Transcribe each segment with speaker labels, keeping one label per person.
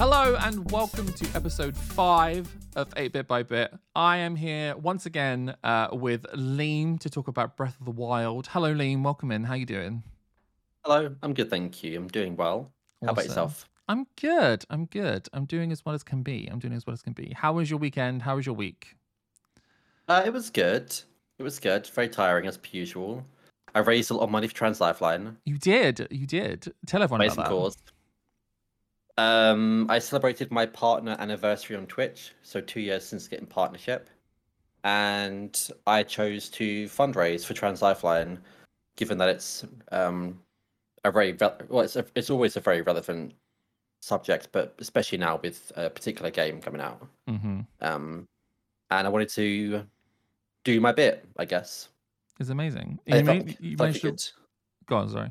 Speaker 1: Hello and welcome to episode five of 8 Bit by Bit. I am here once again uh, with Leem to talk about Breath of the Wild. Hello, Leem. Welcome in. How are you doing?
Speaker 2: Hello, I'm good, thank you. I'm doing well. How about yourself?
Speaker 1: I'm good. I'm good. I'm doing as well as can be. I'm doing as well as can be. How was your weekend? How was your week?
Speaker 2: Uh, it was good. It was good. Very tiring as per usual. I raised a lot of money for Trans Lifeline.
Speaker 1: You did. You did. Tell everyone
Speaker 2: Amazing
Speaker 1: about that.
Speaker 2: cause. Um, I celebrated my partner anniversary on Twitch, so two years since getting partnership, and I chose to fundraise for Trans Lifeline, given that it's um a very re- well, it's a, it's always a very relevant subject, but especially now with a particular game coming out.
Speaker 1: Mm-hmm.
Speaker 2: um, and I wanted to do my bit, I guess.
Speaker 1: It's amazing.
Speaker 2: I
Speaker 1: You,
Speaker 2: felt
Speaker 1: you
Speaker 2: felt like
Speaker 1: managed to...
Speaker 2: good-
Speaker 1: Go on, sorry.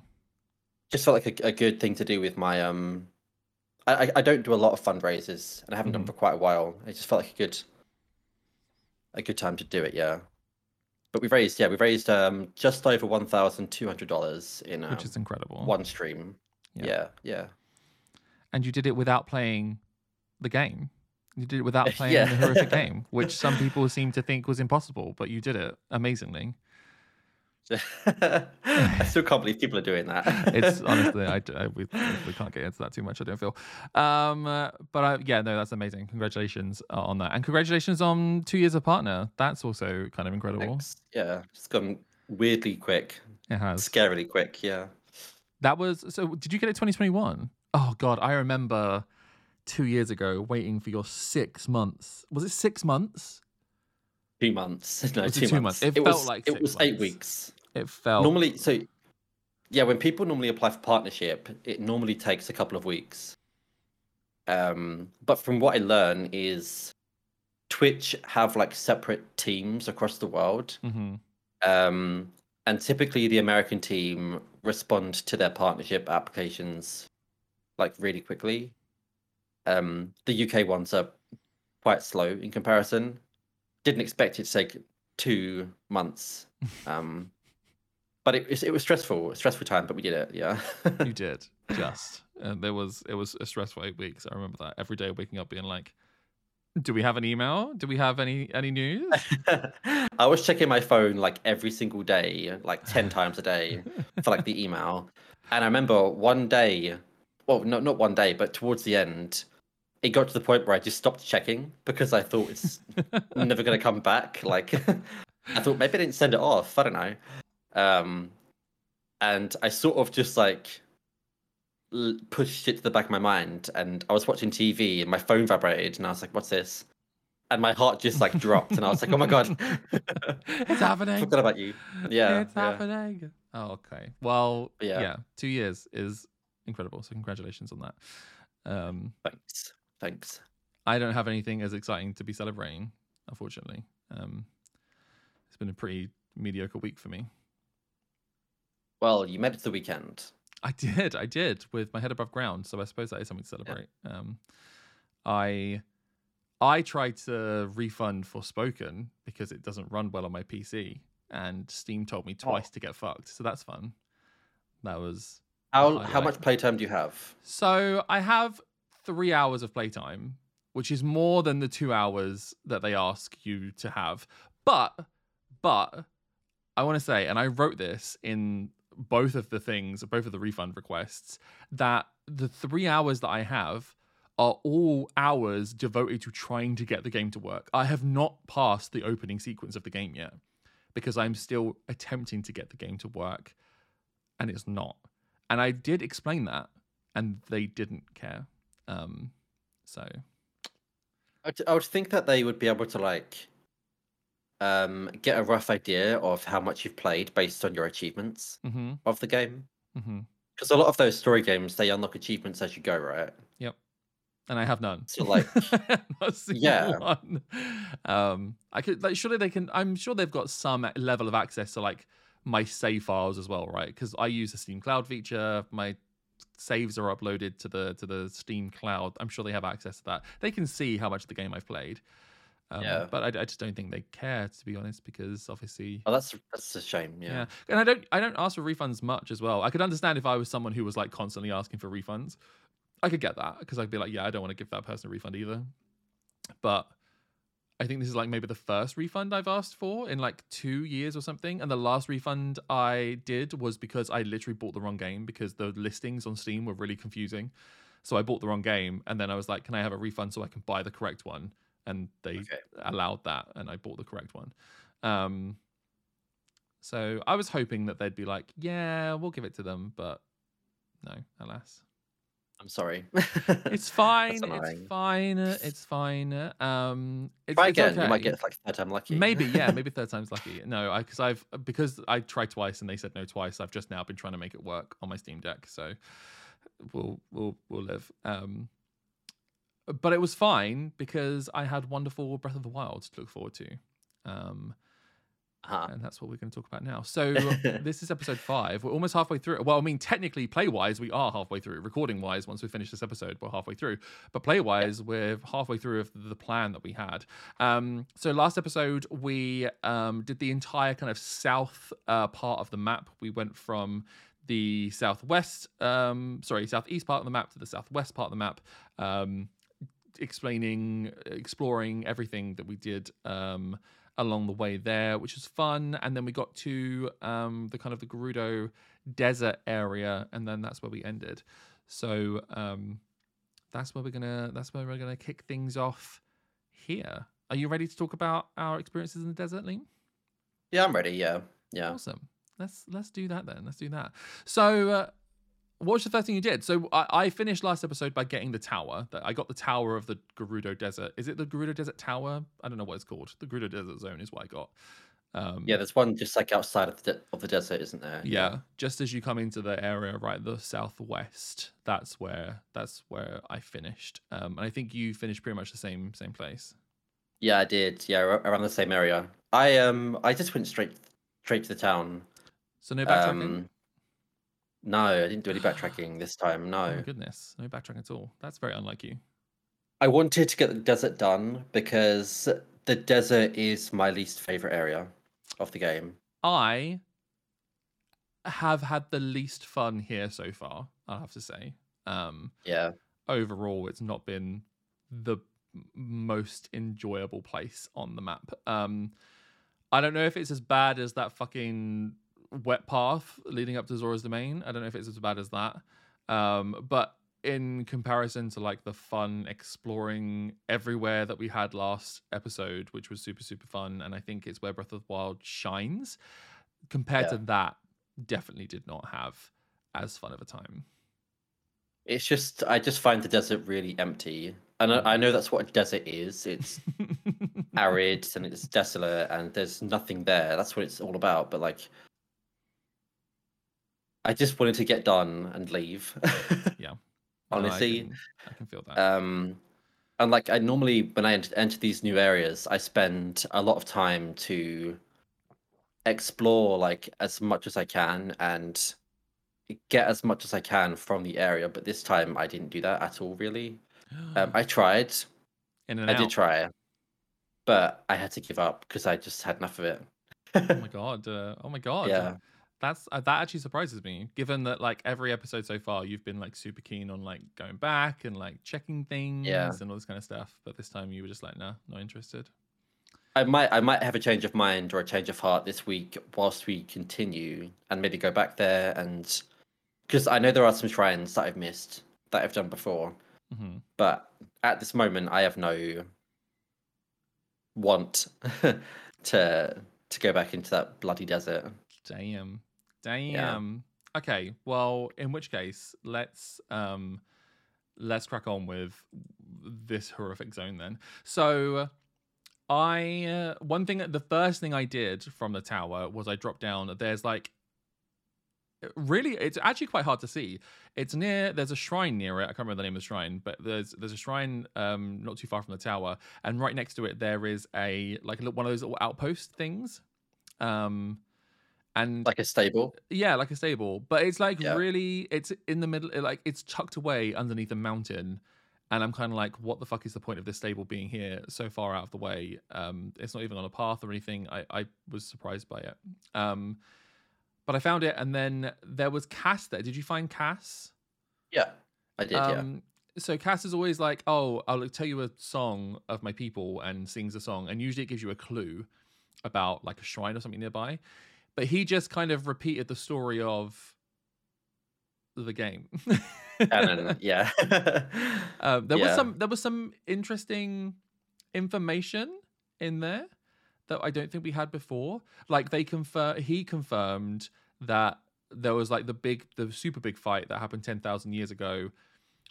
Speaker 2: just felt like a, a good thing to do with my um. I, I- don't do a lot of fundraisers, and I haven't done
Speaker 1: Mhm.
Speaker 2: for quite a while. It just felt like a good, a good time to do it. Yeah, but we've raised yeah we've raised um just over one thousand two hundred dollars in um,
Speaker 1: Which is incredible.
Speaker 2: one stream.
Speaker 1: Yeah.
Speaker 2: Yeah, yeah.
Speaker 1: and you did it without playing the game. You did it without playing
Speaker 2: Yeah.
Speaker 1: the horrific game, which some people seem to think was impossible, but you did it amazingly.
Speaker 2: I still can't believe people are doing that.
Speaker 1: It's honestly, I, I- we, we can't get into that too much. I don't feel, um, uh, but I, yeah, no, that's amazing. Congratulations uh, on that, and congratulations on two years of partner. That's also kind of incredible.
Speaker 2: Thanks. Yeah, it's gone weirdly quick,
Speaker 1: It has.
Speaker 2: scarily quick. Yeah.
Speaker 1: That was so. Did you get it 2021? Oh God, I remember two years ago waiting for your six months. Was it six months?
Speaker 2: Two months. No,
Speaker 1: it
Speaker 2: two,
Speaker 1: two
Speaker 2: months.
Speaker 1: months? It felt
Speaker 2: was,
Speaker 1: like
Speaker 2: it was eight weeks.
Speaker 1: It felt
Speaker 2: Normally, so yeah, when people normally apply for partnership, it normally takes a couple of weeks. Um, but from what I learn is Twitch have like separate teams across the world.
Speaker 1: hmm
Speaker 2: Um, and typically the American team respond to their partnership applications like really quickly. Um, the UK ones are quite slow in comparison. Didn't expect it to take two months. Um, but it, was- it was stressful, stressful time, but we did it. Yeah.
Speaker 1: You did just. And there was it was a stressful eight weeks. I remember that every day waking up being like, "Do we have an email? Do we have any any news?"
Speaker 2: I was checking my phone like every single day, like 10 times a day for like the email. And I remember one day, well, not not one day, but towards the end, it got to the point where I just stopped checking because I thought it's never going to come back. Like, I thought maybe I didn't send it off. I don't know. Um, and I sort of just like l- pushed it to the back of my mind. And I was watching TV and my phone vibrated, and I was like, "What's this?" And my heart just like dropped, and I was like, "Oh my god,
Speaker 1: it's happening.
Speaker 2: Forgot about you. Yeah,
Speaker 1: it's
Speaker 2: yeah.
Speaker 1: happening. Oh, okay. Well, yeah.
Speaker 2: Yeah.
Speaker 1: Two years is incredible. So congratulations on that. Um,
Speaker 2: Thanks, thanks.
Speaker 1: I don't have anything as exciting to be celebrating, unfortunately. Um, it's been a pretty mediocre week for me.
Speaker 2: Well, you made it to the weekend.
Speaker 1: I did, I did with my head above ground. So I suppose that is something to celebrate. Um, I I tried to refund Forspoken because it doesn't run well on my PC, and Steam told me twice to get fucked. So that's fun. That was
Speaker 2: How how much playtime do you have?
Speaker 1: so I have three hours of playtime, which is more than the two hours that they ask you to have. But, but I want to say, and I wrote this in both of the things, both of the refund requests, that the three hours that I have are all hours devoted to trying to get the game to work. I have not passed the opening sequence of the game yet because I'm still attempting to get the game to work and it's not. And I did explain that and they didn't care. Um, so
Speaker 2: I would, I would think that they would be able to like um get a rough idea of how much you've played based on your achievements
Speaker 1: hmm
Speaker 2: of the game. Because a lot of those story games they unlock achievements as you go, right? Yep.
Speaker 1: And I have none.
Speaker 2: So, like,
Speaker 1: Not
Speaker 2: yeah.
Speaker 1: one. Um, I could like surely they can. I'm sure they've got some level of access to like my save files as well, right? Because I use the Steam Cloud feature. My saves are uploaded to the to the Steam Cloud. I'm sure they have access to that. They can see how much of the game I've played. Um,
Speaker 2: Yeah.
Speaker 1: But I, I just don't think they care, to be honest, because obviously
Speaker 2: Oh, that's that's a shame.
Speaker 1: yeah.
Speaker 2: Yeah.
Speaker 1: And I don't I don't ask for refunds much as well. I could understand if I was someone who was like constantly asking for refunds. I could get that because I'd be like, yeah, I don't want to give that person a refund either. But I think this is like maybe the first refund I've asked for in like two years or something. And the last refund I did was because I literally bought the wrong game because the listings on Steam were really confusing. So I bought the wrong game and then I was like, can I have a refund so I can buy the correct one? And they
Speaker 2: Okay.
Speaker 1: allowed that and I bought the correct one. Um, so I was hoping that they'd be like, yeah, we'll give it to them. But no, alas.
Speaker 2: I'm sorry.
Speaker 1: It's fine. It's fine. It's fine. Um, it's,
Speaker 2: Try again. You might get like third time lucky.
Speaker 1: Maybe, yeah, maybe third time's lucky. No, I because I've because I tried twice and they said no twice. I've just now been trying to make it work on my Steam Deck, so we'll we'll we'll live. Um, but it was fine because I had wonderful Breath of the Wild to look forward to. Um,
Speaker 2: Uh-huh.
Speaker 1: and that's what we're going to talk about now. So this is episode five. We're almost halfway through. Well, I mean, technically, play wise, we are halfway through. Recording wise, once we finish this episode, we're halfway through. But play wise, we're halfway through of the plan that we had. Um, so last episode, we um, did the entire kind of south uh, part of the map. We went from the southwest, um, sorry, southeast part of the map to the southwest part of the map. Um, explaining exploring everything that we did um along the way there which was fun and then we got to um the kind of the gerudo desert area and then that's where we ended so um that's where we're gonna that's where we're gonna kick things off here are you ready to talk about our experiences in the desert Leem?
Speaker 2: Yeah, I'm ready. Yeah, yeah.
Speaker 1: Awesome. Let's let's do that then. Let's do that. So, uh, what was the first thing you did? So, I, I finished last episode by getting the tower. That I got the tower of the Gerudo Desert. Is it the Gerudo Desert Tower? I don't know what it's called. The Gerudo Desert Zone is what I got. Um,
Speaker 2: Yeah, there's one just like outside of the de- of the desert, isn't there?
Speaker 1: yeah. Just as you come into the area, right, the southwest. That's where that's where I finished. Um, and I think you finished pretty much the same same place.
Speaker 2: Yeah, I did. Yeah, around the same area. I um, I just went straight straight to the town.
Speaker 1: So no backtracking.
Speaker 2: Um, no, I didn't do any backtracking this time.
Speaker 1: oh
Speaker 2: No,
Speaker 1: my goodness, no backtracking at all. That's very unlike you.
Speaker 2: I wanted to get the desert done because the desert is my least favorite area of the game.
Speaker 1: I have had the least fun here so far. I have to say. Um,
Speaker 2: Yeah,
Speaker 1: overall, it's not been the most enjoyable place on the map. Um, I don't know if it's as bad as that fucking wet path leading up to Zora's Domain. I don't know if it's as bad as that. Um, but in comparison to like the fun exploring everywhere that we had last episode, which was super, super fun, and I think it's where Breath of the Wild shines, compared to that, definitely did not have as fun of a time.
Speaker 2: it's just I just find the desert really empty, and I, I know that's what a desert is. It's arid and it's desolate, and there's nothing there. That's what it's all about. But like, I just wanted to get done and leave.
Speaker 1: Yeah. No, I
Speaker 2: honestly.
Speaker 1: can- I can feel that.
Speaker 2: um and like i normally when i enter these new areas i spend a lot of time to explore like as much as i can and get as much as i can from the area but this time i didn't do that at all really um i tried i
Speaker 1: out.
Speaker 2: did try but i had to give up because i just had enough of it
Speaker 1: Oh my god! Uh, oh my god!
Speaker 2: yeah
Speaker 1: that's uh, that actually surprises me. Given that like every episode so far, you've been like super keen on like going back and like checking things and all this kind of stuff. But this time you were just like, nah, not interested.
Speaker 2: I might I might have a change of mind or a change of heart this week whilst we continue and maybe go back there and because I know there are some shrines that I've missed that I've done before,
Speaker 1: hmm
Speaker 2: but at this moment I have no want to to go back into that bloody desert.
Speaker 1: Damn, damn. Okay, well, in which case, let's um, let's crack on with this horrific zone then. So, I uh, one thing, the first thing I did from the tower was I dropped down. There's like really it's actually quite hard to see it's near there's a shrine near it i can't remember the name of the shrine but there's there's a shrine um not too far from the tower and right next to it there is a like one of those little outpost things um and
Speaker 2: Like a stable.
Speaker 1: yeah, like a stable, but it's like
Speaker 2: Yeah.
Speaker 1: really, it's in the middle, like it's tucked away underneath a mountain, and I'm kind of like, what the fuck is the point of this stable being here so far out of the way? Um, it's not even on a path or anything. I I was surprised by it. Um, but I found it, and then there was Kass there. Did you find Kass?
Speaker 2: Yeah. I did, yeah.
Speaker 1: Um, so Kass is always like, "Oh, I'll tell you a song of my people," and sings a song, and usually it gives you a clue about like a shrine or something nearby. But he just kind of repeated the story of the game.
Speaker 2: Yeah.
Speaker 1: Um, there was some there was some interesting information in there that I don't think we had before. Like they confirm he confirmed that there was like the big the super big fight that happened 10,000 years ago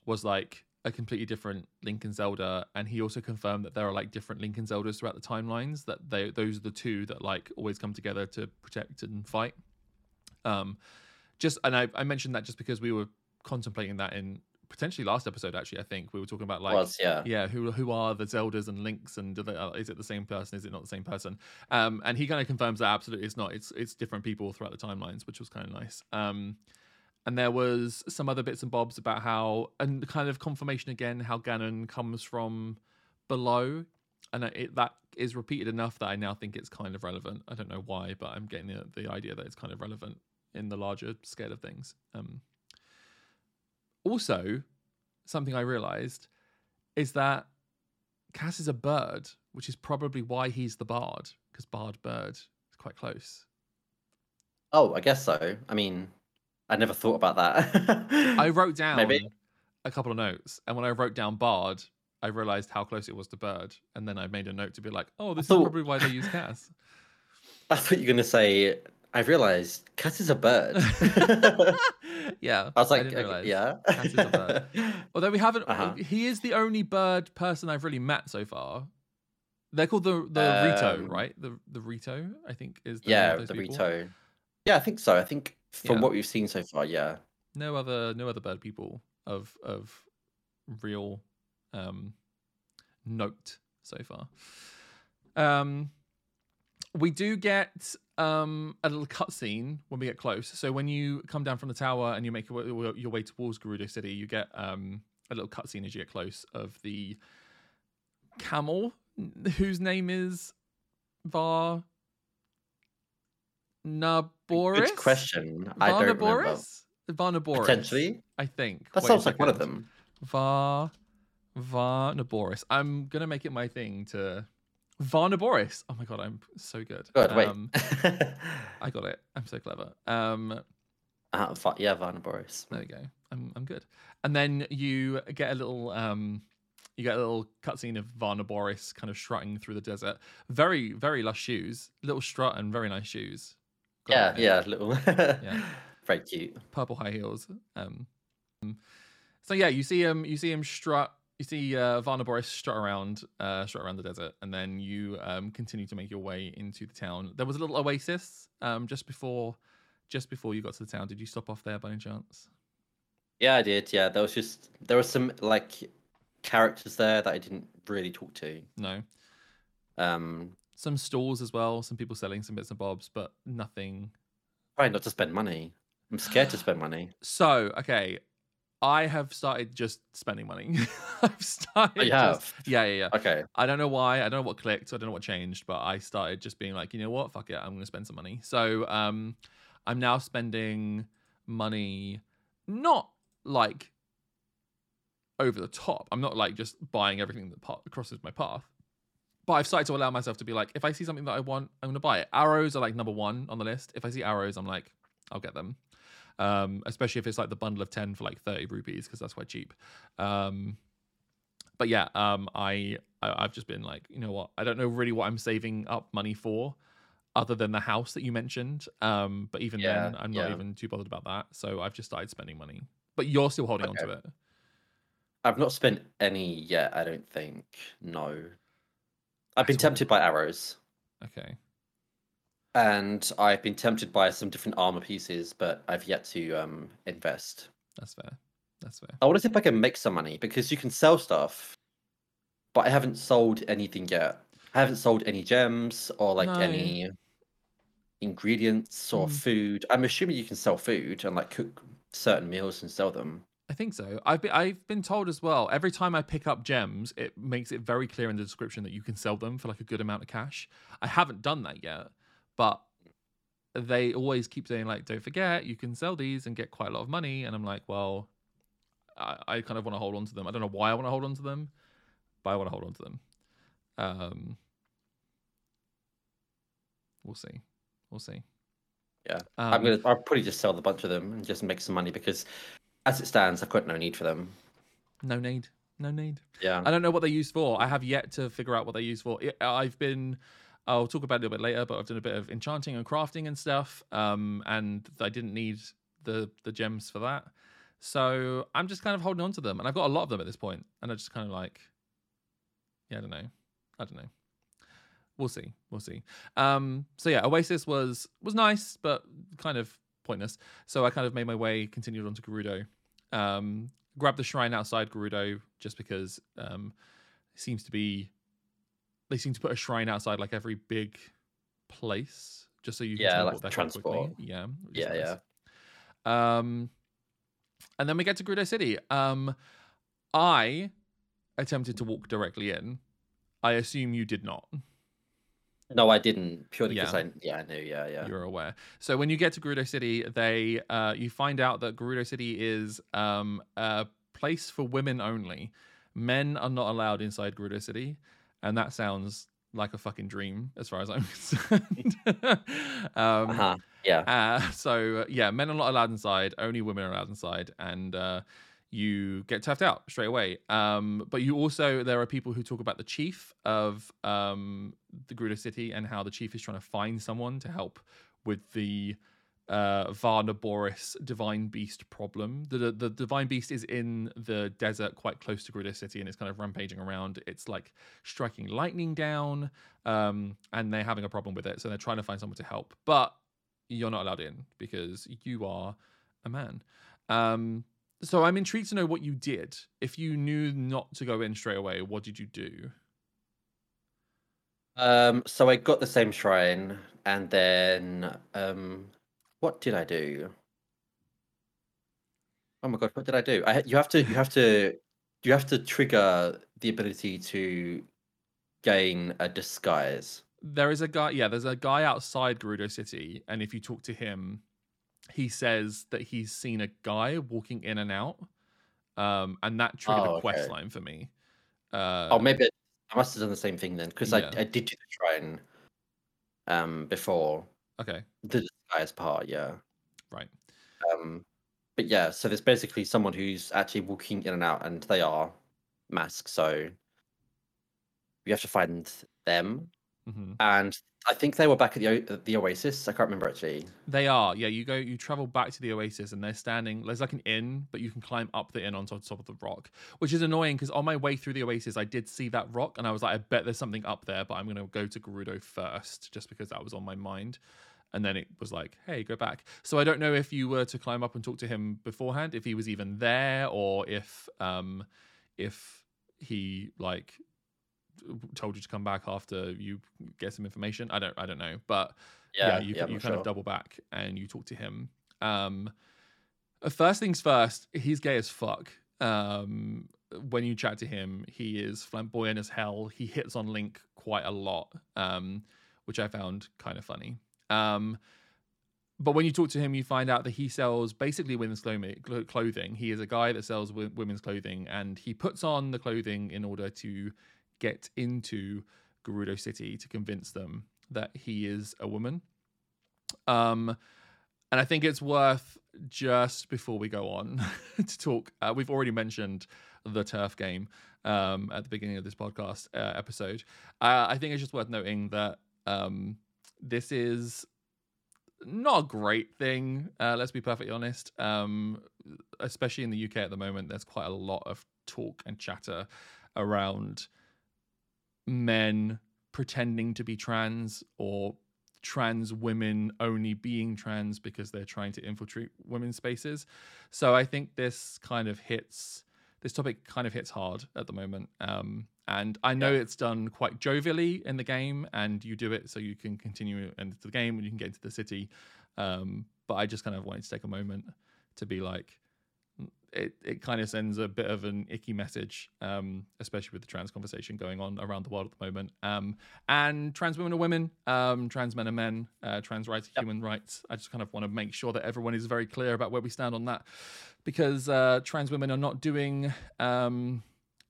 Speaker 1: was like a completely different Link and Zelda and he also confirmed that there are like different Link and Zeldas throughout the timelines that they those are the two that like always come together to protect and fight. Um just and I, I mentioned that just because we were contemplating that in potentially last episode actually I think. We were talking about like
Speaker 2: was, yeah.
Speaker 1: yeah who who are the zeldas and links and do they, uh, is it the same person? Is it not the same person? Um and he kind of confirms that absolutely it's not. It's it's different people throughout the timelines which was kind of nice. Um and there was some other bits and bobs about how and the kind of confirmation again how ganon comes from below and it that is repeated enough that i now think it's kind of relevant i don't know why but i'm getting the, the idea that it's kind of relevant in the larger scale of things um also something i realized is that Kass is a bird, which is probably why he's the bard, because bard bird is quite close.
Speaker 2: Oh, I guess so. I mean, I never thought about that.
Speaker 1: I wrote down
Speaker 2: Maybe.
Speaker 1: a couple of notes, and when I wrote down bard, I realized how close it was to bird, and then I made a note to be like, "Oh, this is probably why they use Kass."
Speaker 2: I thought you were going to say, I realized cat is a bird.
Speaker 1: yeah,
Speaker 2: I was like,
Speaker 1: didn't
Speaker 2: okay, yeah.
Speaker 1: Cat is a bird. Although we haven't,
Speaker 2: Uh-huh.
Speaker 1: he is the only bird person I've really met so far. They're called the the Rito,
Speaker 2: Um,
Speaker 1: right? The the Rito, I think is the
Speaker 2: yeah, the
Speaker 1: people.
Speaker 2: Rito. Yeah, I think so. I think from
Speaker 1: Yeah.
Speaker 2: what we've seen so far, yeah.
Speaker 1: no other no other bird people of of real um note so far um we do get um a little cutscene when we get close so when you come down from the tower and you make your way, your way towards Gerudo City you get um a little cutscene as you get close of the camel whose name is Var Naboris
Speaker 2: Good question. I don't remember.
Speaker 1: Varnaboris? Varnaboris.
Speaker 2: Potentially.
Speaker 1: I think.
Speaker 2: That
Speaker 1: Wait
Speaker 2: sounds like one of them.
Speaker 1: Va Varnaboris. I'm gonna make it my thing to Varnaboris. Oh my god, I'm so good.
Speaker 2: Good, wait.
Speaker 1: Um, I got it. I'm so clever. Um,
Speaker 2: uh, yeah, Varna Boris.
Speaker 1: there we go. I'm I'm good. And then you get a little um you get a little cutscene of Vah Naboris kind of strutting through the desert. Very, very lush shoes. Little strut and very nice shoes. Gotta
Speaker 2: Yeah,
Speaker 1: little,
Speaker 2: yeah. Very cute.
Speaker 1: purple high heels. Um, so yeah, you see him. You see him strut. You see uh, Vah Naboris strut around, uh, strut around the desert, and then you um, continue to make your way into the town. There was a little oasis um, just before, just before you got to the town. Did you stop off there by any chance?
Speaker 2: Yeah, I did. Yeah, there was just there were some like characters there that I didn't really talk to.
Speaker 1: No.
Speaker 2: Um,
Speaker 1: Some stalls as well. Some people selling some bits and bobs, but nothing.
Speaker 2: trying not to spend money. I'm scared to spend money.
Speaker 1: So okay, I have started just spending money. I've started.
Speaker 2: Oh, you
Speaker 1: just-
Speaker 2: have.
Speaker 1: Yeah, yeah, yeah.
Speaker 2: Okay.
Speaker 1: I don't know why. I don't know what clicked. I don't know what changed, but I started just being like, you know what? Fuck it. I'm going to spend some money. So um, I'm now spending money, not like over the top. I'm not like just buying everything that pa- crosses my path. But I've started to allow myself to be like, if I see something that I want, I'm going to buy it. Arrows are like number one on the list. If I see arrows, I'm like, I'll get them. Um, especially if it's like the bundle of 10 for like 30 rupees, because that's quite cheap. Um, but yeah, um, I, I I've just been like, you know what? I don't know really what I'm saving up money for, other than the house that you mentioned. Um, but even
Speaker 2: Yeah,
Speaker 1: then, I'm not
Speaker 2: yeah.
Speaker 1: even too bothered about that. So I've just started spending money. But you're still holding
Speaker 2: Okay.
Speaker 1: on to it.
Speaker 2: I've not spent any yet. I don't think. No. I've been tempted by arrows,
Speaker 1: Okay.
Speaker 2: and I've been tempted by some different armor pieces, but I've yet to um invest.
Speaker 1: That's fair. That's fair.
Speaker 2: I want to see if I can make some money because you can sell stuff, but I haven't sold anything yet. I haven't sold any gems or like
Speaker 1: No.
Speaker 2: any ingredients or
Speaker 1: Mm.
Speaker 2: food. I'm assuming you can sell food and like cook certain meals and sell them.
Speaker 1: I think so. I've been I've been told as well. Every time I pick up gems, it makes it very clear in the description that you can sell them for like a good amount of cash. I haven't done that yet, but they always keep saying like, "Don't forget, you can sell these and get quite a lot of money." And I'm like, well, I, I kind of want to hold on to them. I don't know why I want to hold on to them, but I want to hold on to them. Um, we'll see. We'll see.
Speaker 2: Yeah,
Speaker 1: Um,
Speaker 2: I'm gonna. I'll probably just sell the bunch of them and just make some money because, as it stands, I've got no need for them.
Speaker 1: No need. No need.
Speaker 2: Yeah.
Speaker 1: I don't know what they're used for. I have yet to figure out what they're used for. I've been, I'll talk about it a little bit later, but I've done a bit of enchanting and crafting and stuff. Um, and I didn't need the the gems for that, so I'm just kind of holding on to them, and I've got a lot of them at this point, and I just kind of like, yeah, I don't know, I don't know. We'll see, we'll see. Um, so yeah, Oasis was was nice, but kind of pointless. So I kind of made my way, continued on to Gerudo. Um, grab the shrine outside Gerudo just because um, it seems to be they seem to put a shrine outside like every big place just so you can
Speaker 2: Yeah,
Speaker 1: teleport
Speaker 2: like
Speaker 1: there quite quickly.
Speaker 2: transport.
Speaker 1: Yeah, which is
Speaker 2: Yeah.
Speaker 1: Um, and then we get to Gerudo City. Um, I attempted to walk directly in. I assume you did not.
Speaker 2: No, I didn't purely because
Speaker 1: Yeah.
Speaker 2: I. Yeah, I knew. Yeah, yeah.
Speaker 1: You're aware. So when you get to Gerudo City, they uh, you find out that Gerudo City is um, a place for women only. Men are not allowed inside Gerudo City, and that sounds like a fucking dream as far as I'm concerned. um,
Speaker 2: Uh-huh. Yeah.
Speaker 1: uh, so uh, yeah, men are not allowed inside. Only women are allowed inside, and uh, you get turfed out straight away. Um, but you also there are people who talk about the chief of um, the Gerudo City and how the chief is trying to find someone to help with the uh, Vah Naboris divine beast problem. The, the the divine beast is in the desert, quite close to Gerudo City, and it's kind of rampaging around. It's like striking lightning down, um, and they're having a problem with it. So they're trying to find someone to help, but you're not allowed in because you are a man. Um, so I'm intrigued to know what you did. If you knew not to go in straight away, what did you do?
Speaker 2: Um. So I got the same shrine, and then um, what did I do? Oh my god, what did I do? I you have to you have to you have to trigger the ability to gain a disguise.
Speaker 1: There is a guy, yeah, there's a guy outside Gerudo City, and if you talk to him, he says that he's seen a guy walking in and out, um, and that triggered
Speaker 2: Oh,
Speaker 1: a quest
Speaker 2: okay.
Speaker 1: line for me. Uh,
Speaker 2: Oh, maybe I must have done the same thing then, because
Speaker 1: Yeah.
Speaker 2: I I did do the shrine um before
Speaker 1: okay,
Speaker 2: the disguise part. Yeah.
Speaker 1: right.
Speaker 2: Um, but yeah, so there's basically someone who's actually walking in and out, and they are masked. So we have to find them,
Speaker 1: hmm
Speaker 2: and I think they were back at the O- the Oasis. I can't remember actually.
Speaker 1: They are, yeah. You go, you travel back to the oasis, and they're standing. There's like an inn, but you can climb up the inn on top, top of the rock, which is annoying because on my way through the oasis, I did see that rock, and I was like, I bet there's something up there, but I'm gonna go to Gerudo first, just because that was on my mind. And then it was like, hey, go back. So I don't know if you were to climb up and talk to him beforehand, if he was even there, or if um if he like told you to come back after you get some information. I don't I don't know, but yeah,
Speaker 2: Yeah,
Speaker 1: you
Speaker 2: yeah,
Speaker 1: you kind of double back and you talk to him. Um, uh, first things first, he's gay as fuck. Um, when you chat to him, he is flamboyant as hell. He hits on Link quite a lot, um, which I found kind of funny. Um, but when you talk to him, you find out that he sells basically women's clo- clo- clothing. He is a guy that sells women's clothing, and he puts on the clothing in order to get into Gerudo City to convince them that he is a woman. Um, and I think it's worth just before we go on to talk. Uh, we've already mentioned the turf game um, at the beginning of this podcast uh, episode. Uh, I think it's just worth noting that um, this is not a great thing. Uh, let's be perfectly honest. Um, especially in the UK at the moment, there's quite a lot of talk and chatter around men pretending to be trans or trans women only being trans because they're trying to infiltrate women's spaces. So I think this kind of hits this topic kind of hits hard at the moment. Um, and I know
Speaker 2: Yeah.
Speaker 1: it's done quite jovially in the game, and you do it so you can continue into the game and you can get into the city. Um, but I just kind of wanted to take a moment to be like, it, it kind of sends a bit of an icky message, um, especially with the trans conversation going on around the world at the moment. Um, and trans women are women, um, trans men are men, uh, trans rights are
Speaker 2: Yep.
Speaker 1: human rights. I just kind of want to make sure that everyone is very clear about where we stand on that, because uh, trans women are not doing. Um,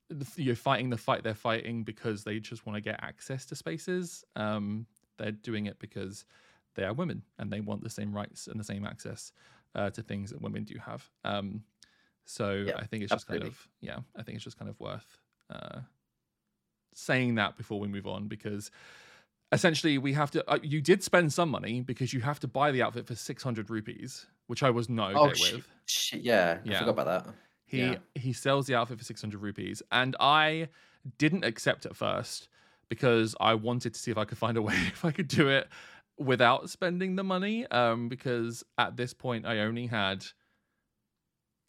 Speaker 1: the- you're fighting the fight they're fighting because they just want to get access to spaces. Um, they're doing it because they are women and they want the same rights and the same access uh, to things that women do have. Um, so
Speaker 2: Yeah,
Speaker 1: I think it's just kind of yeah, I think it's just kind of worth uh, saying that before we move on because essentially we have to. Uh, you did spend some money because you have to buy the outfit for six hundred rupees, which I was not okay
Speaker 2: oh
Speaker 1: with.
Speaker 2: shit, shit, yeah, I
Speaker 1: Yeah.
Speaker 2: forgot about that.
Speaker 1: He
Speaker 2: Yeah.
Speaker 1: he sells the outfit for 600 rupees and I didn't accept at first because I wanted to see if I could find a way if I could do it without spending the money um because at this point I only had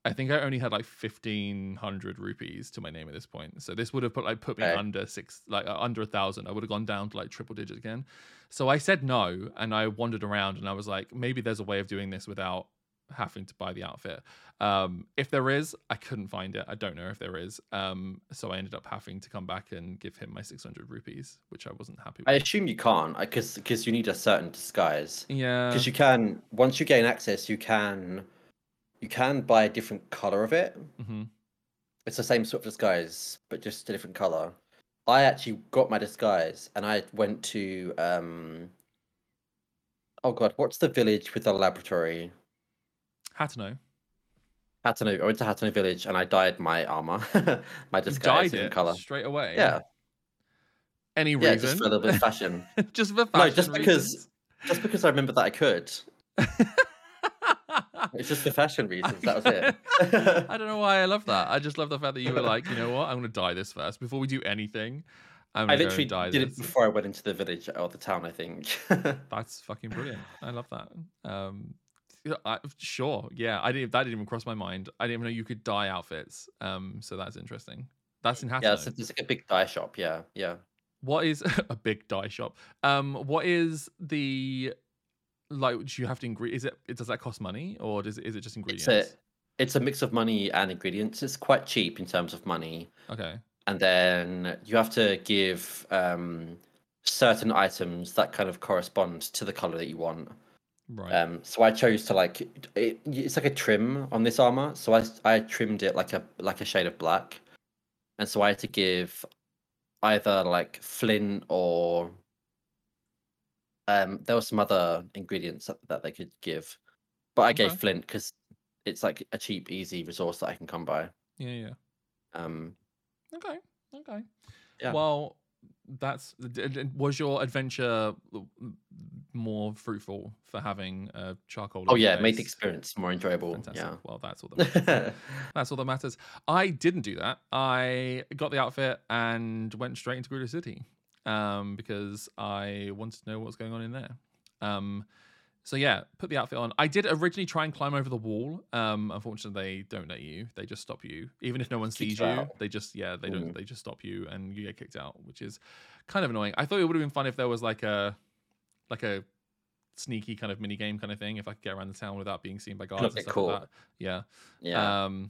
Speaker 1: I think I only had like 1500 rupees to my name at this point. So this would have put like put me
Speaker 2: Okay.
Speaker 1: under 6 like uh, under a 1000. I would have gone down to like triple digits again. So I said no and I wandered around and I was like maybe there's a way of doing this without having to buy the outfit. Um, if there is, I couldn't find it. I don't know if there is. Um, so I ended up having to come back and give him my 600 rupees, which I wasn't happy with.
Speaker 2: I assume you can't because because you need a certain disguise.
Speaker 1: yeah.
Speaker 2: Because you can once you gain access, you can you can buy a different color of it.
Speaker 1: hmm
Speaker 2: It's the same sort of disguise, but just a different color. I actually got my disguise, and I went to um. Oh god, what's the village with the laboratory?
Speaker 1: Had to.
Speaker 2: Hateno. I went to Hateno village, and I dyed my armor, my disguise in
Speaker 1: it
Speaker 2: color.
Speaker 1: straight away.
Speaker 2: Yeah,
Speaker 1: Any reason?
Speaker 2: yeah, just for a little bit of fashion.
Speaker 1: just for fashion
Speaker 2: No, just because- just because I remember that I could. It's just for fashion reasons. That was it.
Speaker 1: I don't know why I love that. I just love the fact that you were like, you know what? I'm going to dye this first before we do anything.
Speaker 2: I literally did
Speaker 1: this.
Speaker 2: it before I went into the village or the town. I think.
Speaker 1: That's fucking brilliant. I love that. Um, I, sure, yeah. I didn't. That didn't even cross my mind. I didn't even know you could dye outfits. Um, so that's interesting. That's in Hateno.
Speaker 2: yeah, so there's like a big dye shop. Yeah, yeah.
Speaker 1: What is a big dye shop? Um, what is the like? Do you have to ingre Is it? Does that cost money, or does it, is it just ingredients?
Speaker 2: It's a it's a mix of money and ingredients. It's quite cheap in terms of money,
Speaker 1: Okay.
Speaker 2: and then you have to give um, certain items that kind of correspond to the color that you want.
Speaker 1: Right.
Speaker 2: Um, so I chose to like it, it's like a trim on this armor. So I I trimmed it like a like a shade of black, and so I had to give either like flint or um there were some other ingredients that, that they could give, but I gave
Speaker 1: Okay.
Speaker 2: flint because it's like a cheap, easy resource that I can come by.
Speaker 1: yeah. Yeah.
Speaker 2: Um,
Speaker 1: Okay. Okay.
Speaker 2: Yeah.
Speaker 1: Well, that's d- d- was your adventure more fruitful for having a charcoal?
Speaker 2: oh
Speaker 1: on
Speaker 2: yeah, it made the experience more enjoyable.
Speaker 1: Fantastic.
Speaker 2: Yeah.
Speaker 1: Well, that's all that matters. that's all that matters. I didn't do that. I got the outfit and went straight into Gerudo City um, because I wanted to know what was going on in there. Um, so yeah, put the outfit on. I did originally try and climb over the wall. Um, unfortunately, they don't let you. They just stop you, even if no one sees
Speaker 2: you out.
Speaker 1: They just yeah, they don't.
Speaker 2: Mm.
Speaker 1: They just stop you and you get kicked out, which is kind of annoying. I thought it would have been fun if there was like a like a sneaky kind of mini game kind of thing. If I could get around the town without being seen by guards and stuff
Speaker 2: cool.
Speaker 1: like that. Yeah.
Speaker 2: Yeah.
Speaker 1: Um,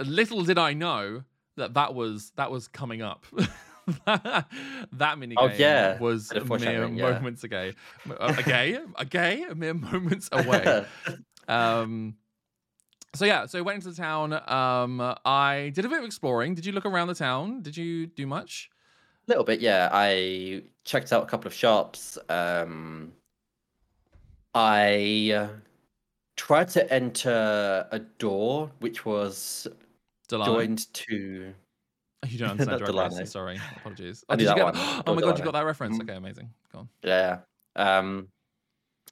Speaker 1: little did I know that that was that was coming up. that mini game
Speaker 2: Oh, yeah.
Speaker 1: was mere
Speaker 2: yeah.
Speaker 1: moments ago. A gay, a gay, mere moments away. um, so yeah, so I went into the town. Um, I did a bit of exploring. Did you look around the town? Did you do much?
Speaker 2: A little bit, yeah. I checked out a couple of shops. Um, I uh, tried to enter a door which was
Speaker 1: Delano?
Speaker 2: joined to.
Speaker 1: You don't understand Drag. Race. Sorry, apologies. Oh, did you
Speaker 2: that
Speaker 1: get?
Speaker 2: one.
Speaker 1: Oh my god, you got that reference.
Speaker 2: Mhm.
Speaker 1: Okay, amazing. Go on.
Speaker 2: Yeah. Um,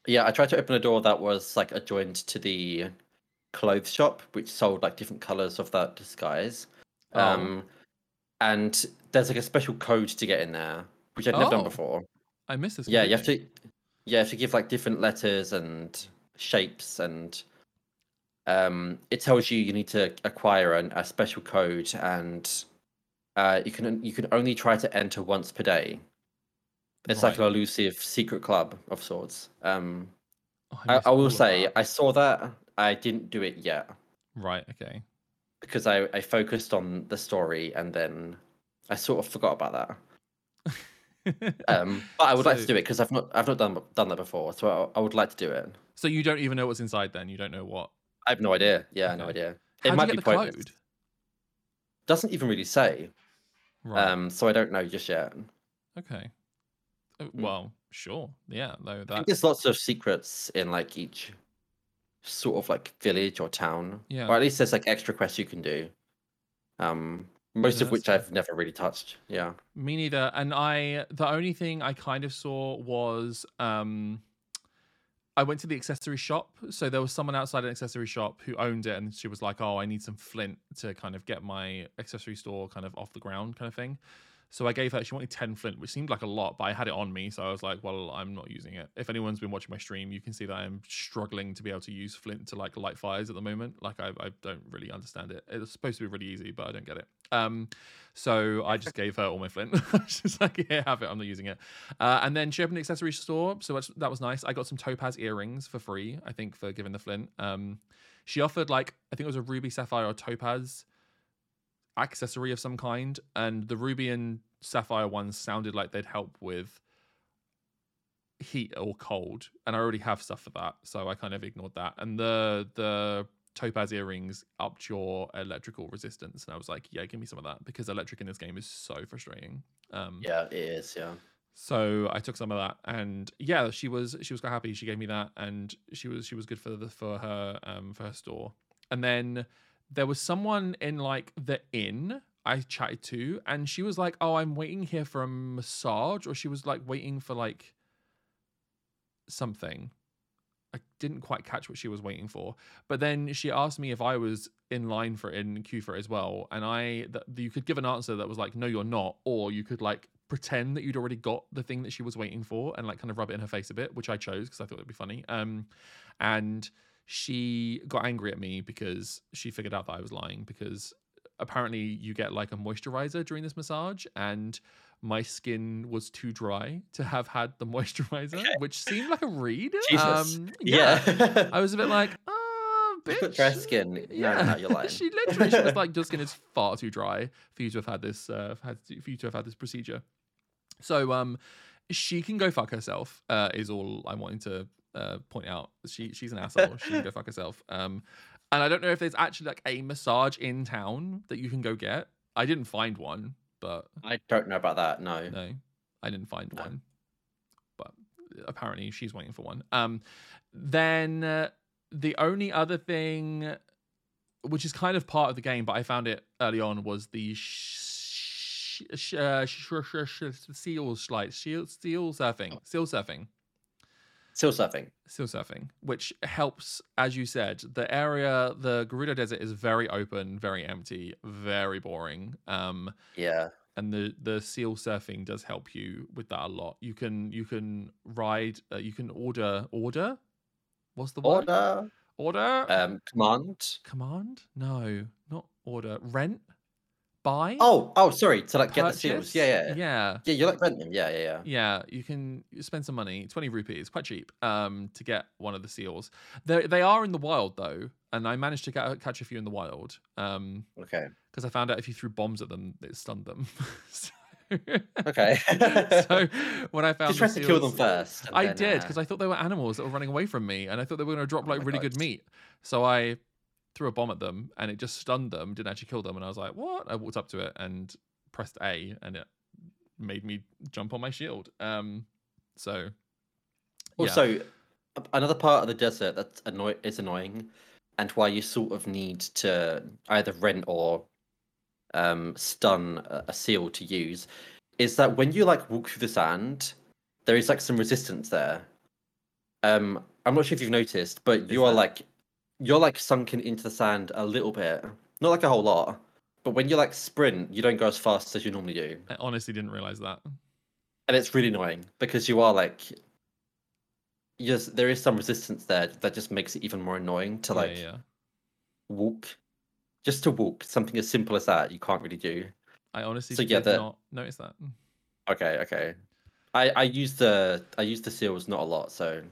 Speaker 2: yeah, I tried to open a door that was like adjoined to the clothes shop, which sold like different colors of that disguise.
Speaker 1: Oh.
Speaker 2: Um, and there's like a special code to get in there, which I've never done
Speaker 1: Oh.
Speaker 2: before.
Speaker 1: I missed this.
Speaker 2: Yeah, you have to. Yeah, you have to give like different letters and shapes, and um, it tells you you need to acquire an, a special code, and uh, you can you can only try to enter once per day. It's like an elusive secret club of sorts. Um,
Speaker 1: Oh,
Speaker 2: I,
Speaker 1: missed
Speaker 2: I will say. I saw that. I didn't do it yet.
Speaker 1: Right. Okay.
Speaker 2: because I, I focused on the story and then I sort of forgot about that. Um, but I would like to do it because I've not I've not done done that before, so I, I would like to do it.
Speaker 1: so you don't even know what's inside then. You don't know what.
Speaker 2: I have no idea. Yeah, no
Speaker 1: Okay.
Speaker 2: idea.
Speaker 1: How
Speaker 2: It might be
Speaker 1: the
Speaker 2: pointless.
Speaker 1: code?
Speaker 2: Doesn't even really say.
Speaker 1: Right.
Speaker 2: Um, so I don't know just yet.
Speaker 1: okay. Uh, Well, sure. Yeah.
Speaker 2: Think
Speaker 1: That.
Speaker 2: there's lots of secrets in like each sort of like village or town.
Speaker 1: Yeah.
Speaker 2: Or at least there's like extra quests you can do. Um, most
Speaker 1: Yeah,
Speaker 2: of which I've never really touched. Yeah.
Speaker 1: Me neither. And I, the only thing I kind of saw was, um, I went to the accessory shop. So there was someone outside an accessory shop who owned it, and she was like, "Oh, I need some flint to kind of get my accessory store kind of off the ground, kind of thing." So I gave her. She wanted ten flint, which seemed like a lot, but I had it on me, so I was like, "Well, I'm not using it." If anyone's been watching my stream, you can see that I'm struggling to be able to use flint to like light fires at the moment. Like I, I don't really understand it. It's supposed to be really easy, but I don't get it. Um, so I just gave her all my flint. She's like, "Here, have it. I'm not using it." Uh, and then she opened an accessory store, so that was nice. I got some topaz earrings for free, I think, for giving the flint. Um, she offered like I think it was a ruby, sapphire, or topaz accessory of some kind, and the ruby and sapphire ones sounded like they'd help with heat or cold, and I already have stuff for that, so I kind of ignored that. And the the topaz earrings upped your electrical resistance, and I was like, yeah, give me some of that because electric in this game is so frustrating. Um,
Speaker 2: Yeah, it is. Yeah.
Speaker 1: so I took some of that, and yeah, she was she was quite happy. She gave me that, and she was she was good for the for her um for her store. And then there was someone in like the inn I chatted to, and she was like, "Oh, I'm waiting here for a massage," or she was like waiting for like something. I didn't quite catch what she was waiting for, but then she asked me if I was in line for in queue for it as well, and I that you could give an answer that was like, "No, you're not," or you could like pretend that you'd already got the thing that she was waiting for and like kind of rub it in her face a bit, which I chose because I thought it'd be funny. Um, and she got angry at me because she figured out that I was lying because apparently you get like a moisturizer during this massage and my skin was too dry to have had the moisturizer,
Speaker 2: Okay.
Speaker 1: which seemed like a read.
Speaker 2: Jesus.
Speaker 1: Um,
Speaker 2: Yeah.
Speaker 1: I was a bit like, oh, bitch.
Speaker 2: Dry skin.
Speaker 1: Yeah,
Speaker 2: no, you're lying.
Speaker 1: she literally she was like, your skin is far too dry for you to have had this uh, had for you to have had this procedure. So um, she can go fuck herself. Uh, is all I'm wanting to uh point out. She she's an asshole. she can go fuck herself. Um, and I don't know if there's actually like a massage in town that you can go get. I didn't find one, but
Speaker 2: I don't know about that. No.
Speaker 1: no, I didn't find
Speaker 2: No.
Speaker 1: one. But apparently she's waiting for one. Um, then uh, the only other thing, which is kind of part of the game, but I found it early on, was the sh- sh- uh, sh- sh- sh- seal like seal seal surfing, seal surfing
Speaker 2: Still surfing.
Speaker 1: seal surfing, which helps, as you said, the area, the Gerudo Desert is very open, very empty, very boring. Um,
Speaker 2: Yeah.
Speaker 1: and the the seal surfing does help you with that a lot. You can you can ride, uh, you can order order. What's the word?
Speaker 2: Order.
Speaker 1: Order.
Speaker 2: Um, command.
Speaker 1: Command? No, not order. Rent. Buy.
Speaker 2: Oh, oh, sorry. To like get the seals. Yeah, yeah, yeah.
Speaker 1: Yeah.
Speaker 2: You like rent them. Yeah, yeah, yeah.
Speaker 1: Yeah, you can spend some money, 20 rupees, quite cheap, um, to get one of the seals. They they are in the wild though, and I managed to ca- catch a few in the wild. Um,
Speaker 2: Okay.
Speaker 1: because I found out if you threw bombs at them, it stunned them. so,
Speaker 2: Okay.
Speaker 1: so when I found
Speaker 2: Just try to kill them first.
Speaker 1: I
Speaker 2: then,
Speaker 1: did
Speaker 2: uh,
Speaker 1: because I thought they were animals that were running away from me, and I thought they were going to drop
Speaker 2: Oh
Speaker 1: like
Speaker 2: my
Speaker 1: really good meat. So I threw a bomb at them, and it just stunned them, didn't actually kill them. And I was like, "What?" I walked up to it and pressed A, and it made me jump on my shield. Um, so.
Speaker 2: Also, another part of the desert that's annoy is annoying, and why you sort of need to either rent or um, stun a, seal to use, is that when you like walk through the sand, there is like some resistance there. Um, I'm not sure if you've noticed, but you are like you're like sunken into the sand a little bit, not like a whole lot. But when you like sprint, you don't go as fast as you normally do,
Speaker 1: I honestly didn't realize that.
Speaker 2: and it's really annoying because you are like yes there is some resistance there that just makes it even more annoying to
Speaker 1: Yeah,
Speaker 2: like
Speaker 1: yeah.
Speaker 2: walk just to walk something as simple as that you can't really do
Speaker 1: I honestly
Speaker 2: So,
Speaker 1: did
Speaker 2: yeah, the-
Speaker 1: not notice that.
Speaker 2: okay okay i i use the i use the seals not a lot so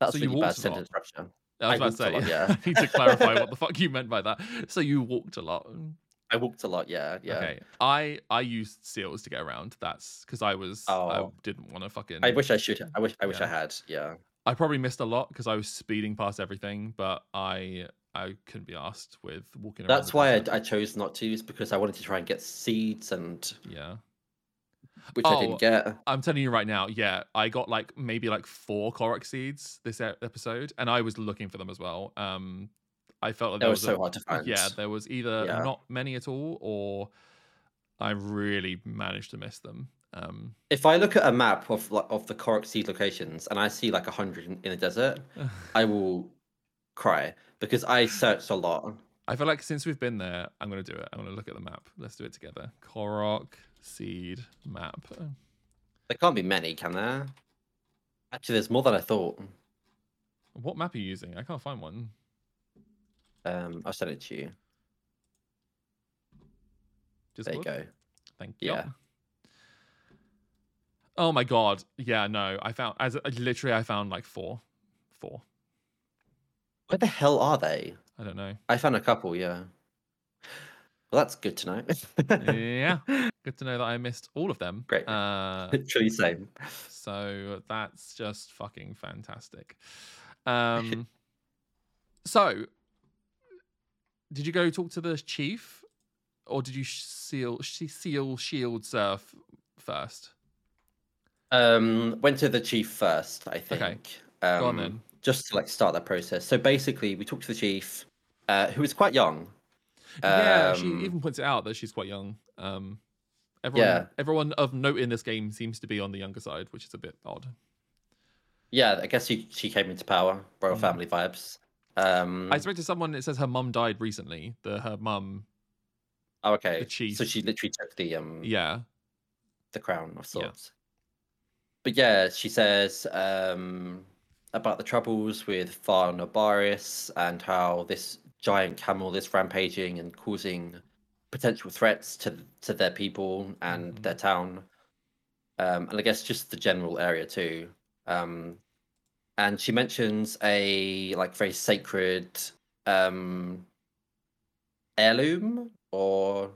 Speaker 2: that's
Speaker 1: So you
Speaker 2: really bad
Speaker 1: walked a lot?
Speaker 2: sentence structure
Speaker 1: I was
Speaker 2: I
Speaker 1: about to say,
Speaker 2: lot, yeah.
Speaker 1: I need to clarify what the fuck you meant by that. So you walked a lot.
Speaker 2: I walked a lot. Yeah, yeah.
Speaker 1: Okay. I I used seals to get around. That's because I was
Speaker 2: oh.
Speaker 1: I didn't want to fucking.
Speaker 2: I wish I should. I wish. I wish I had. Yeah.
Speaker 1: I probably missed a lot because I was speeding past everything, but I I couldn't be asked with walking around.
Speaker 2: That's why I. I chose not to. Is because I wanted to try and get seeds and
Speaker 1: yeah.
Speaker 2: Which I
Speaker 1: Oh,
Speaker 2: didn't get.
Speaker 1: I'm telling you right now, yeah, I got like maybe like four Korok seeds this episode, and I was looking for them as well. Um, I felt like
Speaker 2: That
Speaker 1: there
Speaker 2: was
Speaker 1: was,
Speaker 2: so
Speaker 1: a,
Speaker 2: hard to find.
Speaker 1: yeah, there was either
Speaker 2: Yeah.
Speaker 1: not many at all, or I really managed to miss them. Um,
Speaker 2: If I look at a map of like of the Korok seed locations and I see like a hundred in, in the desert, I will cry because I searched a lot.
Speaker 1: I feel like since we've been there, I'm gonna do it. I'm gonna look at the map. Let's do it together. Korok seed map.
Speaker 2: There can't be many, can there? Actually, there's more than I thought.
Speaker 1: What map are you using? I can't find one.
Speaker 2: Um, I'll send it to you. There you go.
Speaker 1: Thank you.
Speaker 2: Yeah.
Speaker 1: Oh my god. Yeah, no. I found as literally I found like four. Four.
Speaker 2: Where the hell are they?
Speaker 1: I don't know.
Speaker 2: I found a couple. Yeah. Well, that's good to know.
Speaker 1: yeah. Good to know that I missed all of them.
Speaker 2: Great.
Speaker 1: Uh
Speaker 2: Literally same.
Speaker 1: so that's just fucking fantastic. Um so did you go talk to the chief or did you seal seal shield surf first?
Speaker 2: Um, went to the chief first, I think.
Speaker 1: Okay.
Speaker 2: Um,
Speaker 1: Go on then.
Speaker 2: Just to like start that process. So basically, we talked to the chief, uh, who was quite young.
Speaker 1: Yeah, she
Speaker 2: Um,
Speaker 1: even points it out that she's quite young. Um, everyone,
Speaker 2: Yeah.
Speaker 1: everyone of note in this game seems to be on the younger side, which is a bit odd.
Speaker 2: Yeah, I guess she she came into power, royal
Speaker 1: Mhm.
Speaker 2: family vibes. Um,
Speaker 1: I spoke to someone. that says her mum died recently. The her mum,
Speaker 2: oh, okay.
Speaker 1: chief.
Speaker 2: So she literally took the um
Speaker 1: yeah,
Speaker 2: the crown of
Speaker 1: Yeah.
Speaker 2: sorts. But yeah, she says um, about the troubles with Vah Naboris and how this giant camel is rampaging and causing potential threats to to their people and
Speaker 1: Mhm.
Speaker 2: their town. Um, and I guess just the general area too. Um, and she mentions a like very sacred um, heirloom, or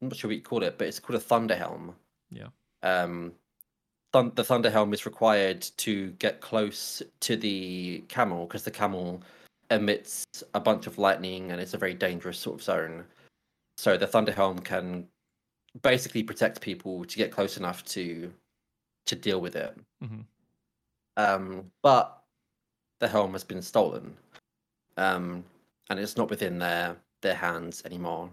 Speaker 2: I'm not sure what you call it, but it's called a thunder helm.
Speaker 1: Yeah.
Speaker 2: Um, thun- the thunder helm is required to get close to the camel because the camel emits a bunch of lightning and it's a very dangerous sort of zone. So the thunder helm can basically protect people to get close enough to to deal with it.
Speaker 1: Mhm.
Speaker 2: Um, but the helm has been stolen, um, and it's not within their their hands anymore.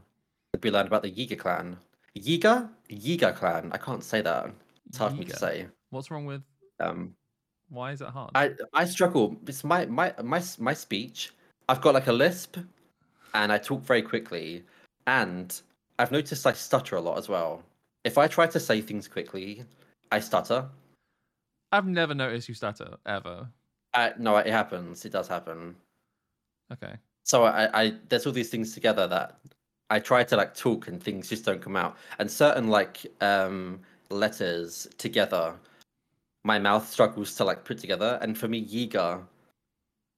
Speaker 2: We learned about the Yiga clan. Yiga, Yiga clan. I can't say that. It's hard for me to say.
Speaker 1: What's wrong with?
Speaker 2: Um,
Speaker 1: Why is it hard?
Speaker 2: I I struggle. It's my my my my speech. I've got like a lisp, and I talk very quickly, and I've noticed I stutter a lot as well. If I try to say things quickly, I stutter.
Speaker 1: I've never noticed you stutter ever.
Speaker 2: I, no, it happens. It does happen.
Speaker 1: Okay.
Speaker 2: So I, I there's all these things together that I try to like talk and things just don't come out. And certain like um letters together, my mouth struggles to like put together. And for me, Yiga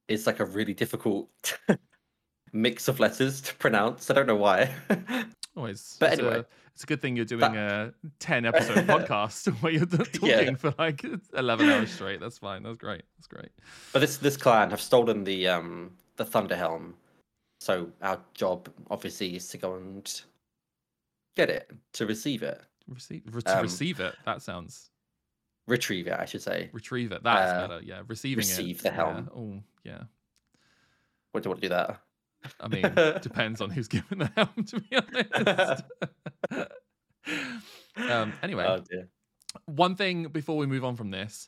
Speaker 2: is like a really difficult mix of letters to pronounce. I don't know why.
Speaker 1: Always.
Speaker 2: But
Speaker 1: it's
Speaker 2: anyway,
Speaker 1: a, it's a good thing you're doing a 10 episode podcast where you're talking
Speaker 2: Yeah.
Speaker 1: for like 11 hours straight. That's fine. That's great. That's great.
Speaker 2: but this this clan have stolen the um the Thunder Helm. So our job obviously is to go and get it, to receive it,
Speaker 1: Receive, re- to
Speaker 2: Um,
Speaker 1: receive it. That sounds.
Speaker 2: Retrieve it, I should say.
Speaker 1: Retrieve it. That's
Speaker 2: uh,
Speaker 1: better. Yeah. Receiving
Speaker 2: receive
Speaker 1: it.
Speaker 2: the helm.
Speaker 1: Yeah. Oh, yeah.
Speaker 2: What do you want to do that?
Speaker 1: I mean, depends on who's given the helm, to be honest. um, anyway,
Speaker 2: Oh dear.
Speaker 1: one thing before we move on from this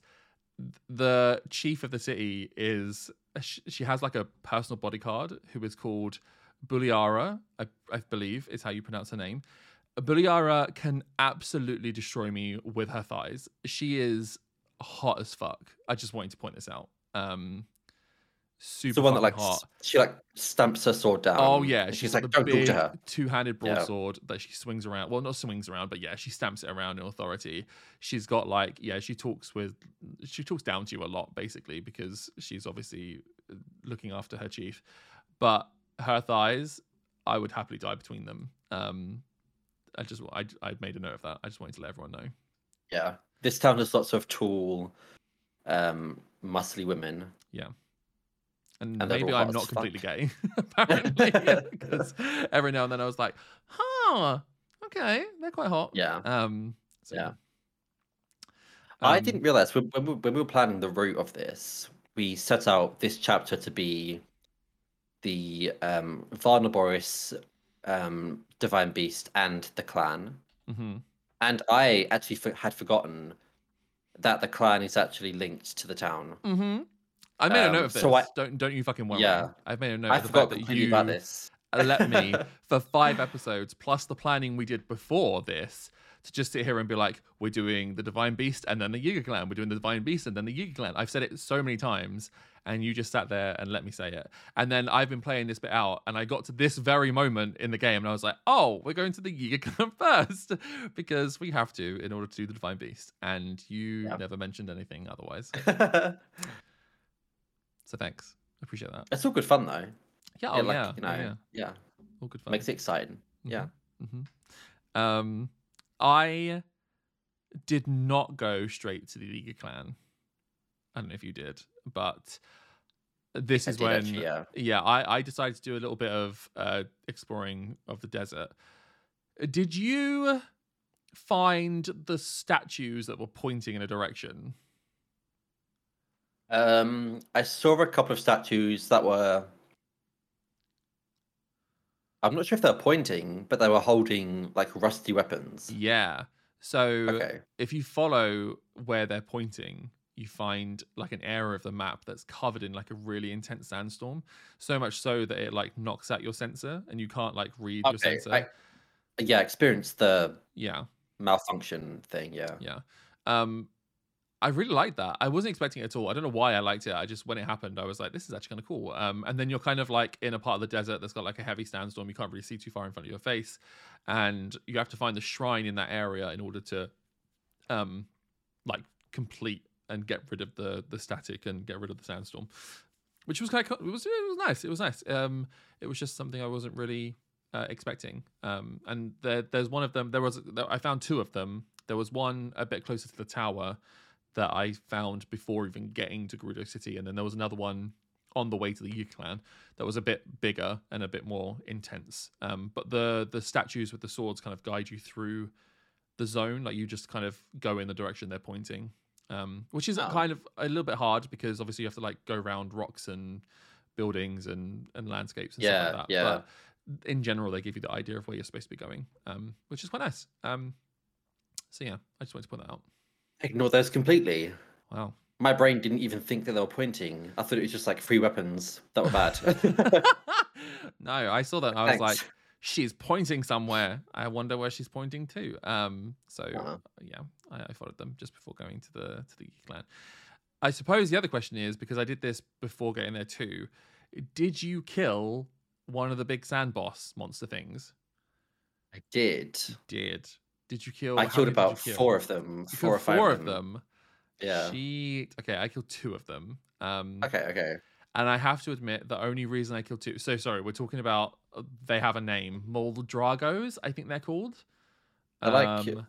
Speaker 1: the chief of the city is she has like a personal bodyguard who is called Buliara, I, I believe is how you pronounce her name. Buliara can absolutely destroy me with her thighs. She is hot as fuck. I just wanted to point this out. Um, super
Speaker 2: the one that like
Speaker 1: hot.
Speaker 2: she like stamps her sword down.
Speaker 1: Oh yeah, she's
Speaker 2: she's like, don't talk
Speaker 1: big
Speaker 2: to her.
Speaker 1: two-handed
Speaker 2: Yeah.
Speaker 1: broadsword that she swings around. Well, not swings around, but yeah, she stamps it around in authority. She's got like yeah, she talks with she talks down to you a lot basically because she's obviously looking after her chief. But her thighs, I would happily die between them. Um, I just I I made a note of that. I just wanted to let everyone know.
Speaker 2: Yeah. This town has lots of tall, um, muscly women.
Speaker 1: And,
Speaker 2: And
Speaker 1: maybe I'm not completely
Speaker 2: fuck.
Speaker 1: gay, apparently, because every now and then I was like, "Huh, okay, they're quite hot."
Speaker 2: Yeah.
Speaker 1: Um. so
Speaker 2: Yeah. I
Speaker 1: Um,
Speaker 2: didn't realize when, when, we, when we were planning the route of this, we set out this chapter to be the um, Vah Naboris, um, Divine Beast, and the clan.
Speaker 1: mhm.
Speaker 2: And I actually for- had forgotten that the clan is actually linked to the town.
Speaker 1: Mm-hmm. I made a note
Speaker 2: Um,
Speaker 1: of this.
Speaker 2: so I-
Speaker 1: don't don't you fucking worry.
Speaker 2: Yeah.
Speaker 1: I've made a note
Speaker 2: I
Speaker 1: of the
Speaker 2: forgot
Speaker 1: fact that you
Speaker 2: about this.
Speaker 1: let me for five episodes plus the planning we did before this to just sit here and be like, we're doing the Divine Beast and then the Yuga Clan. We're doing the Divine Beast and then the Yuga Clan. I've said it so many times, and you just sat there and let me say it. And then I've been playing this bit out, and I got to this very moment in the game, and I was like, oh, we're going to the Yuga Clan first because we have to in order to do the Divine Beast. And you
Speaker 2: Yeah.
Speaker 1: never mentioned anything otherwise. So thanks. I appreciate that.
Speaker 2: it's all good fun though.
Speaker 1: Yeah,
Speaker 2: Yeah,
Speaker 1: oh,
Speaker 2: like,
Speaker 1: yeah,
Speaker 2: you know,
Speaker 1: yeah,
Speaker 2: yeah,
Speaker 1: all good fun.
Speaker 2: makes it exciting. Yeah.
Speaker 1: Mm-hmm. Um, I did not go straight to the Yiga clan. I don't know if you did, but this
Speaker 2: I
Speaker 1: is when
Speaker 2: actually, yeah.
Speaker 1: yeah, I, I decided to do a little bit of uh, exploring of the desert. Did you find the statues that were pointing in a direction?
Speaker 2: Um, I saw a couple of statues that were. I'm not sure if they're pointing, but they were holding like rusty weapons.
Speaker 1: Yeah. So
Speaker 2: Okay.
Speaker 1: if you follow where they're pointing, you find like an area of the map that's covered in like a really intense sandstorm. So much so that it like knocks out your sensor and you can't like read your sensor.
Speaker 2: I, yeah, experienced the
Speaker 1: Yeah.
Speaker 2: malfunction thing. Yeah.
Speaker 1: Yeah. Um I really liked that. I wasn't expecting it at all. I don't know why I liked it. I just when it happened, I was like, this is actually kind of cool. Um, and then you're kind of like in a part of the desert that's got like a heavy sandstorm. You can't really see too far in front of your face. And you have to find the shrine in that area in order to um like complete and get rid of the the static and get rid of the sandstorm. Which was kind of it was it was nice. It was nice. Um it was just something I wasn't really uh, expecting. Um, and there, there's one of them. There was I found two of them. There was one a bit closer to the tower that I found before even getting to Gerudo City, and then there was another one on the way to the Yu clan that was a bit bigger and a bit more intense. Um, but the the statues with the swords kind of guide you through the zone. Like you just kind of go in the direction they're pointing. Um, which is
Speaker 2: Oh.
Speaker 1: kind of a little bit hard because obviously you have to like go around rocks and buildings and and landscapes and
Speaker 2: Yeah,
Speaker 1: stuff like that.
Speaker 2: yeah.
Speaker 1: But in general, they give you the idea of where you're supposed to be going, um, which is quite nice. Um, so yeah, I just wanted to point that out.
Speaker 2: Ignore those completely.
Speaker 1: Wow.
Speaker 2: My brain didn't even think that they were pointing. I thought it was just like free weapons that were bad.
Speaker 1: no, I saw that. I was like, she's pointing somewhere. I wonder where she's pointing to. Um, so
Speaker 2: Wow.
Speaker 1: yeah, I, I followed them just before going to the to the clan. I suppose the other question is because I did this before getting there too. Did you kill one of the big sand boss monster things?
Speaker 2: I did.
Speaker 1: Did. Did you kill?
Speaker 2: I killed
Speaker 1: many did you
Speaker 2: about
Speaker 1: kill?
Speaker 2: four of them.
Speaker 1: You
Speaker 2: Four or five
Speaker 1: four
Speaker 2: of
Speaker 1: of
Speaker 2: them.
Speaker 1: them.
Speaker 2: Yeah.
Speaker 1: She okay, I killed two of them. Um
Speaker 2: Okay. Okay.
Speaker 1: and I have to admit the only reason I killed two so sorry, we're talking about uh, they have a name. Moldragos, I think they're called.
Speaker 2: I like.
Speaker 1: Um,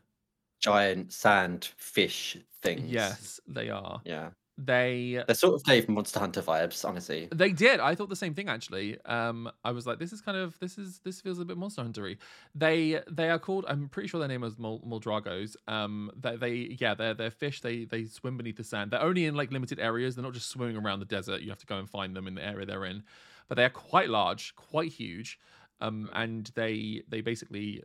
Speaker 2: Giant sand fish things.
Speaker 1: Yes, they are.
Speaker 2: Yeah.
Speaker 1: They
Speaker 2: They sort of gave Monster Hunter vibes, honestly.
Speaker 1: They did. I thought the same thing actually. Um, I was like, this is kind of this is this feels a bit Monster Huntery. They they are called. I'm pretty sure their name is Mul- Muldragos. Um, they, they yeah they're they're fish. They they swim beneath the sand. They're only in like limited areas. They're not just swimming around the desert. You have to go and find them in the area they're in. But they are quite large, quite huge. Um, and they they basically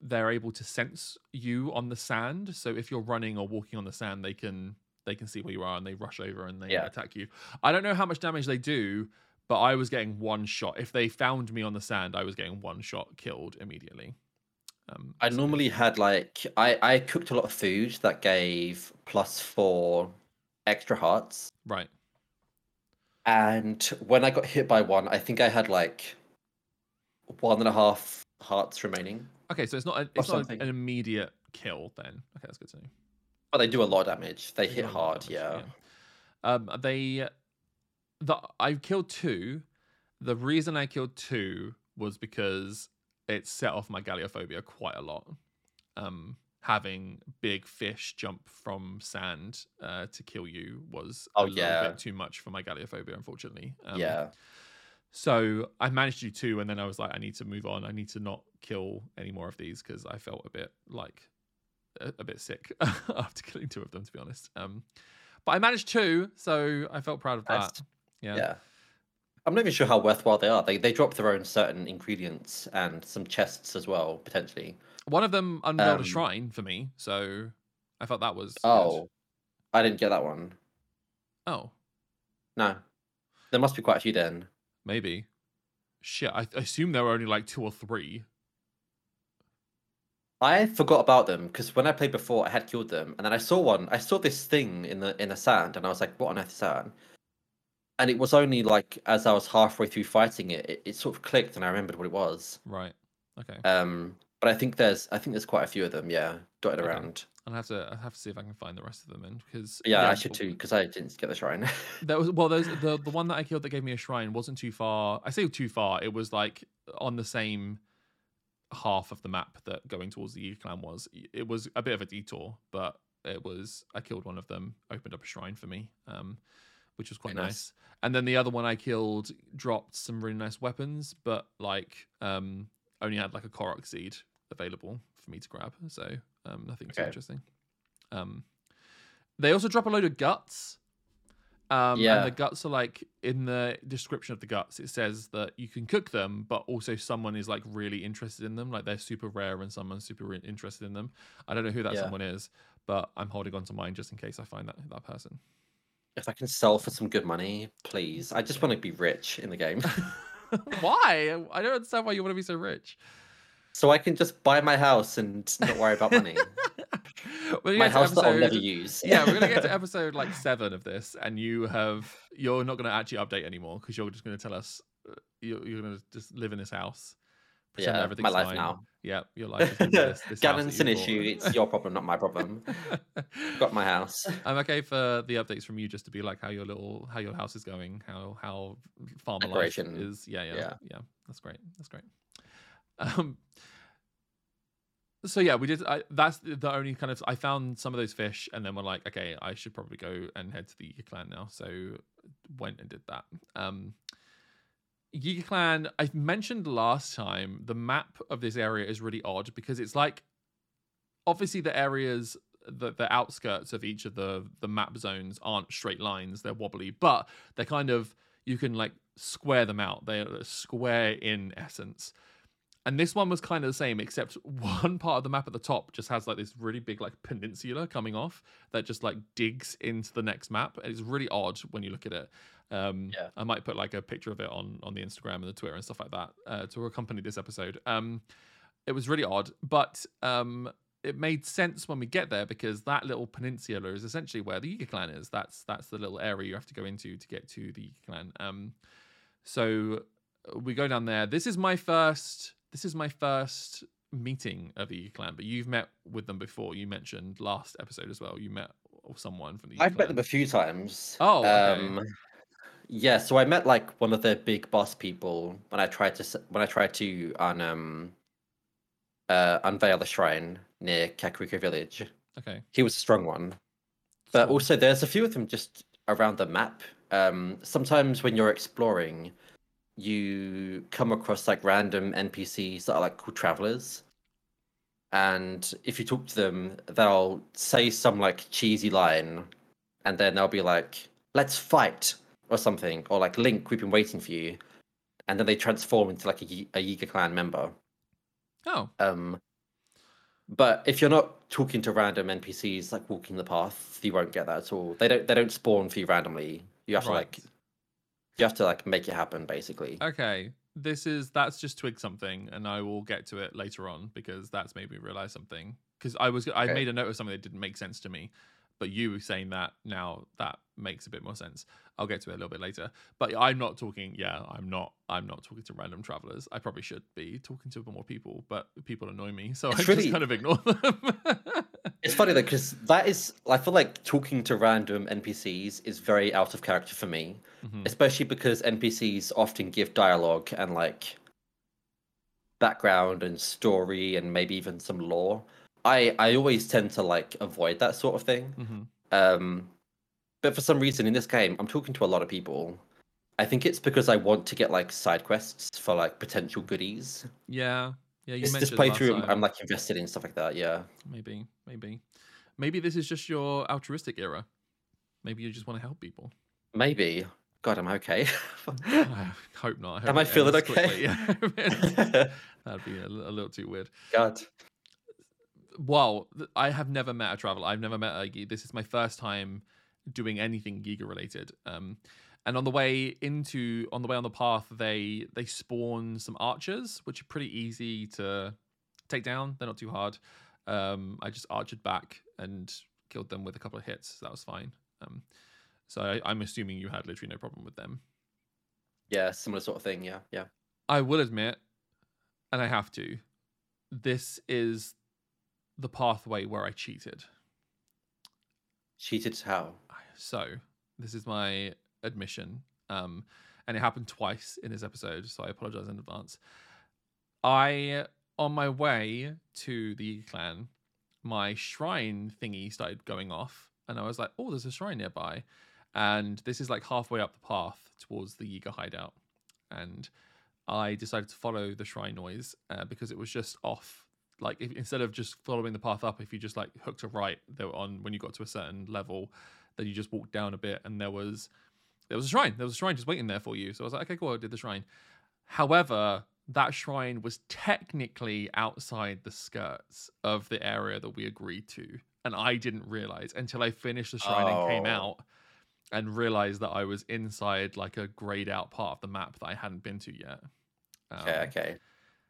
Speaker 1: they're able to sense you on the sand. So if you're running or walking on the sand, they can they can see where you are and they rush over and they
Speaker 2: Yeah.
Speaker 1: attack you. I don't know how much damage they do, but I was getting one shot. If they found me on the sand, I was getting one shot killed immediately. Um,
Speaker 2: I
Speaker 1: so-
Speaker 2: normally had like I I cooked a lot of food that gave plus four extra hearts,
Speaker 1: right.
Speaker 2: and when I got hit by one, I think I had like one and a half hearts remaining.
Speaker 1: Okay, so it's not a, it's not an immediate kill then. Okay, that's good to know.
Speaker 2: But they do a lot of damage. They
Speaker 1: They
Speaker 2: hit
Speaker 1: do a lot of
Speaker 2: hard,
Speaker 1: damage,
Speaker 2: yeah.
Speaker 1: Um, they the I killed two. The reason I killed two was because it set off my galeophobia quite a lot. Um, having big fish jump from sand uh, to kill you was
Speaker 2: Oh,
Speaker 1: a little
Speaker 2: yeah.
Speaker 1: bit too much for my galeophobia, unfortunately. Um,
Speaker 2: yeah.
Speaker 1: So I managed to do two, and then I was like, I need to move on. I need to not kill any more of these because I felt a bit like a, a bit sick after killing two of them, to be honest. Um, but I managed two, so I felt proud of that. Yeah.
Speaker 2: Yeah. I'm not even sure how worthwhile they are. They they drop their own certain ingredients and some chests as well, potentially.
Speaker 1: One of them unveiled
Speaker 2: Um,
Speaker 1: a shrine for me, so I thought that was good.
Speaker 2: Oh. I didn't get that one.
Speaker 1: oh,
Speaker 2: No. There must be quite a few then.
Speaker 1: maybe. Shit, I, I assume there were only like two or three.
Speaker 2: I forgot about them because when I played before, I had killed them, and then I saw one. I saw this thing in the in the sand, and I was like, "What on earth is that?" And it was only like as I was halfway through fighting it, it, it sort of clicked, and I remembered what it was.
Speaker 1: Right. Okay.
Speaker 2: Um, but I think there's I think there's quite a few of them, yeah, dotted
Speaker 1: Okay.
Speaker 2: around.
Speaker 1: I'll have to I have to see if I can find the rest of them in because
Speaker 2: Yeah, I should too because I didn't get the shrine.
Speaker 1: There was well, there's the the one that I killed that gave me a shrine wasn't too far. I say too far. It was like on the same half of the map that going towards the Yi clan was. It was a bit of a detour, but it was. I killed one of them, opened up a shrine for me, um, which was quite nice.
Speaker 2: nice.
Speaker 1: And then the other one I killed dropped some really nice weapons, but like um only had like a Korok seed available for me to grab. So um nothing too interesting. Um, they also drop a load of guts. Um,
Speaker 2: Yeah.
Speaker 1: and the guts are like in the description of the guts, it says that you can cook them, but also someone is like really interested in them, like they're super rare and someone's super interested in them. I don't know who that
Speaker 2: Yeah.
Speaker 1: someone is, but I'm holding on to mine just in case I find that that person.
Speaker 2: if I can sell for some good money, please. I just want to be rich in the game,
Speaker 1: why? I don't understand why you want to be so rich.
Speaker 2: so I can just buy my house and not worry about money.
Speaker 1: You
Speaker 2: my house that I'll never use.
Speaker 1: yeah, we're gonna get to episode like seven of this, and you have you're not gonna actually update anymore because you're just gonna tell us uh, you're, you're gonna just live in this house. pretend
Speaker 2: Yeah,
Speaker 1: everything's
Speaker 2: my life
Speaker 1: fine.
Speaker 2: now.
Speaker 1: Yeah, your life is this, this
Speaker 2: an issue. It's your problem, not my problem. Got my house.
Speaker 1: I'm okay for the updates from you just to be like how your little how your house is going, how how farmer life is. Yeah, yeah, yeah,
Speaker 2: Yeah.
Speaker 1: That's great. That's great. Um. So yeah, we did. I, that's the only kind of. I found some of those fish, and then we're like, okay, I should probably go and head to the Yiga clan now. So went and did that. Um. Yiga clan. I mentioned last time the map of this area is really odd because it's like obviously the areas the, the outskirts of each of the the map zones aren't straight lines they're wobbly but they're kind of you can like square them out they're square in essence and this one was kind of the same except one part of the map at the top just has like this really big like peninsula coming off that just like digs into the next map and it's really odd when you look at it um
Speaker 2: Yeah.
Speaker 1: i might put like a picture of it on on the instagram and the twitter and stuff like that uh, to accompany this episode um it was really odd but um it made sense when we get there because that little peninsula is essentially where the Yiga clan is. That's that's the little area you have to go into to get to the Yiga clan. Um, so uh, we go down there. This is my first. This is my first meeting of the clan, but you've met with them before. You mentioned last episode as well. You met someone from the.
Speaker 2: I've met them a few times.
Speaker 1: Oh, okay.
Speaker 2: yeah. So I met like one of their big boss people when I tried to when I tried to un, um, uh, unveil the shrine near Kakariko village.
Speaker 1: Okay.
Speaker 2: He was a strong one, but also there's a few of them just around the map. Um, sometimes when you're exploring, you come across like random NPCs that are like called travelers. And if you talk to them, they'll say some like cheesy line, and then they'll be like, "Let's fight" or something, or like "Link, we've been waiting for you," and then they transform into like a, Yi- a Yiga clan member.
Speaker 1: Oh,
Speaker 2: Um, but if you're not talking to random NPCs like walking the path, you won't get that at all. They don't they don't spawn for you randomly. You have to like
Speaker 1: right.
Speaker 2: You have to like make it happen basically.
Speaker 1: Okay. This is that's just twig something, and I will get to it later on because that's made me realize something. Because I was I
Speaker 2: Okay.
Speaker 1: made a note of something that didn't make sense to me, but you saying that now that makes a bit more sense. I'll get to it a little bit later. But I'm not talking. Yeah, I'm not. I'm not talking to random travelers. I probably should be talking to a bit more people, but people annoy me, so
Speaker 2: It's
Speaker 1: I
Speaker 2: really-
Speaker 1: just kind of ignore them.
Speaker 2: It's funny though because that is I feel like talking to random NPCs is very out of character for me,
Speaker 1: Mhm.
Speaker 2: especially because NPCs often give dialogue and like background and story and maybe even some lore. I I always tend to like avoid that sort of thing.
Speaker 1: Mhm.
Speaker 2: Um, but for some reason in this game, I'm talking to a lot of people. I think it's because I want to get like side quests for like potential goodies.
Speaker 1: Yeah, yeah. You
Speaker 2: This, this
Speaker 1: mentioned last
Speaker 2: playthrough. I'm like invested in stuff like that. Yeah,
Speaker 1: Maybe, maybe, maybe this is just your altruistic era. Maybe you just want to help people.
Speaker 2: maybe. God, am I okay?
Speaker 1: I hope not. hope
Speaker 2: Am I
Speaker 1: it
Speaker 2: feeling okay?
Speaker 1: quickly. Yeah. That'd be a, a little too weird.
Speaker 2: God.
Speaker 1: Well, I have never met a traveler. I've never met a. This is my first time doing anything Yiga related. Um, and on the way into, on the way on the path, they they spawn some archers, which are pretty easy to take down. They're not too hard. Um, I just archered back and killed them with a couple of hits. So that was fine. Um, so I, I'm assuming you had literally no problem with them.
Speaker 2: Yeah, similar sort of thing. Yeah, yeah.
Speaker 1: I will admit, and I have to, this is the pathway where I cheated.
Speaker 2: Cheated how?
Speaker 1: So this is my admission, um, and it happened twice in this episode. So I apologize in advance. I, on my way to the clan, my shrine thingy started going off, and I was like, "Oh, there's a shrine nearby," and this is like halfway up the path towards the Yiga hideout, and I decided to follow the shrine noise uh, because it was just off. Like if, instead of just following the path up, if you just like hooked a right, there on when you got to a certain level, then you just walked down a bit and there was there was a shrine. There was a shrine just waiting there for you. So I was like, okay, cool, I did the shrine. However, that shrine was technically outside the skirts of the area that we agreed to. And I didn't realize until I finished the shrine and came
Speaker 2: Oh.
Speaker 1: out and realized that I was inside like a grayed out part of the map that I hadn't been to yet.
Speaker 2: Okay,
Speaker 1: Um,
Speaker 2: okay.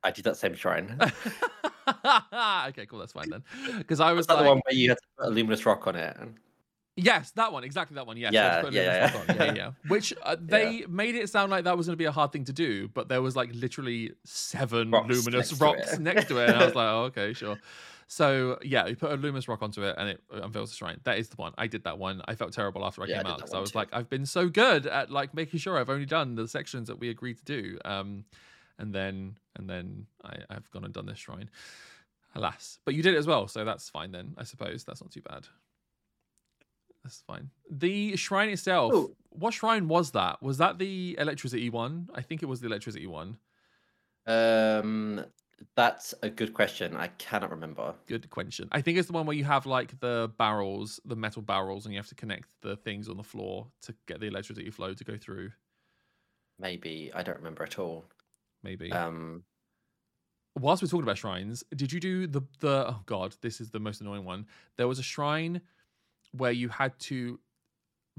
Speaker 2: I did that same shrine.
Speaker 1: okay, cool, that's fine then. Because I was
Speaker 2: Was that
Speaker 1: like,
Speaker 2: the one where you had to put a luminous rock on it?
Speaker 1: Yes, that one, exactly that one. Yes,
Speaker 2: Yeah,
Speaker 1: let's put a
Speaker 2: yeah, yeah,
Speaker 1: yeah, yeah, yeah. Which uh, they made it sound like that was going to be a hard thing to do, but there was like literally seven
Speaker 2: Rocks
Speaker 1: luminous
Speaker 2: next
Speaker 1: rocks
Speaker 2: it.
Speaker 1: next to it, and I was like, oh, okay, sure. So yeah, you put a luminous rock onto it, and it unveils the shrine. That is the one. I did that one. I felt terrible after I
Speaker 2: Yeah,
Speaker 1: came
Speaker 2: did
Speaker 1: out because I was
Speaker 2: too.
Speaker 1: like, I've been so good at like making sure I've only done the sections that we agreed to do. Um, and then and then I, I've gone and done this shrine. Alas, but you did it as well, so that's fine then. I suppose that's not too bad. That's fine. The shrine itself.
Speaker 2: Oh.
Speaker 1: What shrine was that? Was that the electricity one? I think it was the electricity one.
Speaker 2: Um, that's a good question. I cannot remember.
Speaker 1: Good question. I think it's the one where you have like the barrels, the metal barrels, and you have to connect the things on the floor to get the electricity flow to go through.
Speaker 2: Maybe I don't remember at all.
Speaker 1: Maybe.
Speaker 2: Um,
Speaker 1: Whilst we're talking about shrines, did you do the the? Oh god, this is the most annoying one. There was a shrine where you had to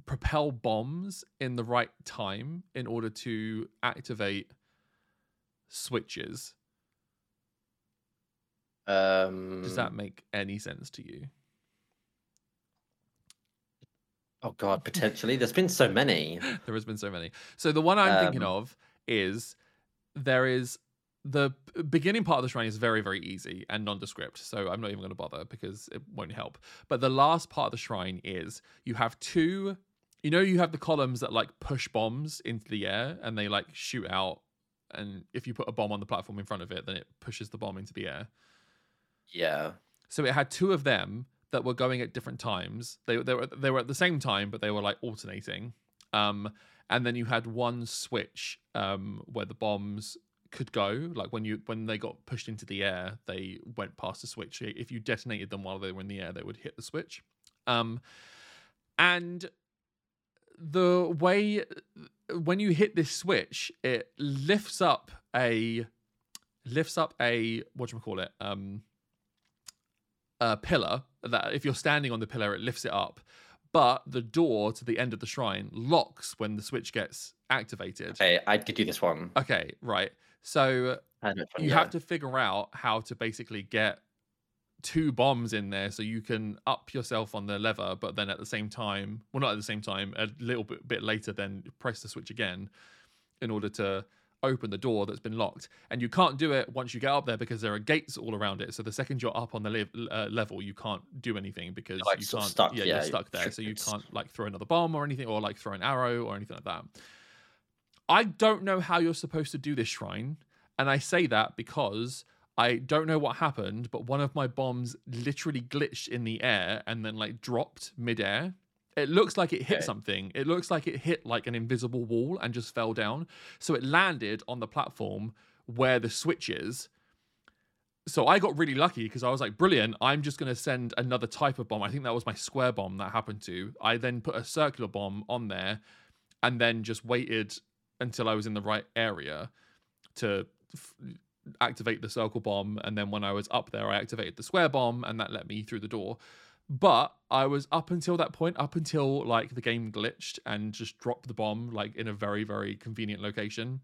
Speaker 1: propel bombs in the right time in order to activate switches.
Speaker 2: um,
Speaker 1: Does that make any sense to you?
Speaker 2: Oh God, potentially. There's been so many.
Speaker 1: there has been so many. So the one I'm thinking
Speaker 2: Um,
Speaker 1: of is there is the beginning part of the shrine is very very easy and nondescript. So I'm not even going to bother because it won't help. But the last part of the shrine is you have two. You know, you have the columns that like push bombs into the air and they like shoot out. And if you put a bomb on the platform in front of it, then it pushes the bomb into the air.
Speaker 2: Yeah.
Speaker 1: So it had two of them that were going at different times. They they were they were at the same time, but they were like alternating. Um, and then you had one switch um, where the bombs could go. Like when you when they got pushed into the air, they went past the switch. If you detonated them while they were in the air, they would hit the switch. Um, and the way when you hit this switch, it lifts up a lifts up a what do you call it? Um, a pillar that if you're standing on the pillar, it lifts it up. But the door to the end of the shrine locks when the switch gets activated.
Speaker 2: Okay, I could do this one.
Speaker 1: Okay, right. So
Speaker 2: I know which one,
Speaker 1: you
Speaker 2: yeah.
Speaker 1: have to figure out how to basically get two bombs in there so you can up yourself on the lever, but then at the same time, well, not at the same time, a little bit, bit later, then press the switch again in order to open the door that's been locked, and you can't do it once you get up there because there are gates all around it. So the second you're up on the le- uh, level, you can't do anything because
Speaker 2: like,
Speaker 1: you can't.
Speaker 2: stuck,
Speaker 1: yeah,
Speaker 2: yeah,
Speaker 1: you're stuck there, so you can't like throw another bomb or anything, or like throw an arrow or anything like that. I don't know how you're supposed to do this shrine, and I say that because I don't know what happened, but one of my bombs literally glitched in the air and then like dropped midair. It looks like it hit
Speaker 2: Okay.
Speaker 1: something. It looks like it hit like an invisible wall and just fell down. So it landed on the platform where the switch is. So I got really lucky because I was like, brilliant. I'm just going to send another type of bomb. I think that was my square bomb that happened to. I then put a circular bomb on there and then just waited until I was in the right area to f- activate the circle bomb. And then when I was up there, I activated the square bomb and that let me through the door. But I was up until that point, up until like the game glitched and just dropped the bomb like in a very, very convenient location.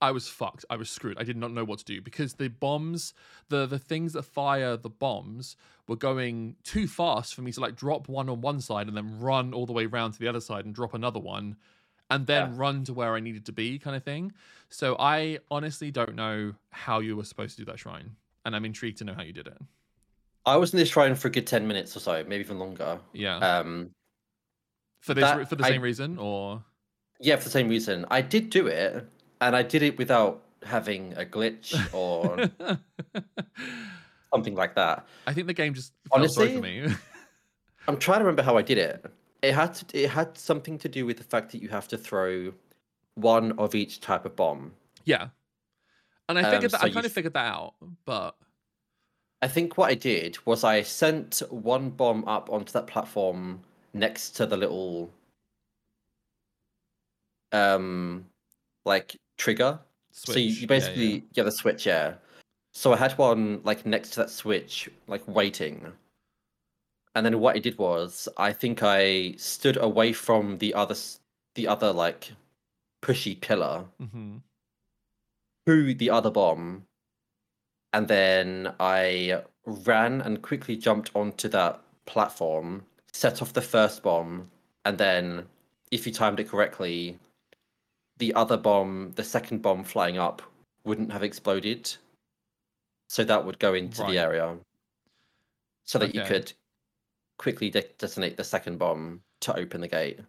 Speaker 1: I was fucked. I was screwed. I did not know what to do because the bombs, the the things that fire the bombs were going too fast for me to like drop one on one side and then run all the way around to the other side and drop another one and then
Speaker 2: Yeah.
Speaker 1: run to where I needed to be kind of thing. So I honestly don't know how you were supposed to do that shrine and I'm intrigued to know how you did it.
Speaker 2: I was in this shrine for a good ten minutes or so, maybe even longer.
Speaker 1: Yeah.
Speaker 2: Um,
Speaker 1: for this
Speaker 2: that-
Speaker 1: for the
Speaker 2: I-
Speaker 1: same reason or
Speaker 2: yeah, for the same reason. I did do it, and I did it without having a glitch or something like that.
Speaker 1: I think the game just sorry for
Speaker 2: Honestly,
Speaker 1: me.
Speaker 2: I'm trying to remember how I did it. It had to, it had something to do with the fact that you have to throw one of each type of bomb.
Speaker 1: yeah. And I
Speaker 2: Um,
Speaker 1: figured that
Speaker 2: so
Speaker 1: I kind of figured that out, but
Speaker 2: I think what I did was I sent one bomb up onto that platform next to the little um like trigger. So you,
Speaker 1: switch.
Speaker 2: you
Speaker 1: Yeah, yeah.
Speaker 2: basically yeah, the switch, yeah. So I had one like next to that switch, like waiting. And then what I did was I think I stood away from the other the other like pushy pillar
Speaker 1: Mhm.
Speaker 2: threw the other bomb, and then I ran and quickly jumped onto that platform, set off the first bomb, and then, if you timed it correctly, the other bomb, the second bomb flying up, wouldn't have exploded. So that would go into
Speaker 1: Right.
Speaker 2: the area, so that you could quickly de- detonate the second bomb to open the gate.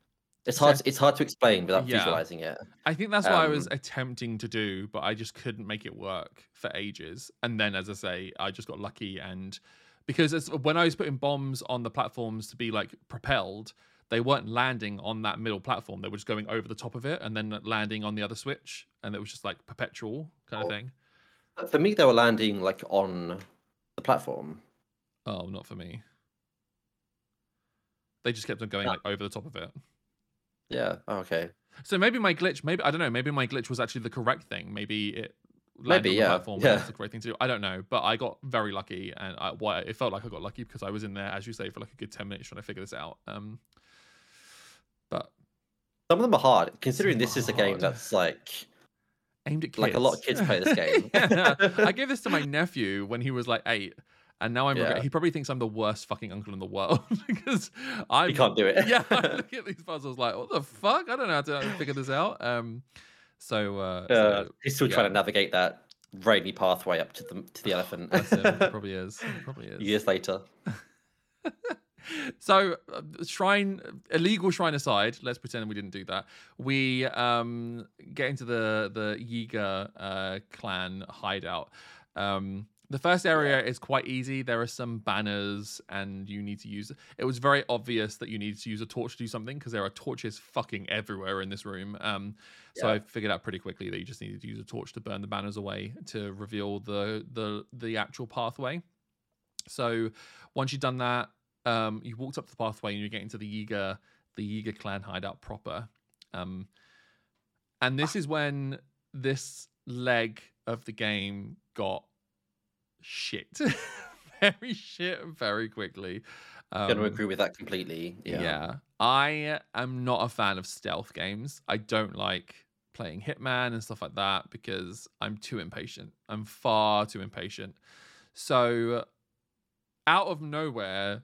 Speaker 2: It's hard. It's hard to explain without
Speaker 1: Yeah.
Speaker 2: visualizing it.
Speaker 1: I think that's what I was
Speaker 2: Um,
Speaker 1: attempting to do, but I just couldn't make it work for ages. And then, as I say, I just got lucky, and because when I was putting bombs on the platforms to be like propelled, they weren't landing on that middle platform. They were just going over the top of it and then landing on the other switch, and it was just like perpetual kind of
Speaker 2: Oh.
Speaker 1: thing.
Speaker 2: For me, they were landing like on the platform.
Speaker 1: Oh, not for me. They just kept on going like over the top of it.
Speaker 2: Yeah. oh, okay.
Speaker 1: So maybe my glitch, maybe I don't know, maybe my glitch was actually the correct thing. Maybe it landed
Speaker 2: Maybe,
Speaker 1: on the
Speaker 2: yeah,
Speaker 1: platform
Speaker 2: yeah.
Speaker 1: that's the correct thing to do. I don't know, but I got very lucky, and I, why it felt like I got lucky because I was in there, as you say, for like a good ten minutes trying to figure this out. Um, but
Speaker 2: Some of them are hard, considering this is a game that's like
Speaker 1: aimed at kids.
Speaker 2: Like, a lot of kids play this game.
Speaker 1: yeah, I gave this to my nephew when he was like eight. And now I'm
Speaker 2: Yeah.
Speaker 1: he probably thinks I'm the worst fucking uncle in the world because I
Speaker 2: can't do it.
Speaker 1: yeah, I look at these puzzles like, what the fuck? I don't know how to figure this out. Um, so, uh,
Speaker 2: Uh,
Speaker 1: so
Speaker 2: he's still trying to navigate that rainy pathway up to the to the elephant.
Speaker 1: him, probably is. Probably is.
Speaker 2: Years later.
Speaker 1: So, uh, shrine illegal shrine aside, let's pretend we didn't do that. We um get into the the Yiga uh, clan hideout. Um, the first area is quite easy. There are some banners, and you need to use. It was very obvious that you needed to use a torch to do something because there are torches fucking everywhere in this room. Um, so
Speaker 2: Yeah.
Speaker 1: I figured out pretty quickly that you just needed to use a torch to burn the banners away to reveal the the the actual pathway. So once you've done that, um, you walked up the pathway and you get into the Yiga, the Yiga clan hideout proper. Um, and this is when this leg of the game got shit, very shit, very quickly. Um,
Speaker 2: Gonna agree with that completely.
Speaker 1: yeah.
Speaker 2: Yeah.
Speaker 1: I am not a fan of stealth games. I don't like playing Hitman and stuff like that because I'm too impatient. I'm far too impatient. So, out of nowhere,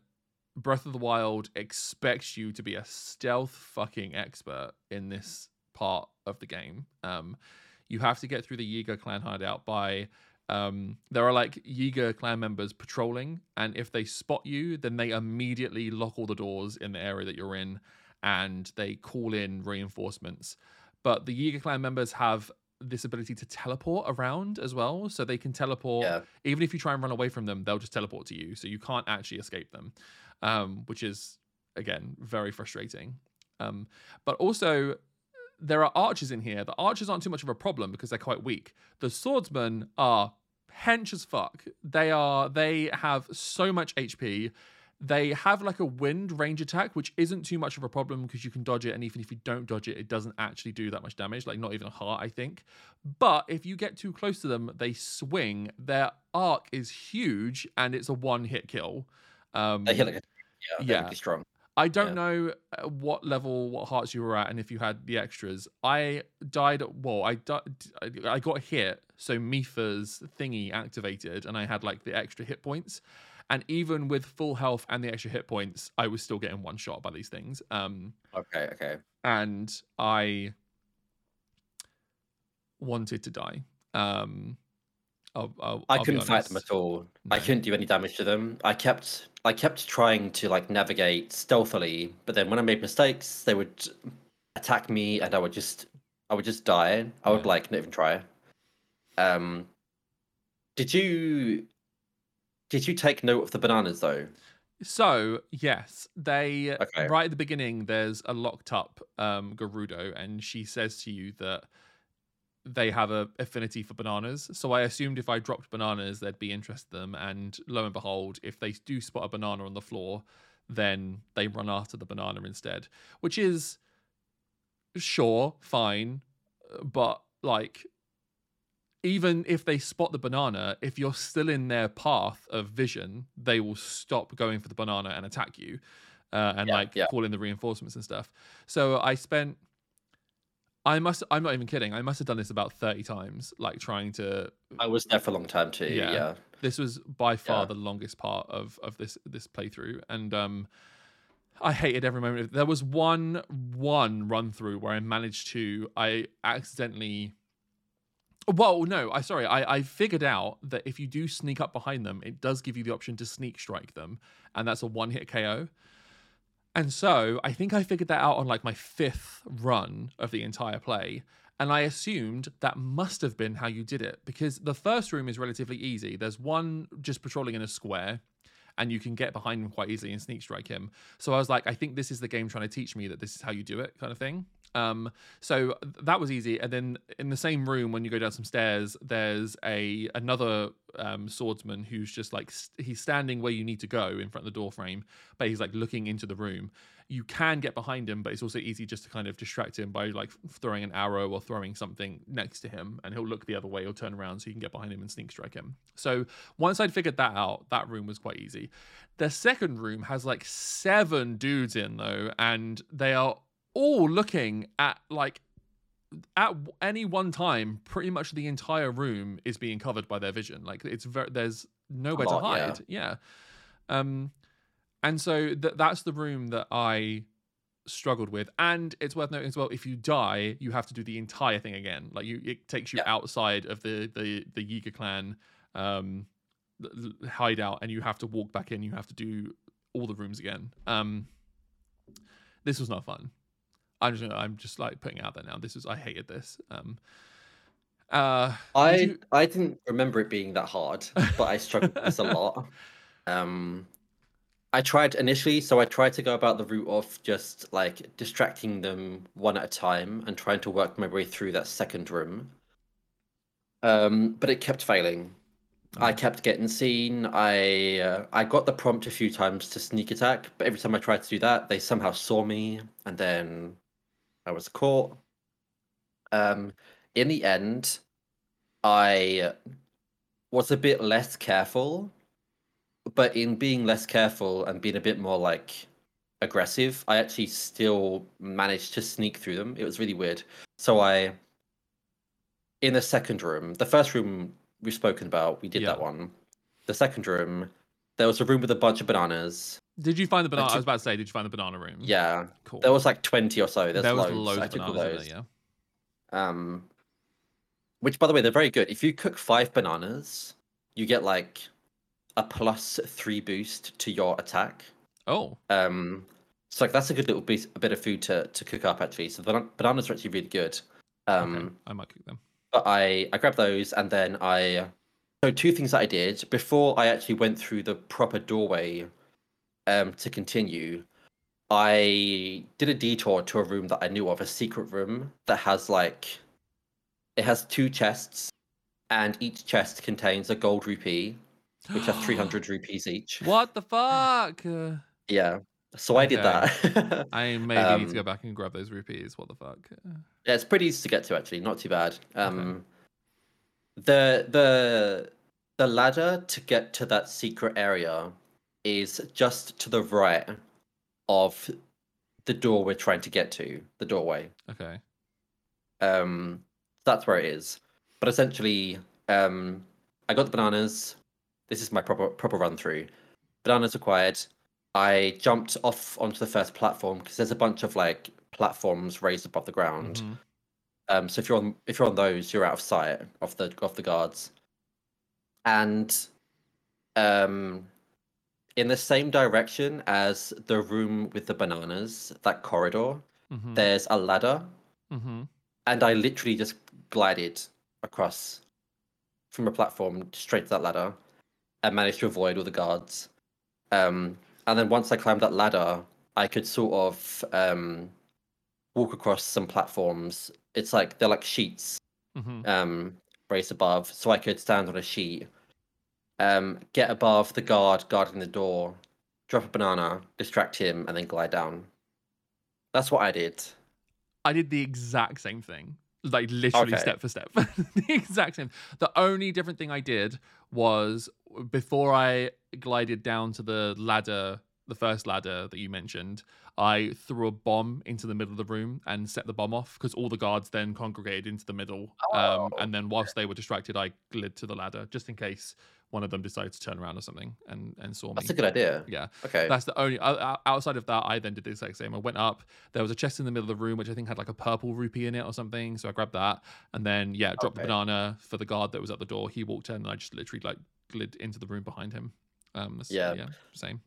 Speaker 1: Breath of the Wild expects you to be a stealth fucking expert in this part of the game. Um, You have to get through the Yiga clan hideout by um, there are like Yiga clan members patrolling, and if they spot you, then they immediately lock all the doors in the area that you're in, and they call in reinforcements. But the Yiga clan members have this ability to teleport around as well, so they can teleport.
Speaker 2: Yeah.
Speaker 1: Even if you try and run away from them, they'll just teleport to you, so you can't actually escape them, um, which is again very frustrating. Um, but also, there are archers in here. The archers aren't too much of a problem because they're quite weak. The swordsmen are hench as fuck. They are they have so much HP. They have like a wind range attack, which isn't too much of a problem because you can dodge it, and even if you don't dodge it, it doesn't actually do that much damage, like not even a heart, I think. But if you get too close to them, they swing. Their arc is huge, and it's a one-hit kill. Um,
Speaker 2: They hit like a, yeah,
Speaker 1: yeah.
Speaker 2: strong.
Speaker 1: I don't
Speaker 2: Yeah.
Speaker 1: know uh, what level, what hearts you were at, and if you had the extras. I died. Well, I di- I got hit, so Mipha's thingy activated, and I had like the extra hit points. And even with full health and the extra hit points, I was still getting one shot by these things. Um,
Speaker 2: Okay, okay.
Speaker 1: and I wanted to die. Um, I'll, I'll,
Speaker 2: I couldn't fight them at all. I couldn't do any damage to them. I kept I kept trying to like navigate stealthily, but then when I made mistakes, they would attack me and I would just I would just die. I would
Speaker 1: Yeah.
Speaker 2: like not even try. Um did you did you take note of the bananas though?
Speaker 1: So yes, they
Speaker 2: Okay.
Speaker 1: right at the beginning. There's a locked up um, Gerudo, and she says to you that they have a affinity for bananas. So I assumed if I dropped bananas, they'd be interested in them. And lo and behold, if they do spot a banana on the floor, then they run after the banana instead, which is sure fine, but like even if they spot the banana, if you're still in their path of vision, they will stop going for the banana and attack you, uh, and
Speaker 2: Yeah,
Speaker 1: like
Speaker 2: yeah.
Speaker 1: call in the reinforcements and stuff. So I spent. I must. I'm not even kidding. I must have done this about thirty times, like trying to.
Speaker 2: I was there for a long time too.
Speaker 1: Yeah.
Speaker 2: Yeah.
Speaker 1: This was by far
Speaker 2: Yeah.
Speaker 1: the longest part of of this this playthrough, and um, I hated every moment. of There was one one run through where I managed to. I accidentally. Well, no, I sorry. I I figured out that if you do sneak up behind them, it does give you the option to sneak strike them, and that's a one hit KO. And so I think I figured that out on like my fifth run of the entire play. And I assumed that must have been how you did it because the first room is relatively easy. There's one just patrolling in a square, and you can get behind him quite easily and sneak strike him. So I was like, I think this is the game trying to teach me that this is how you do it, kind of thing. Um, so that was easy. And then in the same room, when you go down some stairs, there's a another um, swordsman who's just like st- he's standing where you need to go in front of the door frame, but he's like looking into the room. You can get behind him, but it's also easy just to kind of distract him by like throwing an arrow or throwing something next to him, and he'll look the other way or turn around so you can get behind him and sneak strike him. So once I'd figured that out, that room was quite easy. The second room has like seven dudes in though, and they are all looking at like at any one time pretty much the entire room is being covered by their vision. Like it's very there's nowhere to
Speaker 2: lot, yeah.
Speaker 1: hide. Yeah. um and so th- that's the room that i struggled with. And it's worth noting as well if you die you have to do the entire thing again. Like you it takes you
Speaker 2: Yeah.
Speaker 1: outside of the the the Yiga clan um hideout and you have to walk back in. You have to do all the rooms again. Um this was not fun I'm just I'm just like putting it out there now. This is I hated this. Um uh
Speaker 2: I
Speaker 1: you-
Speaker 2: I didn't remember it being that hard, but I struggled with this a lot. Um, I tried initially, so I tried to go about the route of just like distracting them one at a time and trying to work my way through that second room. Um, but it kept failing. I
Speaker 1: Mm.
Speaker 2: kept getting seen. I uh, I got the prompt a few times to sneak attack, but every time I tried to do that, they somehow saw me, and then I was caught. Um, in the end, I was a bit less careful, but in being less careful and being a bit more like aggressive, I actually still managed to sneak through them. It was really weird. So I, in the second room, the first room we've spoken about, we did
Speaker 1: Yeah.
Speaker 2: that one. The second room, there was a room with a bunch of bananas.
Speaker 1: Did you find the banana? I
Speaker 2: took-
Speaker 1: was about to say, did you find the banana room?
Speaker 2: Yeah,
Speaker 1: cool.
Speaker 2: there was like twenty or so. There's
Speaker 1: there was
Speaker 2: loads.
Speaker 1: loads
Speaker 2: I
Speaker 1: of
Speaker 2: took all
Speaker 1: bananas
Speaker 2: those.
Speaker 1: there, yeah.
Speaker 2: Um, which by the way they're very good. If you cook five bananas, you get like a plus three boost to your attack.
Speaker 1: Oh,
Speaker 2: Um, so like that's a good little bit, a bit of food to to cook up actually. So the banan- bananas are actually really good. Um,
Speaker 1: okay. I might cook them.
Speaker 2: but I I grabbed those and then I so two things that I did before I actually went through the proper doorway um to continue. I did a detour to a room that I knew of, a secret room that has like it has two chests and each chest contains a gold rupee, which have 300 rupees each.
Speaker 1: What the fuck?
Speaker 2: Yeah. So I did that.
Speaker 1: I maybe need to go
Speaker 2: Um,
Speaker 1: back and grab those rupees. What the fuck?
Speaker 2: Yeah, it's pretty easy to get to actually, not too bad. Um the the the ladder to get to that secret area is just to the right of the door we're trying to get to, the doorway.
Speaker 1: Okay.
Speaker 2: Um that's where it is. But essentially, um I got the bananas. This is my proper proper run through. Bananas acquired. I jumped off onto the first platform because there's a bunch of like platforms raised above the ground.
Speaker 1: Mhm.
Speaker 2: Um, so if you're on if you're on those, you're out of sight of the of the guards. And um, in the same direction as the room with the bananas, that corridor,
Speaker 1: Mhm.
Speaker 2: there's a ladder,
Speaker 1: Mhm.
Speaker 2: and I literally just glided across from a platform straight to that ladder, and managed to avoid all the guards. Um, and then once I climbed that ladder, I could sort of um, walk across some platforms. It's like they're like sheets
Speaker 1: Mhm.
Speaker 2: um, raised above, so I could stand on a sheet, um, get above the guard guarding the door, drop a banana, distract him, and then glide down. That's what I did.
Speaker 1: I did the exact same thing, like literally
Speaker 2: Okay.
Speaker 1: step for step. the exact same. The only different thing I did was before I glided down to the ladder, the first ladder that you mentioned, I threw a bomb into the middle of the room and set the bomb off because all the guards then congregated into the middle. Um,
Speaker 2: Oh.
Speaker 1: and then whilst they were distracted, I glid to the ladder just in case one of them decided to turn around or something and, and saw me.
Speaker 2: That's a good idea.
Speaker 1: yeah.
Speaker 2: Okay.
Speaker 1: That's the only outside of that. I then did the exact same. I went up. There was a chest in the middle of the room, which I think had like a purple rupee in it or something. So I grabbed that, and then yeah, dropped the banana for the guard that was at the door. He walked in, and I just literally like glid into the room behind him. Um,
Speaker 2: Yeah.
Speaker 1: yeah, same.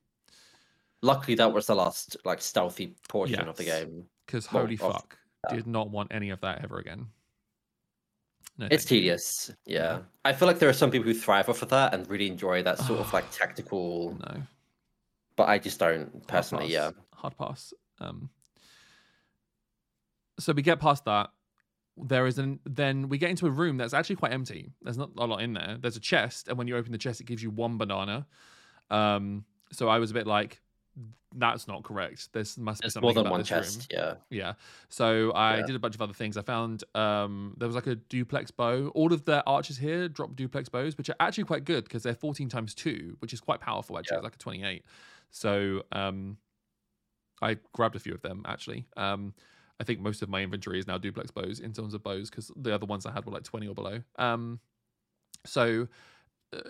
Speaker 2: Luckily, that was the last like stealthy portion of the game.
Speaker 1: Because
Speaker 2: Well,
Speaker 1: holy fuck, did not want any of that ever again. No,
Speaker 2: It's tedious. Yeah. I feel like there are some people who thrive off of that and really enjoy that sort of like tactical,
Speaker 1: No.
Speaker 2: but I just don't personally. Yeah.
Speaker 1: hard pass. Um, so we get past that. There is an then we get into a room that's actually quite empty. There's not a lot in there. There's a chest, and when you open the chest, it gives you one banana. Um, so I was a bit like, that's not correct. There's must be something
Speaker 2: more than
Speaker 1: about
Speaker 2: one
Speaker 1: this room.
Speaker 2: Yeah.
Speaker 1: Yeah. So I
Speaker 2: Yeah.
Speaker 1: did a bunch of other things. I found um there was like a duplex bow. All of the archers here drop duplex bows, which are actually quite good because they're 14 times 2, which is quite powerful actually.
Speaker 2: Yeah.
Speaker 1: It's like a 28. So um I grabbed a few of them actually. Um I think most of my inventory is now duplex bows in terms of bows because the other ones I had were like 20 or below. Um so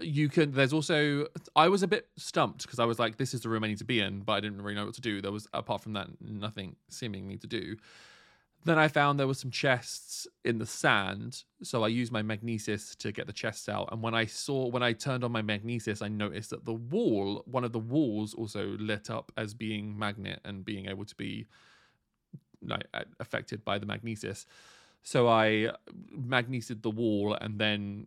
Speaker 1: you can there's also i was a bit stumped because i was like this is the room i need to be in but i didn't really know what to do. There was apart from that nothing seemingly to do. Then i found there were some chests in the sand so i used my magnesis to get the chests out and when i saw when i turned on my magnesis i noticed that the wall one of the walls also lit up as being magnet and being able to be like affected by the magnesis. So i magneted the wall and then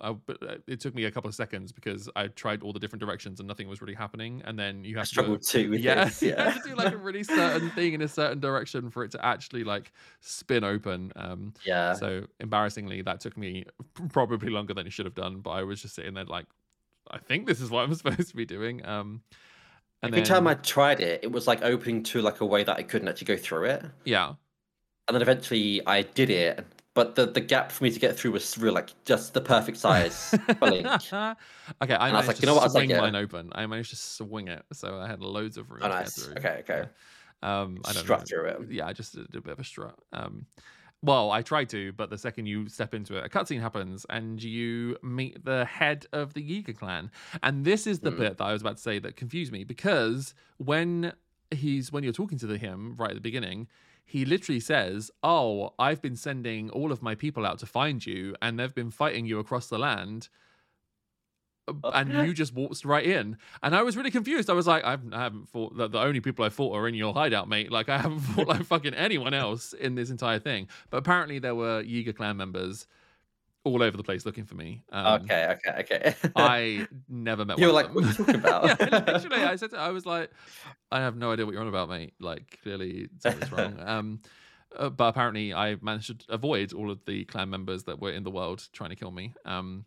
Speaker 1: I, but uh, it took me a couple of seconds because I tried all the different directions and nothing was really happening. And then you
Speaker 2: I
Speaker 1: have to
Speaker 2: struggled too with
Speaker 1: yeah,
Speaker 2: this.
Speaker 1: you
Speaker 2: Yeah.
Speaker 1: have to do like a really certain thing in a certain direction for it to actually like spin open. Um,
Speaker 2: yeah.
Speaker 1: so embarrassingly, that took me probably longer than it should have done. But I was just sitting there like, I think this is what I'm supposed to be doing. Um, and
Speaker 2: Every
Speaker 1: then,
Speaker 2: time I tried it, it was like opening to like a way that I couldn't actually go through it.
Speaker 1: yeah,
Speaker 2: And then eventually I did it, but the, the gap for me to get through was real, like just the perfect size.
Speaker 1: okay, I
Speaker 2: I was
Speaker 1: managed
Speaker 2: like,
Speaker 1: to
Speaker 2: you know what, I was like,
Speaker 1: swing
Speaker 2: yeah.
Speaker 1: mine open. I managed to swing it, so I had loads of room
Speaker 2: Oh,
Speaker 1: to get
Speaker 2: nice.
Speaker 1: through.
Speaker 2: Okay, okay.
Speaker 1: Yeah. Um, I don't
Speaker 2: Strut
Speaker 1: know.
Speaker 2: it.
Speaker 1: Yeah, I just did a bit of a strut. Um, well, I tried to, but the second you step into it, a cutscene happens and you meet the head of the Yiga clan. And this is the
Speaker 2: Hmm.
Speaker 1: bit that I was about to say that confused me because when he's when you're talking to the, him right at the beginning, he literally says, "Oh, I've been sending all of my people out to find you, and they've been fighting you across the land." uh, And you just waltzed right in, and I was really confused. I was like, I've, I haven't fought. The, the only people I fought are in your hideout, mate. Like I haven't fought like fucking anyone else in this entire thing. But apparently, there were Yiga clan members all over the place looking for me. Um,
Speaker 2: okay, okay, okay.
Speaker 1: I never met.
Speaker 2: you were like, what are you talking about?
Speaker 1: yeah, literally, I said, to- I was like, I have no idea what you're on about, mate. Like, clearly something's wrong. Um, uh, but apparently, I managed to avoid all of the clan members that were in the world trying to kill me. Um,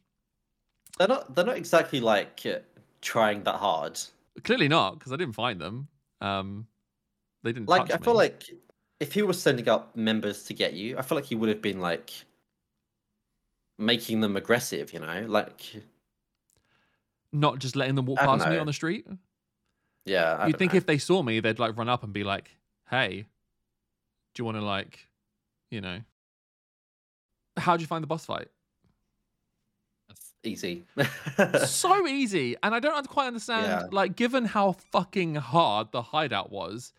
Speaker 2: they're not. They're not exactly like uh, trying that hard.
Speaker 1: clearly not, because I didn't find them. Um, they didn't.
Speaker 2: Like I feel
Speaker 1: me.
Speaker 2: like if he was sending up members to get you, I feel like he would have been like making them aggressive. You know, like
Speaker 1: not just letting them walk past me on the street.
Speaker 2: yeah. I
Speaker 1: You'd think
Speaker 2: know.
Speaker 1: if they saw me, they'd like run up and be like, "Hey, do you want to like, you know?" How'd you find the boss fight?
Speaker 2: easy.
Speaker 1: so easy, and I don't quite understand.
Speaker 2: Yeah.
Speaker 1: Like, given how fucking hard the hideout was,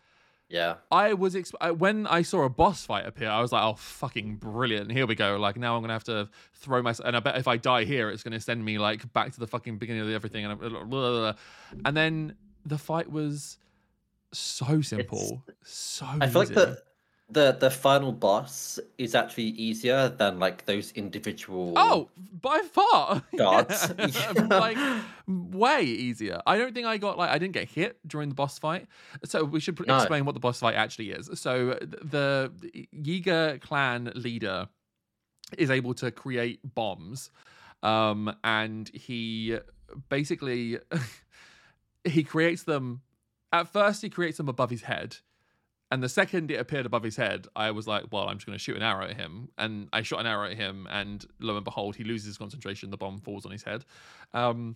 Speaker 2: yeah.
Speaker 1: I was exp- I- when I saw a boss fight appear, I was like, "Oh, fucking brilliant! Here we go!" Like now, I'm gonna have to throw myself, and I bet if I die here, it's gonna send me like back to the fucking beginning of everything, and blah, blah, blah. and then the fight was so simple, so.
Speaker 2: I feel like the the the final boss is actually easier than like those individual.
Speaker 1: Oh, by far.
Speaker 2: Gods.
Speaker 1: like way easier. I don't think I got like I didn't get hit during the boss fight. So we should
Speaker 2: No.
Speaker 1: explain what the boss fight actually is. So the, the Yiga clan leader is able to create bombs. Um and he basically he creates them at first he creates them above his head and the second it appeared above his head, I was like, well, I'm just going to shoot an arrow at him. And I shot an arrow at him, and lo and behold, he loses his concentration. The bomb falls on his head. Um,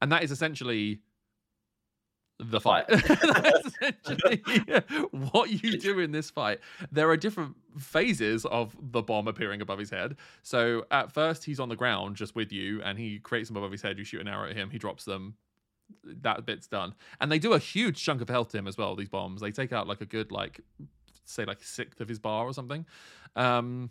Speaker 1: and that is essentially the fight. That's essentially what you do in this fight. There are different phases of the bomb appearing above his head. So at first, he's on the ground just with you, and he creates them above his head. You shoot an arrow at him, he drops them. That bit's done. And they do a huge chunk of health to him as well, these bombs. They take out like a good, like, say, like sixth of his bar or something. Um,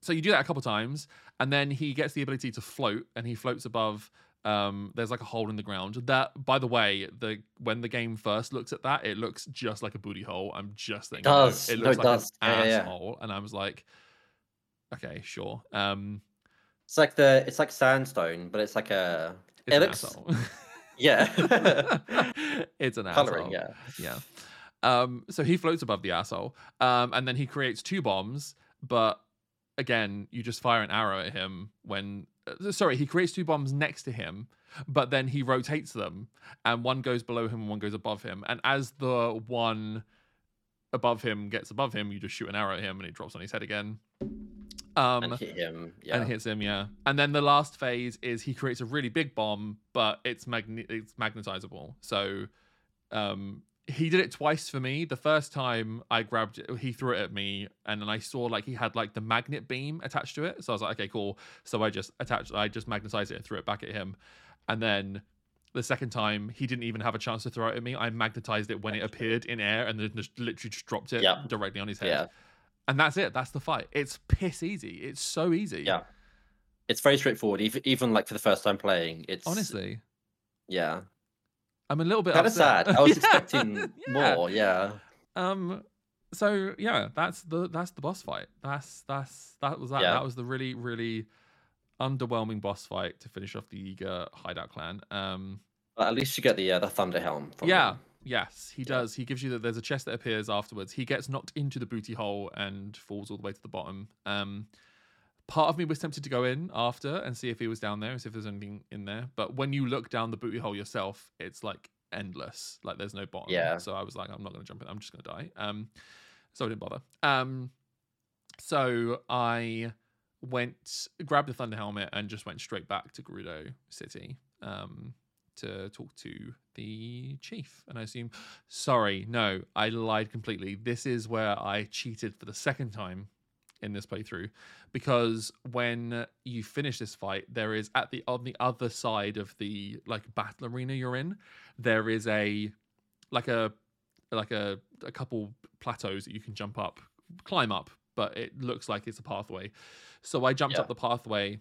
Speaker 1: so you do that a couple times, and then he gets the ability to float, and he floats above. Um, there's like a hole in the ground. That, by the way, the when the game first looks at that, it looks just like a booty hole. I'm just thinking, no,
Speaker 2: does.
Speaker 1: it
Speaker 2: No,
Speaker 1: looks
Speaker 2: it
Speaker 1: like
Speaker 2: does.
Speaker 1: an
Speaker 2: Yeah, yeah, yeah.
Speaker 1: asshole, and I was like, okay, sure. Um,
Speaker 2: It's like the it's like sandstone, but it's like a
Speaker 1: it's
Speaker 2: It looks-
Speaker 1: asshole.
Speaker 2: yeah.
Speaker 1: it's an
Speaker 2: Coloring,
Speaker 1: asshole.
Speaker 2: yeah.
Speaker 1: yeah. Um, so he floats above the asshole, um, and then he creates two bombs. But again, you just fire an arrow at him when. Uh, sorry, he creates two bombs next to him, but then he rotates them, and one goes below him and one goes above him. And as the one above him gets above him, you just shoot an arrow at him, and it drops on his head again. Um,
Speaker 2: and hit him. Yeah.
Speaker 1: and hits him, yeah. And then the last phase is he creates a really big bomb, but it's magne- it's magnetizable. So um he did it twice for me. The first time I grabbed it, he threw it at me, and then I saw like he had like the magnet beam attached to it. So I was like, okay, cool. So I just attached, I just magnetized it and threw it back at him. And then the second time, he didn't even have a chance to throw it at me. I magnetized it when it appeared in air, and then just literally just dropped it
Speaker 2: Yep.
Speaker 1: directly on his head.
Speaker 2: yeah.
Speaker 1: And that's it. That's the fight. It's piss easy. It's so easy.
Speaker 2: Yeah. It's very straightforward. Even even like for the first time playing, it's
Speaker 1: Honestly,
Speaker 2: yeah.
Speaker 1: I'm a little bit
Speaker 2: Kind of sad. I was
Speaker 1: Yeah,
Speaker 2: expecting
Speaker 1: yeah.
Speaker 2: more. Yeah.
Speaker 1: Um. So yeah, that's the that's the boss fight. That's that's that was that.
Speaker 2: Yeah.
Speaker 1: That was the really really underwhelming boss fight to finish off the Yiga Hideout Clan. Um.
Speaker 2: But at least you get the uh, the thunder helm. From
Speaker 1: Yeah.
Speaker 2: him.
Speaker 1: Yes, he does. He gives you that. There's a chest that appears afterwards. He gets knocked into the booty hole and falls all the way to the bottom. Um. Part of me was tempted to go in after and see if he was down there and see if there's anything in there. But when you look down the booty hole yourself, it's like endless. Like there's no bottom.
Speaker 2: Yeah.
Speaker 1: So I was like, I'm not going to jump in. I'm just going to die. Um. So I didn't bother. Um. So I went grabbed the thunder helmet and just went straight back to Gerudo City. Um. To talk to the chief, and I assume. Sorry, no, I lied completely. This is where I cheated for the second time in this playthrough because when you finish this fight there is at the on the other side of the like battle arena you're in there is a like a like a a couple plateaus that you can jump up, climb up, but it looks like it's a pathway. So I jumped
Speaker 2: Yeah.
Speaker 1: up the pathway,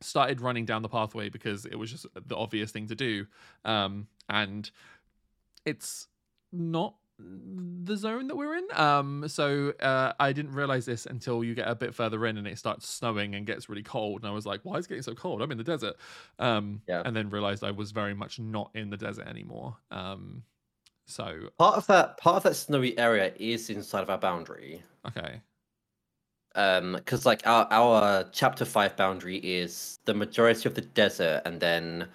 Speaker 1: started running down the pathway because it was just the obvious thing to do. Um, and it's not the zone that we're in. Um, so uh, I didn't realize this until you get a bit further in and it starts snowing and gets really cold. And I was like, why is it getting so cold? I'm in the desert. Um,
Speaker 2: Yeah.
Speaker 1: And then realized I was very much not in the desert anymore. Um, so,
Speaker 2: Part of that part of that snowy area is inside of our boundary.
Speaker 1: okay.
Speaker 2: Um, because like our our chapter five boundary is the majority of the desert, and then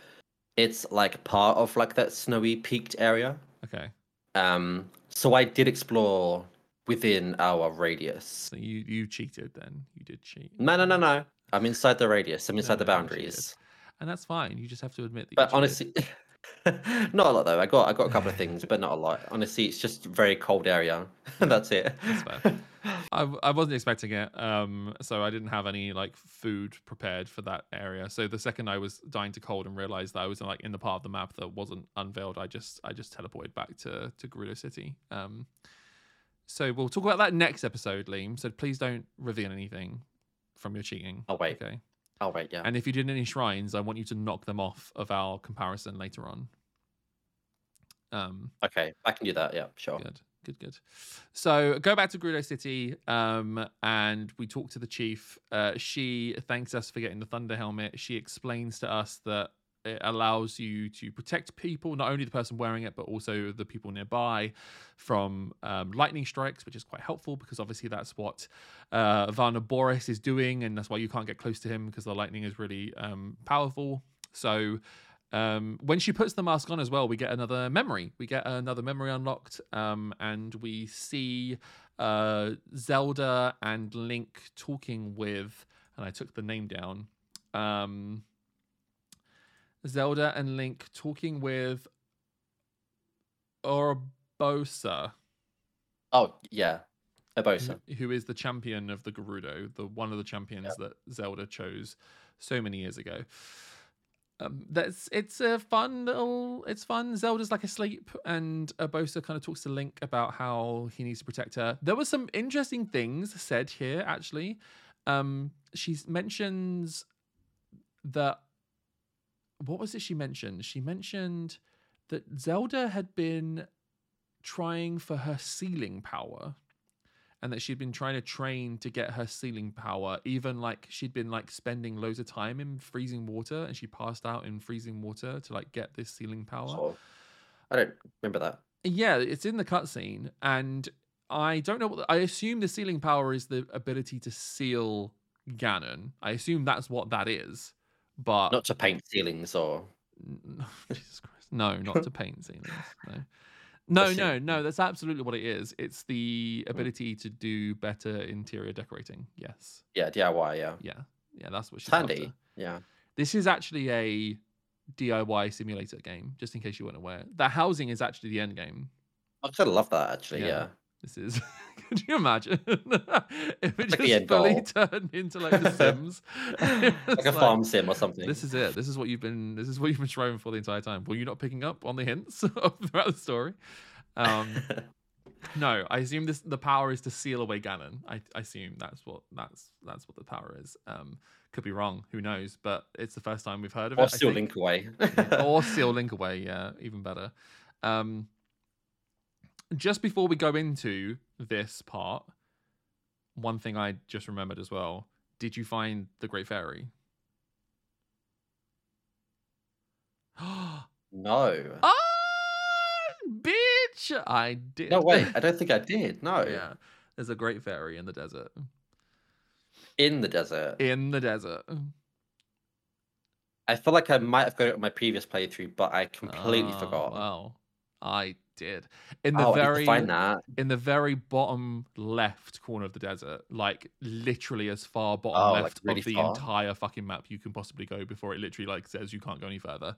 Speaker 2: it's like part of like that snowy peaked area.
Speaker 1: Okay.
Speaker 2: Um, so I did explore within our radius.
Speaker 1: So you, you cheated then. You did cheat.
Speaker 2: No, no, no, no. I'm inside the radius. I'm inside the
Speaker 1: no, cheated.
Speaker 2: boundaries.
Speaker 1: And that's fine. You just have to admit that
Speaker 2: But honestly, not a lot though. I got I got a couple of things, but not a lot. Honestly, it's just very cold area. That's it.
Speaker 1: That's. I, I wasn't expecting it, um, so I didn't have any like food prepared for that area. So the second I was dying to cold and realized that I was like in the part of the map that wasn't unveiled, I just I just teleported back to to Gerudo City. Um, so we'll talk about that next episode, Leem. So please don't reveal anything from your cheating.
Speaker 2: I'll wait.
Speaker 1: Okay.
Speaker 2: Oh wait, yeah.
Speaker 1: And if you did any shrines, I want you to knock them off of our comparison later on. Um,
Speaker 2: Okay, I can do that. Yeah, sure.
Speaker 1: Good, good, good. So go back to Gerudo City, um, and we talk to the chief. Uh, she thanks us for getting the Thunder Helmet. She explains to us that it allows you to protect people, not only the person wearing it, but also the people nearby from um, lightning strikes, which is quite helpful because obviously that's what uh, Vah Naboris is doing, and that's why you can't get close to him because the lightning is really um, powerful. So um, when she puts the mask on as well, we get another memory. We get another memory unlocked, um, and we see uh, Zelda and Link talking with, and I took the name down. Zelda and Link talking with Urbosa,
Speaker 2: Oh yeah, Urbosa.
Speaker 1: who- is the champion of the Gerudo, the one of the champions that Zelda chose so many years ago. Um, that's it's a fun little. It's fun. Zelda's like asleep, and Urbosa kind of talks to Link about how he needs to protect her. There were some interesting things said here. Actually, um, she mentions that. What was it she mentioned? She mentioned that Zelda had been trying for her sealing power and that she'd been trying to train to get her sealing power even like she'd been like spending loads of time in freezing water and she passed out in freezing water to like get this sealing power
Speaker 2: Oh, I don't remember that.
Speaker 1: yeah it's in the cutscene and i don't know what i assume the sealing power is the ability to seal ganon i assume that's what that is but
Speaker 2: Not to paint ceilings or.
Speaker 1: Jesus Christ. No, not to paint ceilings. No. No, no, no. That's absolutely what it is. It's the ability to do better interior decorating. Yes.
Speaker 2: Yeah, DIY. Yeah,
Speaker 1: Yeah. Yeah, that's what she's
Speaker 2: handy. Yeah.
Speaker 1: This is actually a DIY simulator game, just in case you weren't aware. The housing is actually the end game.
Speaker 2: I kind of love that actually.
Speaker 1: Yeah.
Speaker 2: Yeah.
Speaker 1: This is. Could you imagine if it
Speaker 2: Like
Speaker 1: just fully
Speaker 2: goal.
Speaker 1: turned into like The Sims?
Speaker 2: like a farm sim or something.
Speaker 1: This is it. This is what you've been. This is what you've been striving for the entire time. Were you not picking up on the hints throughout the story? Um, no, I assume this. The power is to seal away Ganon. I, I assume that's what that's that's what the power is. Um, could be wrong. Who knows? But it's the first time we've heard of
Speaker 2: or
Speaker 1: it. I
Speaker 2: still
Speaker 1: think.
Speaker 2: link away.
Speaker 1: or seal link away. Yeah, even better. Um, just before we go into this part, one thing I just remembered as well. Did you find the Great Fairy?
Speaker 2: no.
Speaker 1: Ah, bitch! I did.
Speaker 2: No, wait. I don't think I did. No.
Speaker 1: yeah, there's a great fairy in the desert.
Speaker 2: In the desert.
Speaker 1: In the desert.
Speaker 2: I feel like I might have got it on my previous playthrough, but I completely
Speaker 1: Oh,
Speaker 2: forgot.
Speaker 1: Well, I did. In the
Speaker 2: oh, I need to
Speaker 1: very
Speaker 2: find that.
Speaker 1: in the very bottom left corner of the desert, like literally as far bottom
Speaker 2: Oh, like
Speaker 1: left
Speaker 2: really
Speaker 1: of the
Speaker 2: far?
Speaker 1: entire fucking map you can possibly go before it literally like says you can't go any further.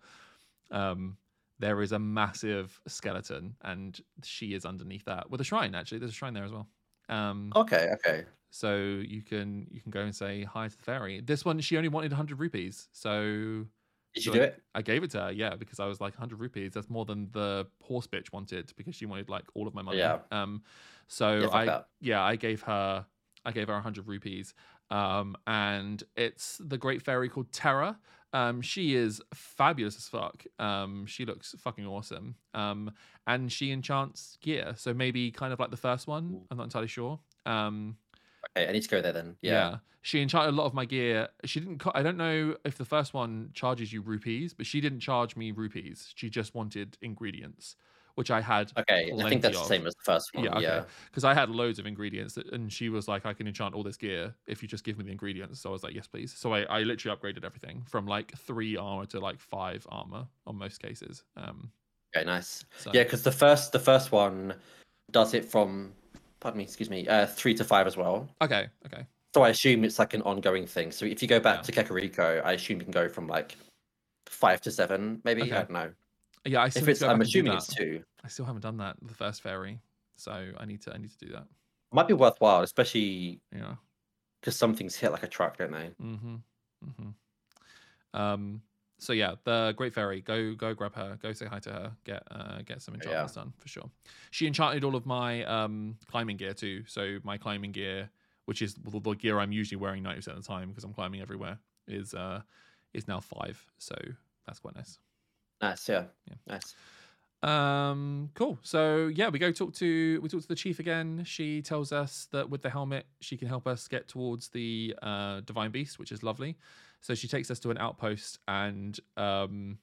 Speaker 1: Um, there is a massive skeleton, and she is underneath that with a shrine. Actually, there's a shrine there as well. Um,
Speaker 2: Okay, okay.
Speaker 1: so you can you can go and say hi to the fairy. This one, she only wanted 100 rupees, so
Speaker 2: Did you
Speaker 1: So
Speaker 2: do it?
Speaker 1: I gave it to her, yeah, because I was like 100 rupees. That's more than the horse bitch wanted because she wanted like all of my money.
Speaker 2: Yeah.
Speaker 1: Um, so
Speaker 2: Yeah,
Speaker 1: I
Speaker 2: that.
Speaker 1: yeah I gave her I gave her 100 rupees. Um, and it's the great fairy called Tera. Um, she is fabulous as fuck. Um, she looks fucking awesome. Um, and she enchants gear. So maybe kind of like the first one. I'm not entirely sure. Um,
Speaker 2: Okay, I need to go there then.
Speaker 1: yeah.
Speaker 2: Yeah.
Speaker 1: She enchanted a lot of my gear. She didn't. co- I don't know if the first one charges you rupees, but she didn't charge me rupees. She just wanted ingredients, which I had
Speaker 2: Okay, I think that's
Speaker 1: Plenty
Speaker 2: the same as the first one.
Speaker 1: Yeah,
Speaker 2: Yeah.
Speaker 1: okay. because I had loads of ingredients, that, and she was like, "I can enchant all this gear if you just give me the ingredients." So I was like, "Yes, please." So I, I literally upgraded everything from like three armor to like five armor on most cases. Um,
Speaker 2: Okay, nice.
Speaker 1: so,
Speaker 2: Yeah, because the first the first one does it from pardon me, excuse me, uh, three to five as well.
Speaker 1: Okay. Okay.
Speaker 2: So I assume it's like an ongoing thing. So if you go back
Speaker 1: Yeah.
Speaker 2: to Kakariko, I assume you can go from like five to seven, maybe.
Speaker 1: Okay.
Speaker 2: I don't know.
Speaker 1: Yeah. I still
Speaker 2: If it's, I'm
Speaker 1: back and do
Speaker 2: assuming it's two.
Speaker 1: I still haven't done that. The first fairy. So I need to. I need to do that.
Speaker 2: Might be worthwhile, especially
Speaker 1: Yeah.
Speaker 2: because some things hit like a truck, don't they?
Speaker 1: Mm-hmm. Mm-hmm. Um. So yeah, the Great Fairy. Go go grab her. Go say hi to her. Get uh get some
Speaker 2: Yeah.
Speaker 1: enchantments done for sure. She enchanted all of my um climbing gear too. So my climbing gear, which is the the gear I'm usually wearing ninety percent of the time because I'm climbing everywhere, is uh is now five. So that's quite nice.
Speaker 2: Nice, yeah.
Speaker 1: Yeah.
Speaker 2: Nice.
Speaker 1: Um, cool. So yeah, we go talk to we talk to the chief again. She tells us that with the helmet, she can help us get towards the uh, divine beast, which is lovely. So she takes us to an outpost, and um,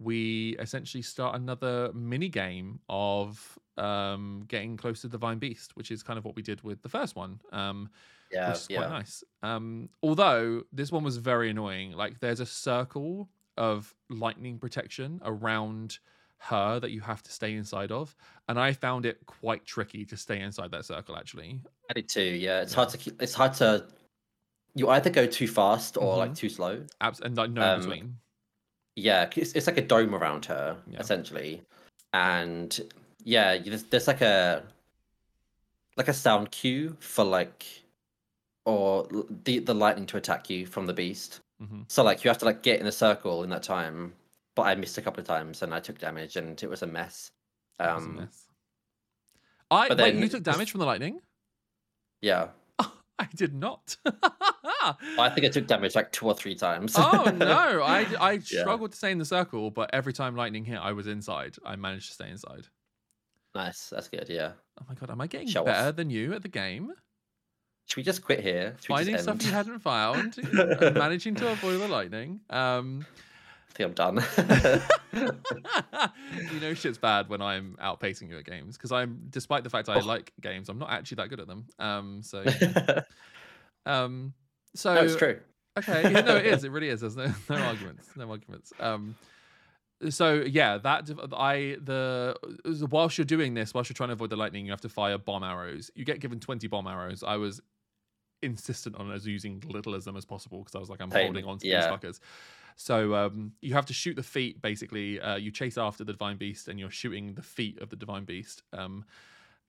Speaker 1: we essentially start another mini game of um, getting close to the divine beast, which is kind of what we did with the first one. Um,
Speaker 2: Yeah,
Speaker 1: which is
Speaker 2: yeah.
Speaker 1: quite nice. Um, although this one was very annoying. Like there's a circle of lightning protection around her that you have to stay inside of, and I found it quite tricky to stay inside that circle. Actually,
Speaker 2: I did too, yeah. It's hard to keep it's hard to you either go too fast or
Speaker 1: Mhm.
Speaker 2: like too slow.
Speaker 1: Abs- and like no
Speaker 2: Um,
Speaker 1: between.
Speaker 2: Yeah, it's, it's like a dome around her,
Speaker 1: Yeah.
Speaker 2: essentially. And yeah, there's, there's like a like a sound cue for like or the the lightning to attack you from the beast.
Speaker 1: hmm
Speaker 2: So like you have to like get in a circle in that time. But I missed a couple of times and I took damage and it was a mess. Um
Speaker 1: mess
Speaker 2: I
Speaker 1: wait. You took damage from the lightning.
Speaker 2: yeah.
Speaker 1: I did not.
Speaker 2: I think I took damage like two or three times.
Speaker 1: oh no! I I
Speaker 2: Yeah.
Speaker 1: struggled to stay in the circle, but every time lightning hit, I was inside. I managed to stay inside.
Speaker 2: nice, that's good, yeah.
Speaker 1: Oh my god, am I getting
Speaker 2: Show off.
Speaker 1: better than you at the game?
Speaker 2: Should we just quit here? Should
Speaker 1: Finding stuff you hadn't found, and managing to avoid the lightning. Um,
Speaker 2: I think I'm done.
Speaker 1: you know shit's bad when I'm outpacing you at games because I'm, despite the fact I
Speaker 2: Oh.
Speaker 1: like games, I'm not actually that good at them. Um, so, um, so
Speaker 2: no, it's true.
Speaker 1: Okay, yeah, no, it is. It really is. There's no no arguments. No arguments. Um, so yeah, that I the whilst you're doing this, whilst you're trying to avoid the lightning, you have to fire bomb arrows. You get given 20 bomb arrows. I was insistent on us using little as them as possible because I was like, I'm
Speaker 2: Same,
Speaker 1: holding on to
Speaker 2: yeah.
Speaker 1: these fuckers. So um, you have to shoot the feet. Basically, uh, you chase after the divine beast, and you're shooting the feet of the divine beast. Um,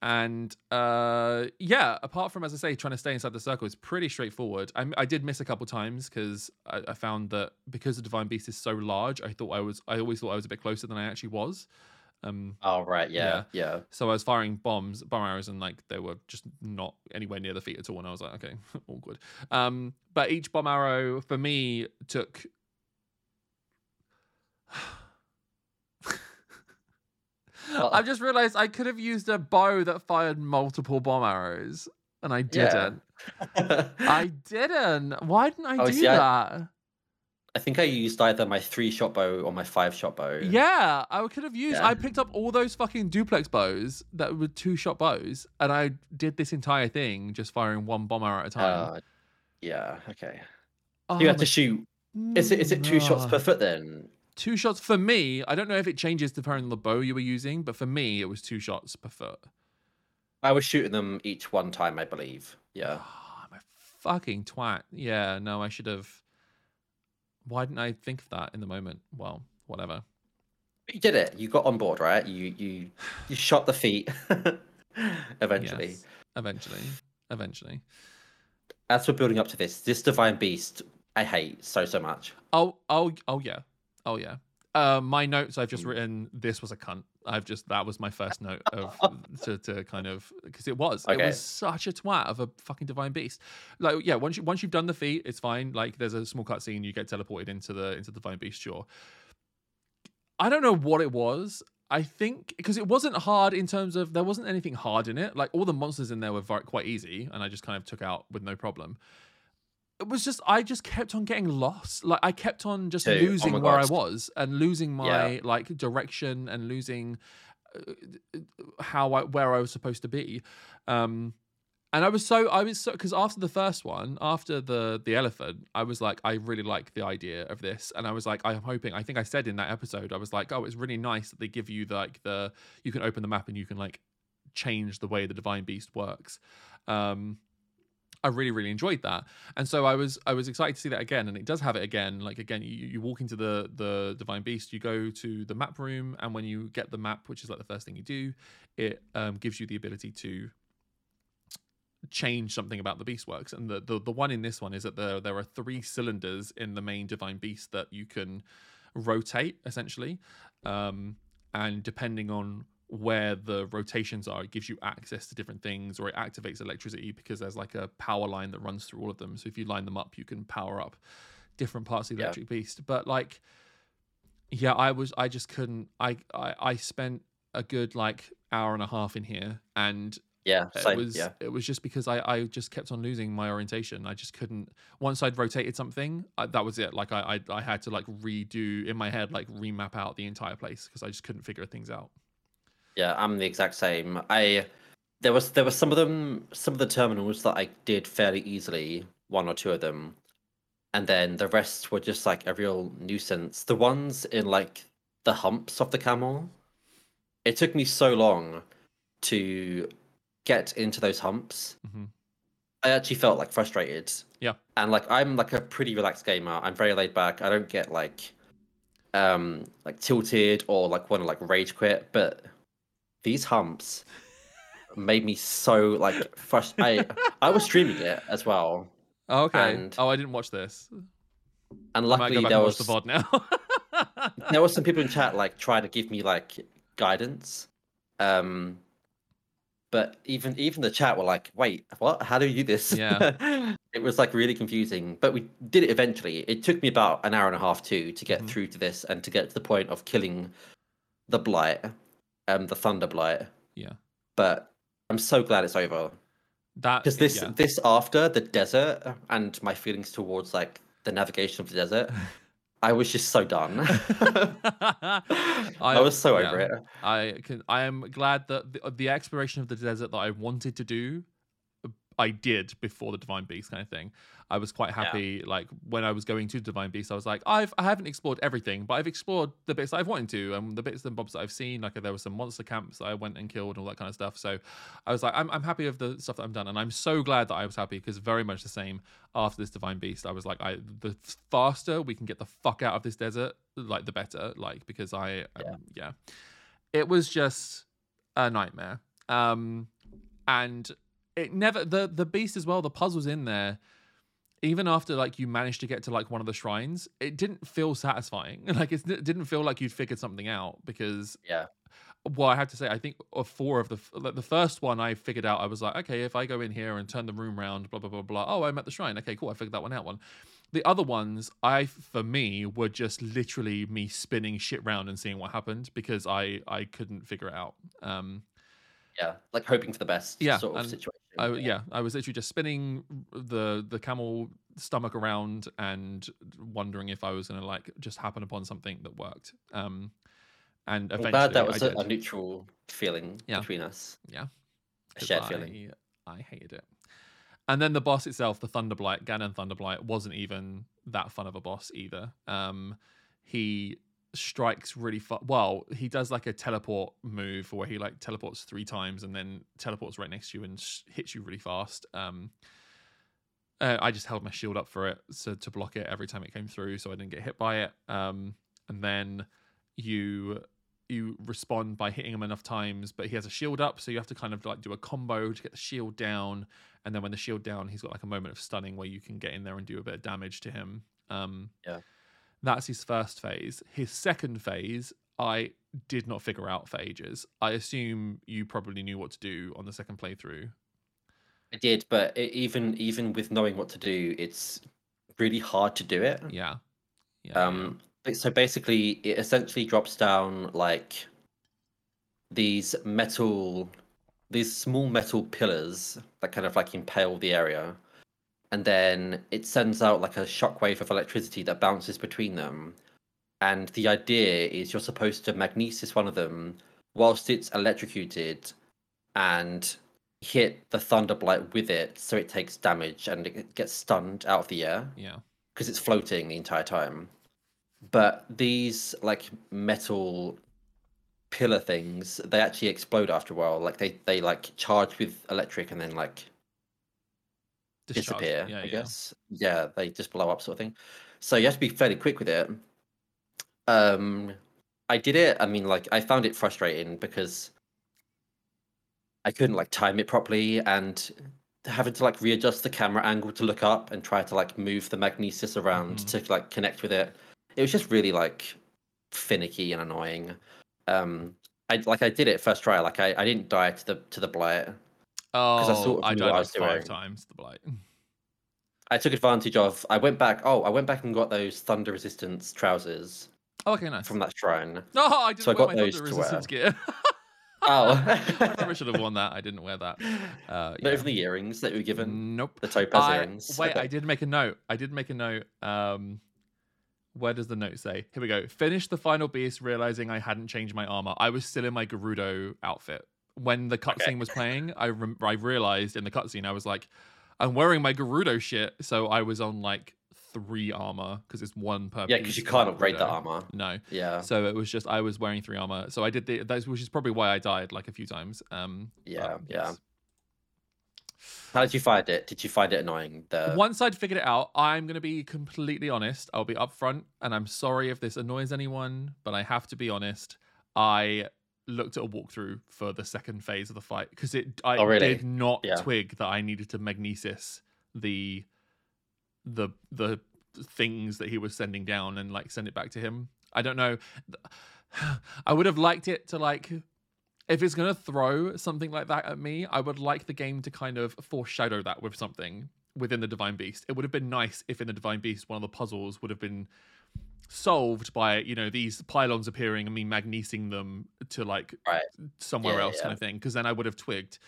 Speaker 1: and uh, yeah, apart from as I say, trying to stay inside the circle is pretty straightforward. I, I did miss a couple times because I, I found that because the divine beast is so large, I thought I was. I always thought I was a bit closer than I actually was. Um,
Speaker 2: Oh right, yeah, yeah.
Speaker 1: so I was firing bombs, bomb arrows, and like they were just not anywhere near the feet at all. And I was like, okay, all good. Um, but each bomb arrow for me took.
Speaker 2: Well-
Speaker 1: I've just realized I could have used a bow that fired multiple bomb arrows, and I didn't. I didn't. Why didn't I
Speaker 2: Oh,
Speaker 1: do
Speaker 2: see,
Speaker 1: that?
Speaker 2: I think I used either my three shot bow or my five shot bow.
Speaker 1: Yeah, I could have used.
Speaker 2: Yeah.
Speaker 1: I picked up all those fucking duplex bows that were two shot bows, and I did this entire thing just firing one bomb arrow at a time.
Speaker 2: Uh, yeah. Okay.
Speaker 1: Oh
Speaker 2: you had
Speaker 1: my-
Speaker 2: to shoot. Is it is it two shots per foot then?
Speaker 1: Two shots for me. I don't know if it changes depending on the bow you were using, but for me, it was two shots per foot.
Speaker 2: I was shooting them each one time, I believe. Yeah.
Speaker 1: Oh, I'm a fucking twat. Yeah, no, I should have. Why didn't I think of that in the moment? Well, whatever.
Speaker 2: You did it. You got on board, right? You you you shot the feet. Eventually.
Speaker 1: Yes, eventually, eventually.
Speaker 2: As we're building up to this, this divine beast, I hate so so much.
Speaker 1: Oh, oh, oh, yeah. Oh yeah. Uh, my notes I've just
Speaker 2: Mm.
Speaker 1: written this was a cunt. I've just that was my first note of to, to kind of because it was it was such a twat of a fucking divine beast. Like yeah, once you once you've done the feat, it's fine. Like there's a small cutscene, you get teleported into the into the divine beast. Sure. I don't know what it was. I think because it wasn't hard in terms of there wasn't anything hard in it. Like all the monsters in there were quite easy, and I just kind of took out with no problem. It was just I just kept on getting lost. Like I kept on just.
Speaker 2: Oh
Speaker 1: losing
Speaker 2: my
Speaker 1: where I was and losing my
Speaker 2: Yeah.
Speaker 1: like direction and losing uh, how I where I was supposed to be. Um, and I was so I was so because after the first one, after the the elephant, I was like, I really like the idea of this, and I was like, I'm hoping. I think I said in that episode, I was like, oh, it's really nice that they give you like the you can open the map and you can like change the way the divine beast works. Um, I really really enjoyed that, and so I was I was excited to see that again, and it does have it again. Like again, you, you walk into the the divine beast, you go to the map room, and when you get the map, which is like the first thing you do, it um, gives you the ability to change something about the beast works. And the, the the one in this one is that there there are three cylinders in the main divine beast that you can rotate essentially. Um and depending on where the rotations are it gives you access to different things or it activates electricity because there's like a power line that runs through all of them so if you line them up you can power up different parts of the
Speaker 2: Yeah.
Speaker 1: electric beast but like yeah i was i just couldn't I, I i spent a good like hour and a half in here and
Speaker 2: Yeah,
Speaker 1: it
Speaker 2: same.
Speaker 1: was
Speaker 2: yeah,
Speaker 1: it was just because I, I just kept on losing my orientation. I just couldn't. Once I'd rotated something, I, that was it. Like I, I I had to like redo in my head, like remap out the entire place because I just couldn't figure things out.
Speaker 2: Yeah. I'm the exact same. I there was there were some of them, some of the terminals that I did fairly easily, one or two of them, and then the rest were just like a real nuisance. The ones in like the humps of the camel, it took me so long to get into those humps.
Speaker 1: Mm-hmm.
Speaker 2: I actually felt like frustrated.
Speaker 1: Yeah.
Speaker 2: And like I'm like a pretty relaxed gamer. I'm very laid back. I don't get like um like tilted or like want to like rage quit, but these humps made me so like frustrated. I I was streaming it as well.
Speaker 1: Oh, okay.
Speaker 2: And
Speaker 1: oh, I didn't watch this.
Speaker 2: And
Speaker 1: I might go
Speaker 2: luckily there was
Speaker 1: the VOD now.
Speaker 2: there was some people in chat like trying to give me like guidance. Um but even even the chat were like, wait, what? How do you do this?
Speaker 1: Yeah.
Speaker 2: it was like really confusing. But we did it eventually. It took me about an hour and a half too to get
Speaker 1: Mhm.
Speaker 2: through to this and to get to the point of killing the blight, um, the thunder blight.
Speaker 1: Yeah.
Speaker 2: But I'm so glad it's over
Speaker 1: that
Speaker 2: because this
Speaker 1: yeah.
Speaker 2: this after the desert and my feelings towards like the navigation of the desert, I was just so done. I, was so over it.
Speaker 1: I can. I am glad that the, the exploration of the desert that I wanted to do, I did before the Divine Beast kind of thing. I was quite
Speaker 2: Yeah.
Speaker 1: happy. Like when I was going to Divine Beast, I was like, I've I haven't explored everything, but I've explored the bits I've wanted to, and the bits and bobs that I've seen. Like there were some monster camps that I went and killed and all that kind of stuff. So I was like, I'm I'm happy with the stuff that I've done, and I'm so glad that I was happy because very much the same after this Divine Beast. I was like, I the faster we can get the fuck out of this desert, like the better. Like because I
Speaker 2: Yeah.
Speaker 1: um, yeah it was just a nightmare um and it never the the beast as well the puzzles in there even after like you managed to get to like one of the shrines it didn't feel satisfying. Like it's- it didn't feel like you'd figured something out because
Speaker 2: Yeah.
Speaker 1: well i have to say i think of four of the like the first one i figured out i was like okay if i go in here and turn the room round blah blah blah blah oh i'm at the shrine. Okay cool i figured that one out. One the other ones i for me were just literally me spinning shit round and seeing what happened because i i couldn't figure it out. Um
Speaker 2: Yeah, like hoping for the best
Speaker 1: Yeah,
Speaker 2: sort of situation.
Speaker 1: I, yeah, I was literally just spinning the the camel stomach around and wondering if I was gonna like just happen upon something that worked. Um, and
Speaker 2: I'm
Speaker 1: eventually
Speaker 2: glad that was a, a neutral feeling
Speaker 1: Yeah.
Speaker 2: between us.
Speaker 1: yeah,
Speaker 2: A shared
Speaker 1: I,
Speaker 2: feeling.
Speaker 1: I hated it. And then the boss itself, the Thunderblight, Ganon Thunderblight, wasn't even that fun of a boss either. Um, he strikes really far. Well, he does like a teleport move where he like teleports three times and then teleports right next to you and sh- hits you really fast. Um, uh, I just held my shield up for it so to block it every time it came through, so I didn't get hit by it. Um, and then you you respond by hitting him enough times, but he has a shield up, so you have to kind of like do a combo to get the shield down. And then when the shield down, he's got like a moment of stunning where you can get in there and do a bit of damage to him. Um,
Speaker 2: Yeah.
Speaker 1: That's his first phase. His second phase, I did not figure out for ages. I assume you probably knew what to do on the second playthrough.
Speaker 2: I did, but even even with knowing what to do, it's really hard to do it.
Speaker 1: Yeah. Yeah.
Speaker 2: Um. So basically, it essentially drops down like these metal, these small metal pillars that kind of like impale the area, and then it sends out like a shockwave of electricity that bounces between them. And the idea is you're supposed to magnesis one of them whilst it's electrocuted, and hit the thunderblight with it so it takes damage and it gets stunned out of the air
Speaker 1: yeah.
Speaker 2: because it's floating the entire time. But these like metal pillar things, they actually explode after a while. Like they they like charge with electric and then like
Speaker 1: Discharge.
Speaker 2: disappear.
Speaker 1: Yeah,
Speaker 2: I
Speaker 1: yeah.
Speaker 2: guess. Yeah, they just blow up sort of thing. So you have to be fairly quick with it. Um, I did it. I mean, like I found it frustrating because I couldn't like time it properly and having to like readjust the camera angle to look up and try to like move the magnesis around
Speaker 1: Mhm.
Speaker 2: to like connect with it. It was just really like finicky and annoying. Um, I like I did it first try. Like I, I didn't die to the to the blight.
Speaker 1: Oh,
Speaker 2: I sort of
Speaker 1: I died like five times the blight.
Speaker 2: I took advantage of. I went back. Oh, I went back and got those thunder resistance trousers
Speaker 1: Oh, okay, nice.
Speaker 2: from that shrine.
Speaker 1: No, I didn't
Speaker 2: So I got
Speaker 1: my
Speaker 2: those
Speaker 1: thunder
Speaker 2: wear.
Speaker 1: resistance gear.
Speaker 2: Oh,
Speaker 1: I probably should have worn that. I didn't wear that. Uh, yeah.
Speaker 2: even the earrings that you were given.
Speaker 1: Nope.
Speaker 2: The topaz
Speaker 1: I,
Speaker 2: earrings.
Speaker 1: wait,
Speaker 2: Okay.
Speaker 1: I did make a note. I did make a note. Um, where does the note say? Here we go. Finish the final beast, realizing I hadn't changed my armor. I was still in my Gerudo outfit when the cutscene was playing. I rem- I realized in the cutscene I was like, I'm wearing my Gerudo shit, so I was on like three armor because it's one per.
Speaker 2: Yeah, because you can't upgrade the armor.
Speaker 1: No.
Speaker 2: Yeah.
Speaker 1: So it was just I was wearing three armor. So I did the which is probably why I died like a few times. Um, but
Speaker 2: Yeah, yeah.
Speaker 1: yes.
Speaker 2: How did you find it? Did you find it annoying? The
Speaker 1: Once I'd figured it out, I'm going to be completely honest. I'll be upfront, and I'm sorry if this annoys anyone, but I have to be honest. I looked at a walkthrough for the second phase of the fight because it I
Speaker 2: Oh, really?
Speaker 1: did not
Speaker 2: Yeah.
Speaker 1: twig that I needed to magnesis the the the things that he was sending down and like send it back to him. I don't know. I would have liked it to like if it's going to throw something like that at me, I would like the game to kind of foreshadow that with something within the Divine Beast. It would have been nice if in the Divine Beast one of the puzzles would have been solved by, you know, these pylons appearing and me magnesing them to like
Speaker 2: Right.
Speaker 1: somewhere
Speaker 2: Yeah,
Speaker 1: else
Speaker 2: yeah.
Speaker 1: kind of thing because then I would have twigged.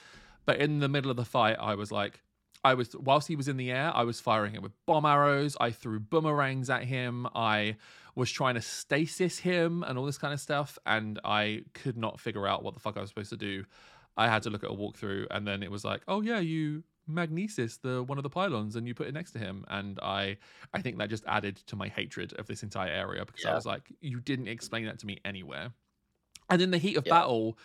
Speaker 1: But in the middle of the fight, I was like I was whilst he was in the air, I was firing him with bomb arrows. I threw boomerangs at him. I was trying to stasis him and all this kind of stuff, and I could not figure out what the fuck I was supposed to do. I had to look at a walkthrough, and then it was like, oh yeah, you magnesis the one of the pylons and you put it next to him and i i think that just added to my hatred of this entire area because i was like you didn't explain that to me anywhere. And in the heat of
Speaker 2: Yeah.
Speaker 1: battle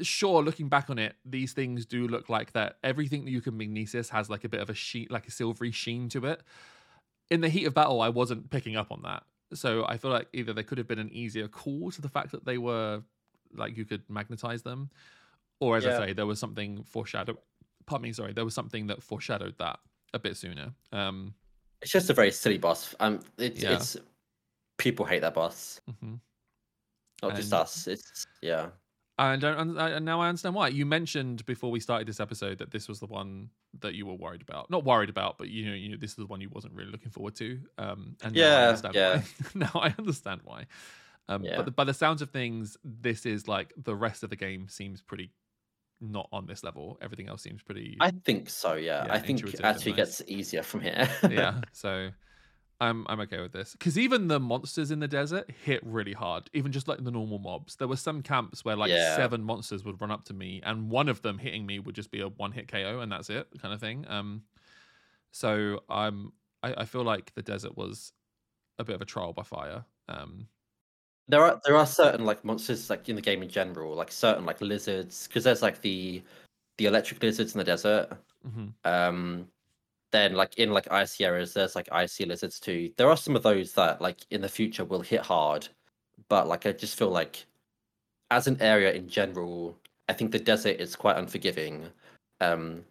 Speaker 1: sure looking back on it these things do look like that. Everything that you can magnesis has like a bit of a sheen like a silvery sheen to it. In the heat of battle i wasn't picking up on that. So i feel like either there could have been an easier call to the fact that they were like you could magnetize them or as i say there was something foreshadow pardon me sorry there was something that foreshadowed that a bit sooner um
Speaker 2: It's just a very silly boss. Um, it's
Speaker 1: Yeah.
Speaker 2: it's people hate that boss,
Speaker 1: mm-hmm.
Speaker 2: not just
Speaker 1: And-
Speaker 2: us. It's yeah.
Speaker 1: I don't. And now I understand why. You mentioned before we started this episode that this was the one that you were worried about. Not worried about, but you know, you know, this is the one you wasn't really looking forward to. Um, and now I
Speaker 2: Yeah,
Speaker 1: understand
Speaker 2: yeah.
Speaker 1: why. now I understand why. Um,
Speaker 2: Yeah.
Speaker 1: but the, by the sounds of things, this is like the rest of the game seems pretty not on this level. Everything else seems pretty.
Speaker 2: I think so. Yeah,
Speaker 1: Yeah,
Speaker 2: I think it actually
Speaker 1: nice.
Speaker 2: gets easier from here.
Speaker 1: yeah. So. I'm I'm okay with this because even the monsters in the desert hit really hard. Even just like the normal mobs, there were some camps where like
Speaker 2: Yeah.
Speaker 1: seven monsters would run up to me, and one of them hitting me would just be a one hit KO, and that's it, kind of thing. Um, so I'm I, I feel like the desert was a bit of a trial by fire. Um,
Speaker 2: there are there are certain like monsters like in the game in general, like certain like lizards, because there's like the the electric lizards in the desert.
Speaker 1: mhm.
Speaker 2: Um, then like in like icy areas, there's like icy lizards too. There are some of those that like in the future will hit hard, but like I just feel like as an area in general, I think the desert is quite unforgiving. Um,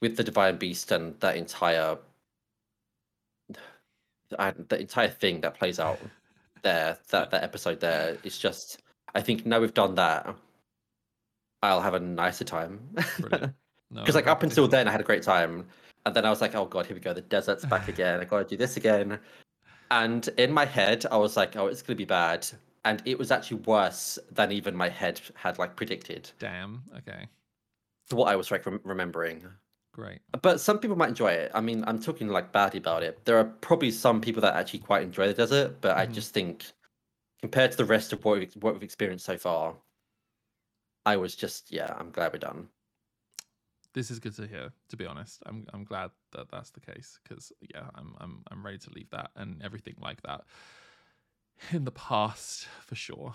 Speaker 2: with the divine beast and that entire I, the entire thing that plays out there, that that episode there, is just. I think now we've done that, I'll have a nicer time.
Speaker 1: Brilliant. No,
Speaker 2: Because like up until then, I had a great time, and then I was like, "Oh god, here we go. The desert's back again. I got to do this again." And in my head, I was like, "Oh, it's gonna be bad," and it was actually worse than even my head had like predicted.
Speaker 1: Damn. Okay.
Speaker 2: To what I was like rem- remembering.
Speaker 1: Great.
Speaker 2: But some people might enjoy it. I mean, I'm talking like badly about it. There are probably some people that actually quite enjoy the desert, but I
Speaker 1: Mhm.
Speaker 2: just think compared to the rest of what we've, what we've experienced so far, I was just yeah, I'm glad we're done.
Speaker 1: This is good to hear. To be honest, I'm I'm glad that that's the case because yeah, I'm I'm I'm ready to leave that and everything like that in the past for sure.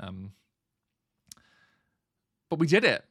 Speaker 1: Um, but we did it.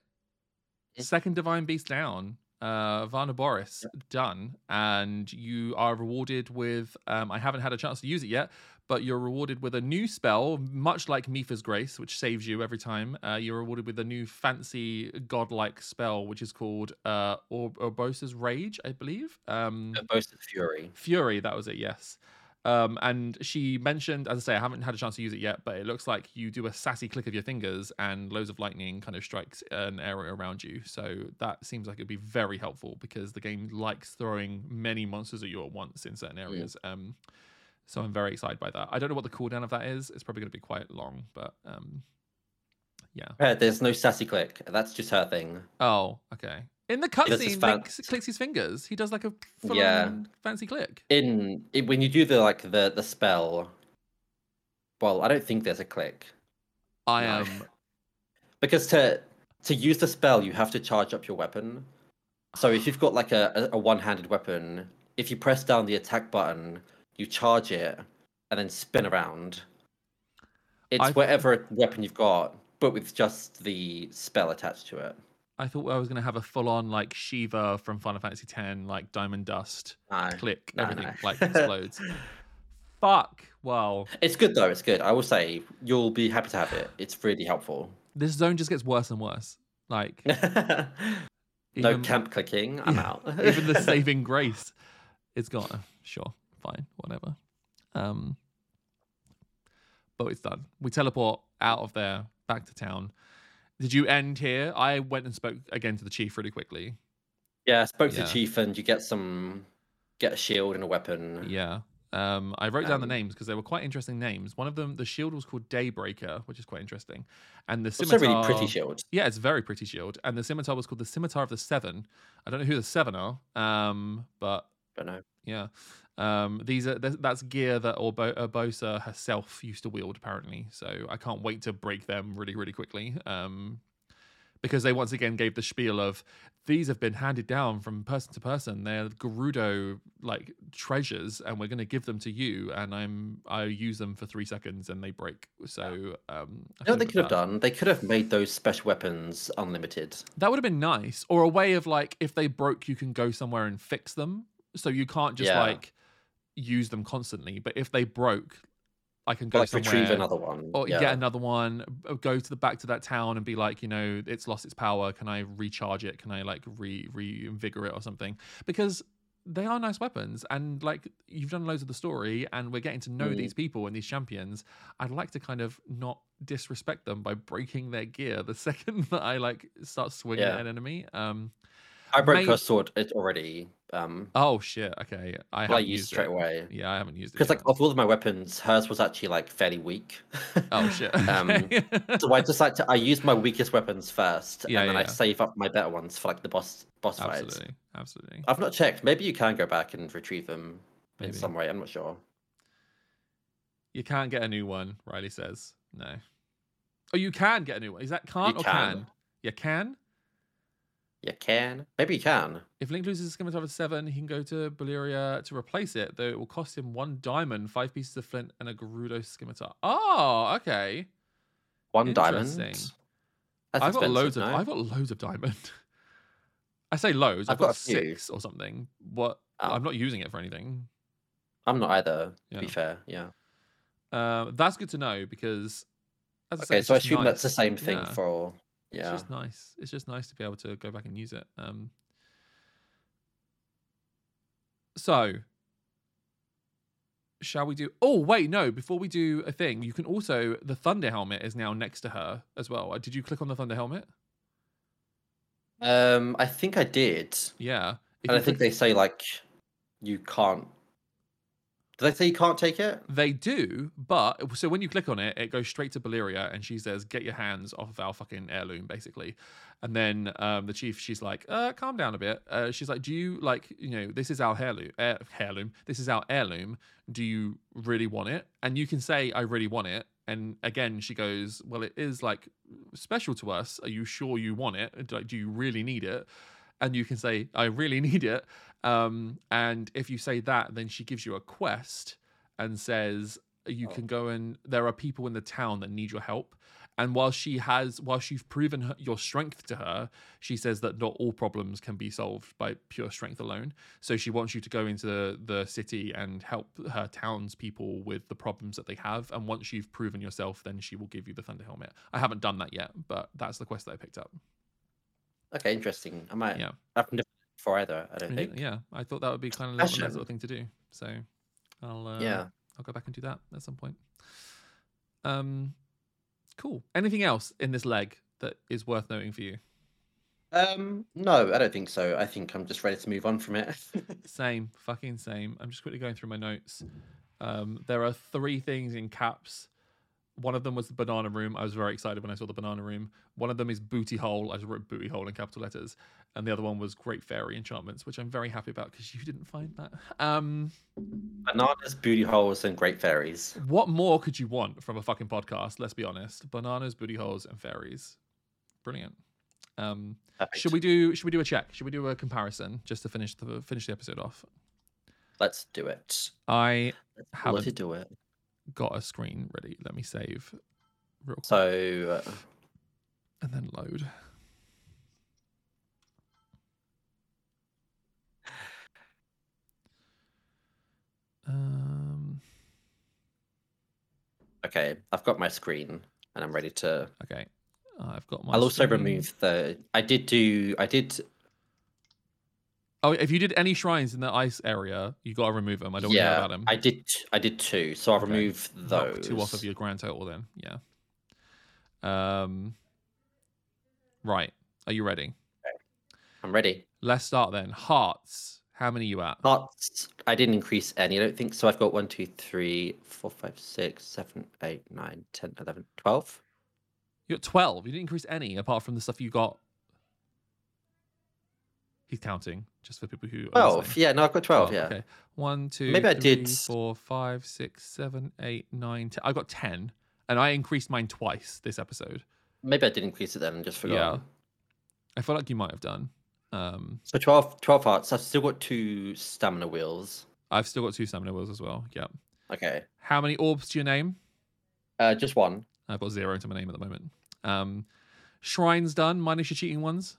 Speaker 1: Second divine beast down. Uh, Vah Naboris done, and you are rewarded with. Um, I haven't had a chance to use it yet, but you're rewarded with a new spell, much like Mipha's Grace, which saves you every time. Uh, you're rewarded with a new fancy godlike spell, which is called uh, Urbosa's Rage, I believe. Um,
Speaker 2: Boasted Fury.
Speaker 1: Fury, that was it, yes. Um, and she mentioned, as I say, I haven't had a chance to use it yet, but it looks like you do a sassy click of your fingers and loads of lightning kind of strikes an area around you. So that seems like it'd be very helpful because the game likes throwing many monsters at you at once in certain areas. Um, so I'm very excited by that. I don't know what the cooldown of that is. It's probably going to be quite long, but um, yeah.
Speaker 2: Yeah, there's no sassy click. That's just her thing.
Speaker 1: Oh, okay. In the cutscene,
Speaker 2: fan-
Speaker 1: Link clicks his fingers. He does like a full
Speaker 2: Yeah.
Speaker 1: fancy click.
Speaker 2: In when you do the like the the spell. Well, I don't think there's a click
Speaker 1: I am
Speaker 2: because to to use the spell you have to charge up your weapon. So if you've got like a, a, one-handed weapon, if you press down the attack button, you charge it and then spin around. It's
Speaker 1: I've-
Speaker 2: whatever weapon you've got, but with just the spell attached to it.
Speaker 1: I thought I was going to have a full on like Shiva from Final Fantasy X, like Diamond Dust,
Speaker 2: No,
Speaker 1: click,
Speaker 2: no,
Speaker 1: everything
Speaker 2: no.
Speaker 1: like explodes. Fuck. Well,
Speaker 2: It's good though. It's good. I will say you'll be happy to have it. It's really helpful.
Speaker 1: this zone just gets worse and worse. Like,
Speaker 2: no camp clicking. I'm
Speaker 1: Yeah,
Speaker 2: out.
Speaker 1: even the saving grace is gone. Sure, fine, whatever. Um, but it's done. We teleport out of there back to town. Did you end here? I went and spoke again to the chief really quickly.
Speaker 2: Yeah, I spoke to
Speaker 1: Yeah.
Speaker 2: the chief, and you get some, get a shield and a weapon.
Speaker 1: Yeah. Um, I wrote down the
Speaker 2: Um,
Speaker 1: names because they were quite interesting names. One of them, the shield was called Daybreaker, which is quite interesting, and the scimitar.
Speaker 2: really pretty shield.
Speaker 1: Yeah, it's a very pretty shield, and the scimitar was called the Scimitar of the Seven. I don't know who the Seven are, um, but
Speaker 2: Don't know.
Speaker 1: Yeah, um, these are th- that's gear that Orbo- Urbosa herself used to wield apparently. So I can't wait to break them really, really quickly. Um, because they once again gave the spiel of these have been handed down from person to person. They're Gerudo like treasures, and we're going to give them to you. And I'm I use them for three seconds and they break. So um, I
Speaker 2: You know what they
Speaker 1: a bit
Speaker 2: could have done? They could have made those special weapons unlimited.
Speaker 1: That would have been nice, or a way of like if they broke, you can go somewhere and fix them. So you can't just
Speaker 2: Yeah.
Speaker 1: like use them constantly. But if they broke, I can go
Speaker 2: Like
Speaker 1: somewhere
Speaker 2: retrieve another one.
Speaker 1: or
Speaker 2: yeah.
Speaker 1: get another one. Go to the back to that town and be like, you know, it's lost its power. Can I recharge it? Can I like re reinvigorate or something? Because they are nice weapons, and like you've done loads of the story, and we're getting to know
Speaker 2: Mm.
Speaker 1: these people and these champions. I'd like to kind of not disrespect them by breaking their gear the second that I like start swinging
Speaker 2: Yeah.
Speaker 1: at an enemy. Um,
Speaker 2: I broke her sword it already. Um,
Speaker 1: oh shit, okay, I
Speaker 2: I
Speaker 1: haven't
Speaker 2: used
Speaker 1: used
Speaker 2: straight
Speaker 1: it.
Speaker 2: away.
Speaker 1: Yeah, I haven't used it
Speaker 2: Because like of all of my weapons, hers was actually like fairly weak.
Speaker 1: oh shit.
Speaker 2: um, so I just like to I use my weakest weapons first,
Speaker 1: Yeah,
Speaker 2: and then
Speaker 1: yeah,
Speaker 2: I save up my better ones for like the boss boss fights.
Speaker 1: absolutely, absolutely.
Speaker 2: I've not checked. Maybe you can go back and retrieve them in some way. I'm not sure.
Speaker 1: You can't get a new one, Riley says. No. Oh, you can get a new one. Is that can't or can?
Speaker 2: can.
Speaker 1: You can.
Speaker 2: You can. Maybe you can.
Speaker 1: If Link loses his scimitar of seven, he can go to Buliara to replace it, though it will cost him one diamond, five pieces of flint, and a Gerudo scimitar. Oh, okay.
Speaker 2: One diamond. That's
Speaker 1: I've got loads of
Speaker 2: no?
Speaker 1: I've got loads of diamond. I say loads. I've,
Speaker 2: I've
Speaker 1: got,
Speaker 2: got
Speaker 1: six or something. What?
Speaker 2: Oh.
Speaker 1: I'm not using it for anything.
Speaker 2: I'm not either. To
Speaker 1: Yeah.
Speaker 2: be fair, yeah.
Speaker 1: Uh, that's good to know because. As I say,
Speaker 2: Okay,
Speaker 1: it's
Speaker 2: so I assume that's the same thing
Speaker 1: Yeah.
Speaker 2: for.
Speaker 1: It's just nice. It's just nice to be able to go back and use it. Um, so shall we do? Oh wait, no. Before we do a thing, you can also the thunder helmet is now next to her as well. Uh, Did you click on the thunder helmet?
Speaker 2: Um, I think I did,
Speaker 1: Yeah. If
Speaker 2: and I think
Speaker 1: click-
Speaker 2: they say like you can't. Did they say you can't take it?
Speaker 1: They do, but so when you click on it, it goes straight to Buliara, and she says, "Get your hands off of our fucking heirloom," basically. And then um, the chief, she's like, uh, "Calm down a bit." Uh, she's like, "Do you like, you know, this is our heirloom, heir- heirloom. This is our heirloom. Do you really want it?" And you can say, "I really want it." And again, she goes, "Well, it is like special to us. Are you sure you want it? Like, do you really need it?" And you can say, "I really need it." Um, and if you say that, then she gives you a quest and says you
Speaker 2: Oh.
Speaker 1: can go and there are people in the town that need your help. And while she has, while you've proven her, your strength to her, she says that not all problems can be solved by pure strength alone. So she wants you to go into the, the city and help her townspeople with the problems that they have. And once you've proven yourself, then she will give you the Thunder Helmet. I haven't done that yet, but that's the quest that I picked up.
Speaker 2: Okay, interesting. I might.
Speaker 1: Yeah.
Speaker 2: I've never before either. I don't think.
Speaker 1: Yeah, I thought that would be kind of a
Speaker 2: Passion.
Speaker 1: nice little thing to do. So I'll uh,
Speaker 2: Yeah.
Speaker 1: I'll go back and do that at some point. Um, cool. Anything else in this leg that is worth noting for you?
Speaker 2: Um, no, I don't think so. I think I'm just ready to move on from it.
Speaker 1: Same, fucking same. I'm just quickly going through my notes. Um, there are three things in caps. One of them was the banana room. I was very excited when I saw the banana room. One of them is booty hole. I just wrote booty hole in capital letters. And the other one was great fairy enchantments, which I'm very happy about because you didn't find that. Um,
Speaker 2: Bananas, booty holes, and great fairies.
Speaker 1: what more could you want from a fucking podcast? Let's be honest. Bananas, booty holes, and fairies. Brilliant. Um,
Speaker 2: Perfect.
Speaker 1: should we do? Should we do a check? Should we do a comparison just to finish the finish the episode off?
Speaker 2: Let's do it.
Speaker 1: I Haven't.
Speaker 2: let do it.
Speaker 1: Got a screen ready. Let me save real quick
Speaker 2: So, uh,
Speaker 1: and then load. Um.
Speaker 2: okay, I've got my screen and I'm ready to.
Speaker 1: Okay. I've got my.
Speaker 2: I'll also
Speaker 1: screen.
Speaker 2: remove the. I did do. I did.
Speaker 1: Oh, if you did any shrines in the ice area, you got to remove them. I don't
Speaker 2: yeah,
Speaker 1: care about them.
Speaker 2: I did. I did two, so I'll
Speaker 1: Okay.
Speaker 2: remove
Speaker 1: Knock
Speaker 2: those.
Speaker 1: two off of your grand total then. Yeah. Um. Right. Are you ready?
Speaker 2: I'm ready.
Speaker 1: Let's start then. Hearts. How many you at?
Speaker 2: Hearts. I didn't increase any. I don't think so. I've got one, two, three, four, five, six, seven, eight, nine, ten, eleven, twelve.
Speaker 1: You're at 12. You didn't increase any apart from the stuff you got. He's counting just for people who. are
Speaker 2: Twelve.
Speaker 1: listening.
Speaker 2: Yeah, no, I've got twelve. yeah.
Speaker 1: Okay. One, two,
Speaker 2: Maybe I
Speaker 1: three,
Speaker 2: did-
Speaker 1: four, five, six, seven, eight, nine, ten. I got 10. And I increased mine twice this episode.
Speaker 2: Maybe I did increase it then and just forgot.
Speaker 1: Yeah. I feel like you might have done. Um,
Speaker 2: So 12, 12 hearts. I've still got two stamina wheels.
Speaker 1: I've still got two stamina wheels as well. Yep.
Speaker 2: Okay.
Speaker 1: How many orbs to your name?
Speaker 2: Uh, just one.
Speaker 1: I've got zero to my name at the moment. Um, shrines done, minus your cheating ones.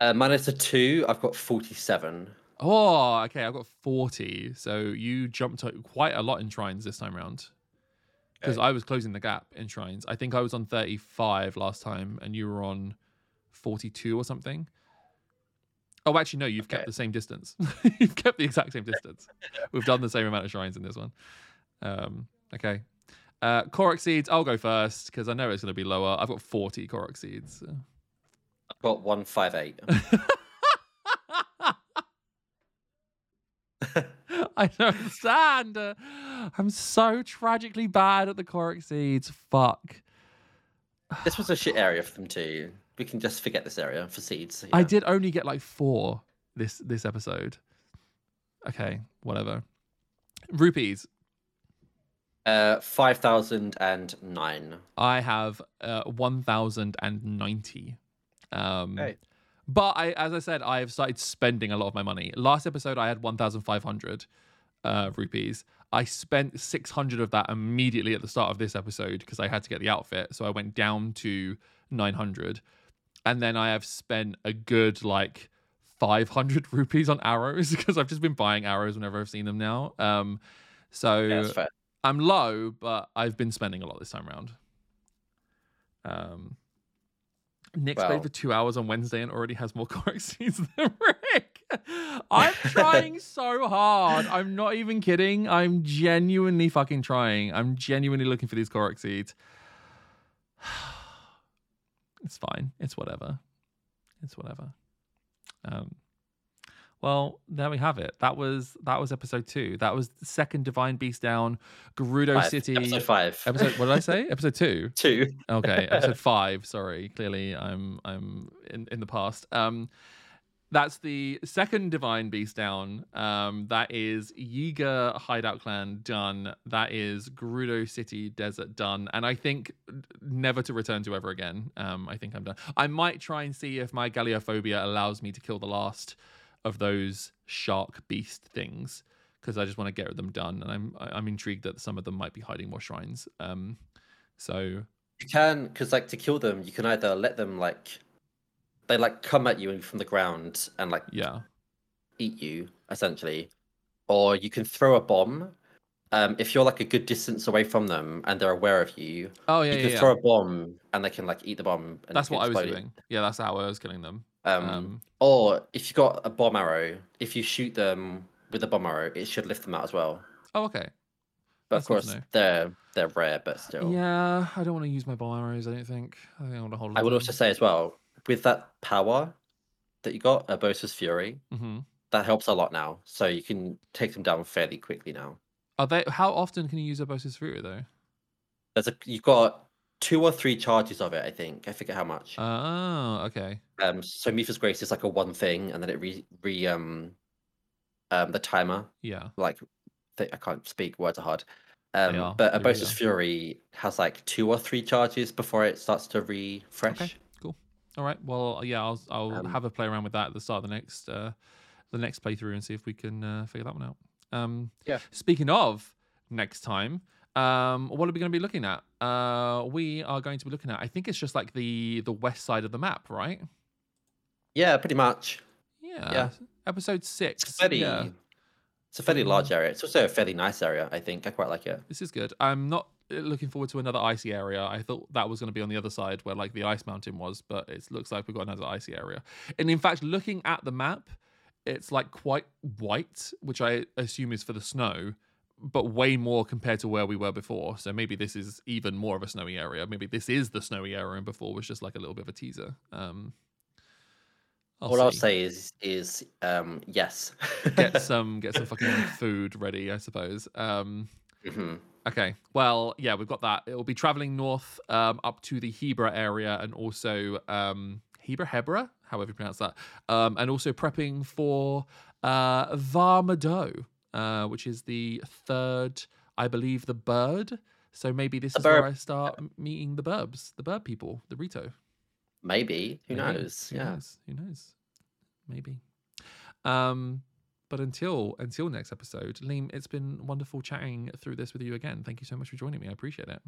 Speaker 2: Uh, minus a two, I've got 47.
Speaker 1: Oh, okay. I've got 40. So you jumped quite a lot in shrines this time around. Because
Speaker 2: Okay.
Speaker 1: I was closing the gap in shrines. I think I was on 35 last time and you were on 42 or something. Oh, actually, no, you've kept the same distance. you've kept the exact same distance. We've done the same amount of shrines in this one. Um, okay. Uh, Korok seeds, I'll go first because I know it's going to be lower. I've got 40 Korok seeds.
Speaker 2: I've got 158.
Speaker 1: I don't understand. I'm so tragically bad at the Korok seeds. Fuck.
Speaker 2: this was a shit area for them too. We can just forget this area for seeds.
Speaker 1: I did only get like four this this episode. Okay, whatever. Rupees.
Speaker 2: Uh, 5,009.
Speaker 1: I have uh, 1,090. Um,
Speaker 2: Okay.
Speaker 1: But I, as I said, I have started spending a lot of my money. Last episode, I had 1,500 uh, rupees. I spent 600 of that immediately at the start of this episode because I had to get the outfit. So I went down to 900. And then I have spent a good like 500 rupees on arrows because I've just been buying arrows whenever I've seen them now. Um, so
Speaker 2: Yeah.
Speaker 1: I'm low, but I've been spending a lot this time around. Um, Nick's played for two hours on Wednesday and already has more Korok seeds than Rik. I'm trying so hard. I'm not even kidding. I'm genuinely fucking trying. I'm genuinely looking for these Korok seeds. It's fine. It's whatever. It's whatever. Um, well, there we have it. That was that was episode two. That was the second Divine Beast down, Gerudo
Speaker 2: Five.
Speaker 1: City.
Speaker 2: Episode five.
Speaker 1: Episode- what did I say? episode two.
Speaker 2: two.
Speaker 1: Okay, episode five. Sorry, clearly I'm I'm in, in the past. Um, that's the second divine beast down. Um, that is Yiga Hideout Clan done. That is Gerudo City Desert done. And I think never to return to ever again. Um, I think I'm done. I might try and see if my Galeophobia allows me to kill the last of those shark beast things because I just want to get them done. And I'm I'm intrigued that some of them might be hiding more shrines. Um, so
Speaker 2: You can, because like to kill them, you can either let them like they like come at you from the ground and like
Speaker 1: yeah.
Speaker 2: eat you essentially, or you can throw a bomb. Um, if you're like a good distance away from them and they're aware of you,
Speaker 1: Oh yeah,
Speaker 2: you
Speaker 1: yeah,
Speaker 2: can
Speaker 1: yeah.
Speaker 2: throw a bomb and they can like eat the bomb. And
Speaker 1: That's what I was
Speaker 2: it.
Speaker 1: doing. Yeah, that's how I was killing them.
Speaker 2: Um,
Speaker 1: Um,
Speaker 2: or if you got a bomb arrow, if you shoot them with a bomb arrow, it should lift them out as well.
Speaker 1: oh, okay.
Speaker 2: But
Speaker 1: That's
Speaker 2: of course, they're they're rare, but still.
Speaker 1: Yeah, I don't want to use my bomb arrows. I don't think. I think I want to hold.
Speaker 2: I would also say as well, with that power that you got, a Urbosa's Fury,
Speaker 1: hmm
Speaker 2: that helps a lot now. So you can take them down fairly quickly now.
Speaker 1: Are they? How often can you use a Urbosa's Fury though?
Speaker 2: There's a you've got two or three charges of it, I think. I forget how much.
Speaker 1: Oh, okay.
Speaker 2: um, so Mipha's Grace is like a one thing, and then it re, re um, um, the timer
Speaker 1: Yeah.
Speaker 2: like th- I can't speak. Words are hard. Um,
Speaker 1: are,
Speaker 2: but
Speaker 1: they really.
Speaker 2: Fury has like two or three charges before it starts to refresh. Okay, cool.
Speaker 1: All right. Well, yeah, I'll I'll
Speaker 2: Um,
Speaker 1: have a play around with that at the start of the next uh, the next playthrough and see if we can uh, figure that one out. Um,
Speaker 2: Yeah.
Speaker 1: Speaking of next time, um, what are we going to be looking at? Uh, we are going to be looking at. I think it's just like the the west side of the map, right?
Speaker 2: Yeah, pretty much.
Speaker 1: Yeah.
Speaker 2: Yeah.
Speaker 1: Episode six.
Speaker 2: It's a fairly,
Speaker 1: Yeah.
Speaker 2: it's a fairly
Speaker 1: Um,
Speaker 2: large area. It's also a fairly nice area. I think I quite like it.
Speaker 1: This is good. I'm not uh, looking forward to another icy area. I thought that was going to be on the other side where like the ice mountain was, but it looks like we've got another icy area. And in fact, looking at the map, it's like quite white, which I assume is for the snow, but way more compared to where we were before. So maybe this is even more of a snowy area. Maybe this is the snowy area, and before was just like a little bit of a teaser. Um, I'll
Speaker 2: All I'll say is is um yes.
Speaker 1: get some get some fucking food ready, I suppose. Um,
Speaker 2: Mhm.
Speaker 1: Okay. Well, yeah, we've got that. It will be traveling north um, up to the Hebra area and also um, Hebra, Hebra, however you pronounce that, um, and also prepping for uh, Vah Medoh, uh, which is the third, I believe, the bird. So maybe this is where. I start meeting the burbs, the bird people, the Rito.
Speaker 2: Maybe. Who
Speaker 1: Maybe.
Speaker 2: knows?
Speaker 1: Who
Speaker 2: yeah.
Speaker 1: knows? Who knows? Maybe. Um, but until until next episode, Leem, it's been wonderful chatting through this with you again. Thank you so much for joining me. I appreciate it.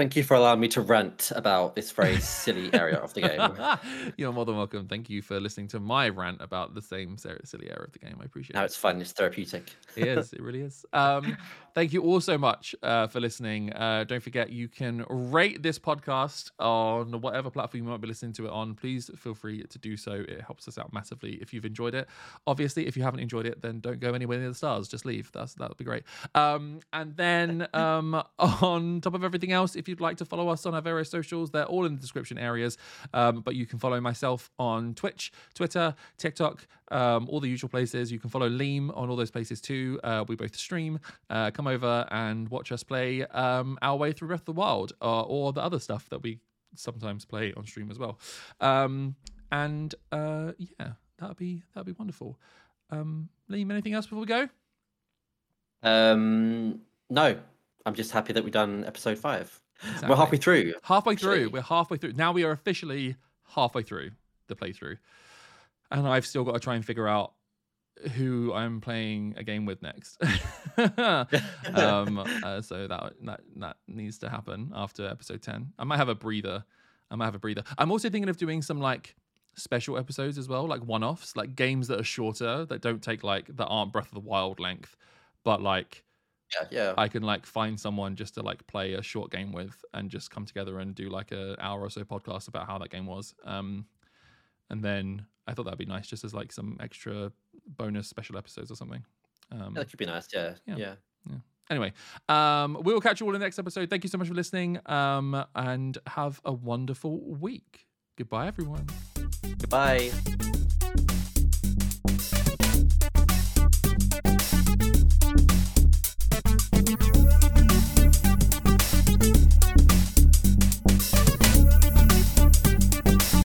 Speaker 2: Thank you for allowing me to rant about this very silly area of the game.
Speaker 1: You're more than welcome. Thank you for listening to my rant about the same silly area of the game. I appreciate
Speaker 2: Now
Speaker 1: it.
Speaker 2: it's fun. It's therapeutic.
Speaker 1: It is. It really is. Um, thank you all so much uh, for listening. Uh, don't forget, you can rate this podcast on whatever platform you might be listening to it on. Please feel free to do so. It helps us out massively if you've enjoyed it. Obviously, if you haven't enjoyed it, then don't go anywhere near the stars. Just leave. That's that would be great. Um, and then um, on top of everything else, if you'd like to follow us on our various socials, they're all in the description areas. Um, but you can follow myself on Twitch, Twitter, TikTok, um, all the usual places. You can follow Leem on all those places too. Uh, we both stream. Uh, come over and watch us play um, our way through Breath of the Wild uh, or the other stuff that we sometimes play on stream as well. Um, and uh, yeah, that'd be that'd be wonderful. Um, Leem, anything else before we go?
Speaker 2: Um, no, I'm just happy that we've done episode five. We're halfway through.
Speaker 1: halfway through. We're halfway through. Now we are officially halfway through the playthrough, and I've still got to try and figure out who I'm playing a game with next. um, uh, so that, that that needs to happen after episode ten. I might have a breather. I might have a breather. I'm also thinking of doing some like special episodes as well, like one-offs, like games that are shorter that don't take like that aren't Breath of the Wild length, but like
Speaker 2: yeah, yeah.
Speaker 1: I can like find someone just to like play a short game with and just come together and do like an hour or so podcast about how that game was. Um, and then I thought that'd be nice just as like some extra bonus special episodes or something. Um,
Speaker 2: that could be nice. Yeah. Yeah.
Speaker 1: yeah.
Speaker 2: yeah.
Speaker 1: Anyway, um, we will catch you all in the next episode. Thank you so much for listening um, and have a wonderful week. Goodbye, everyone.
Speaker 2: Goodbye.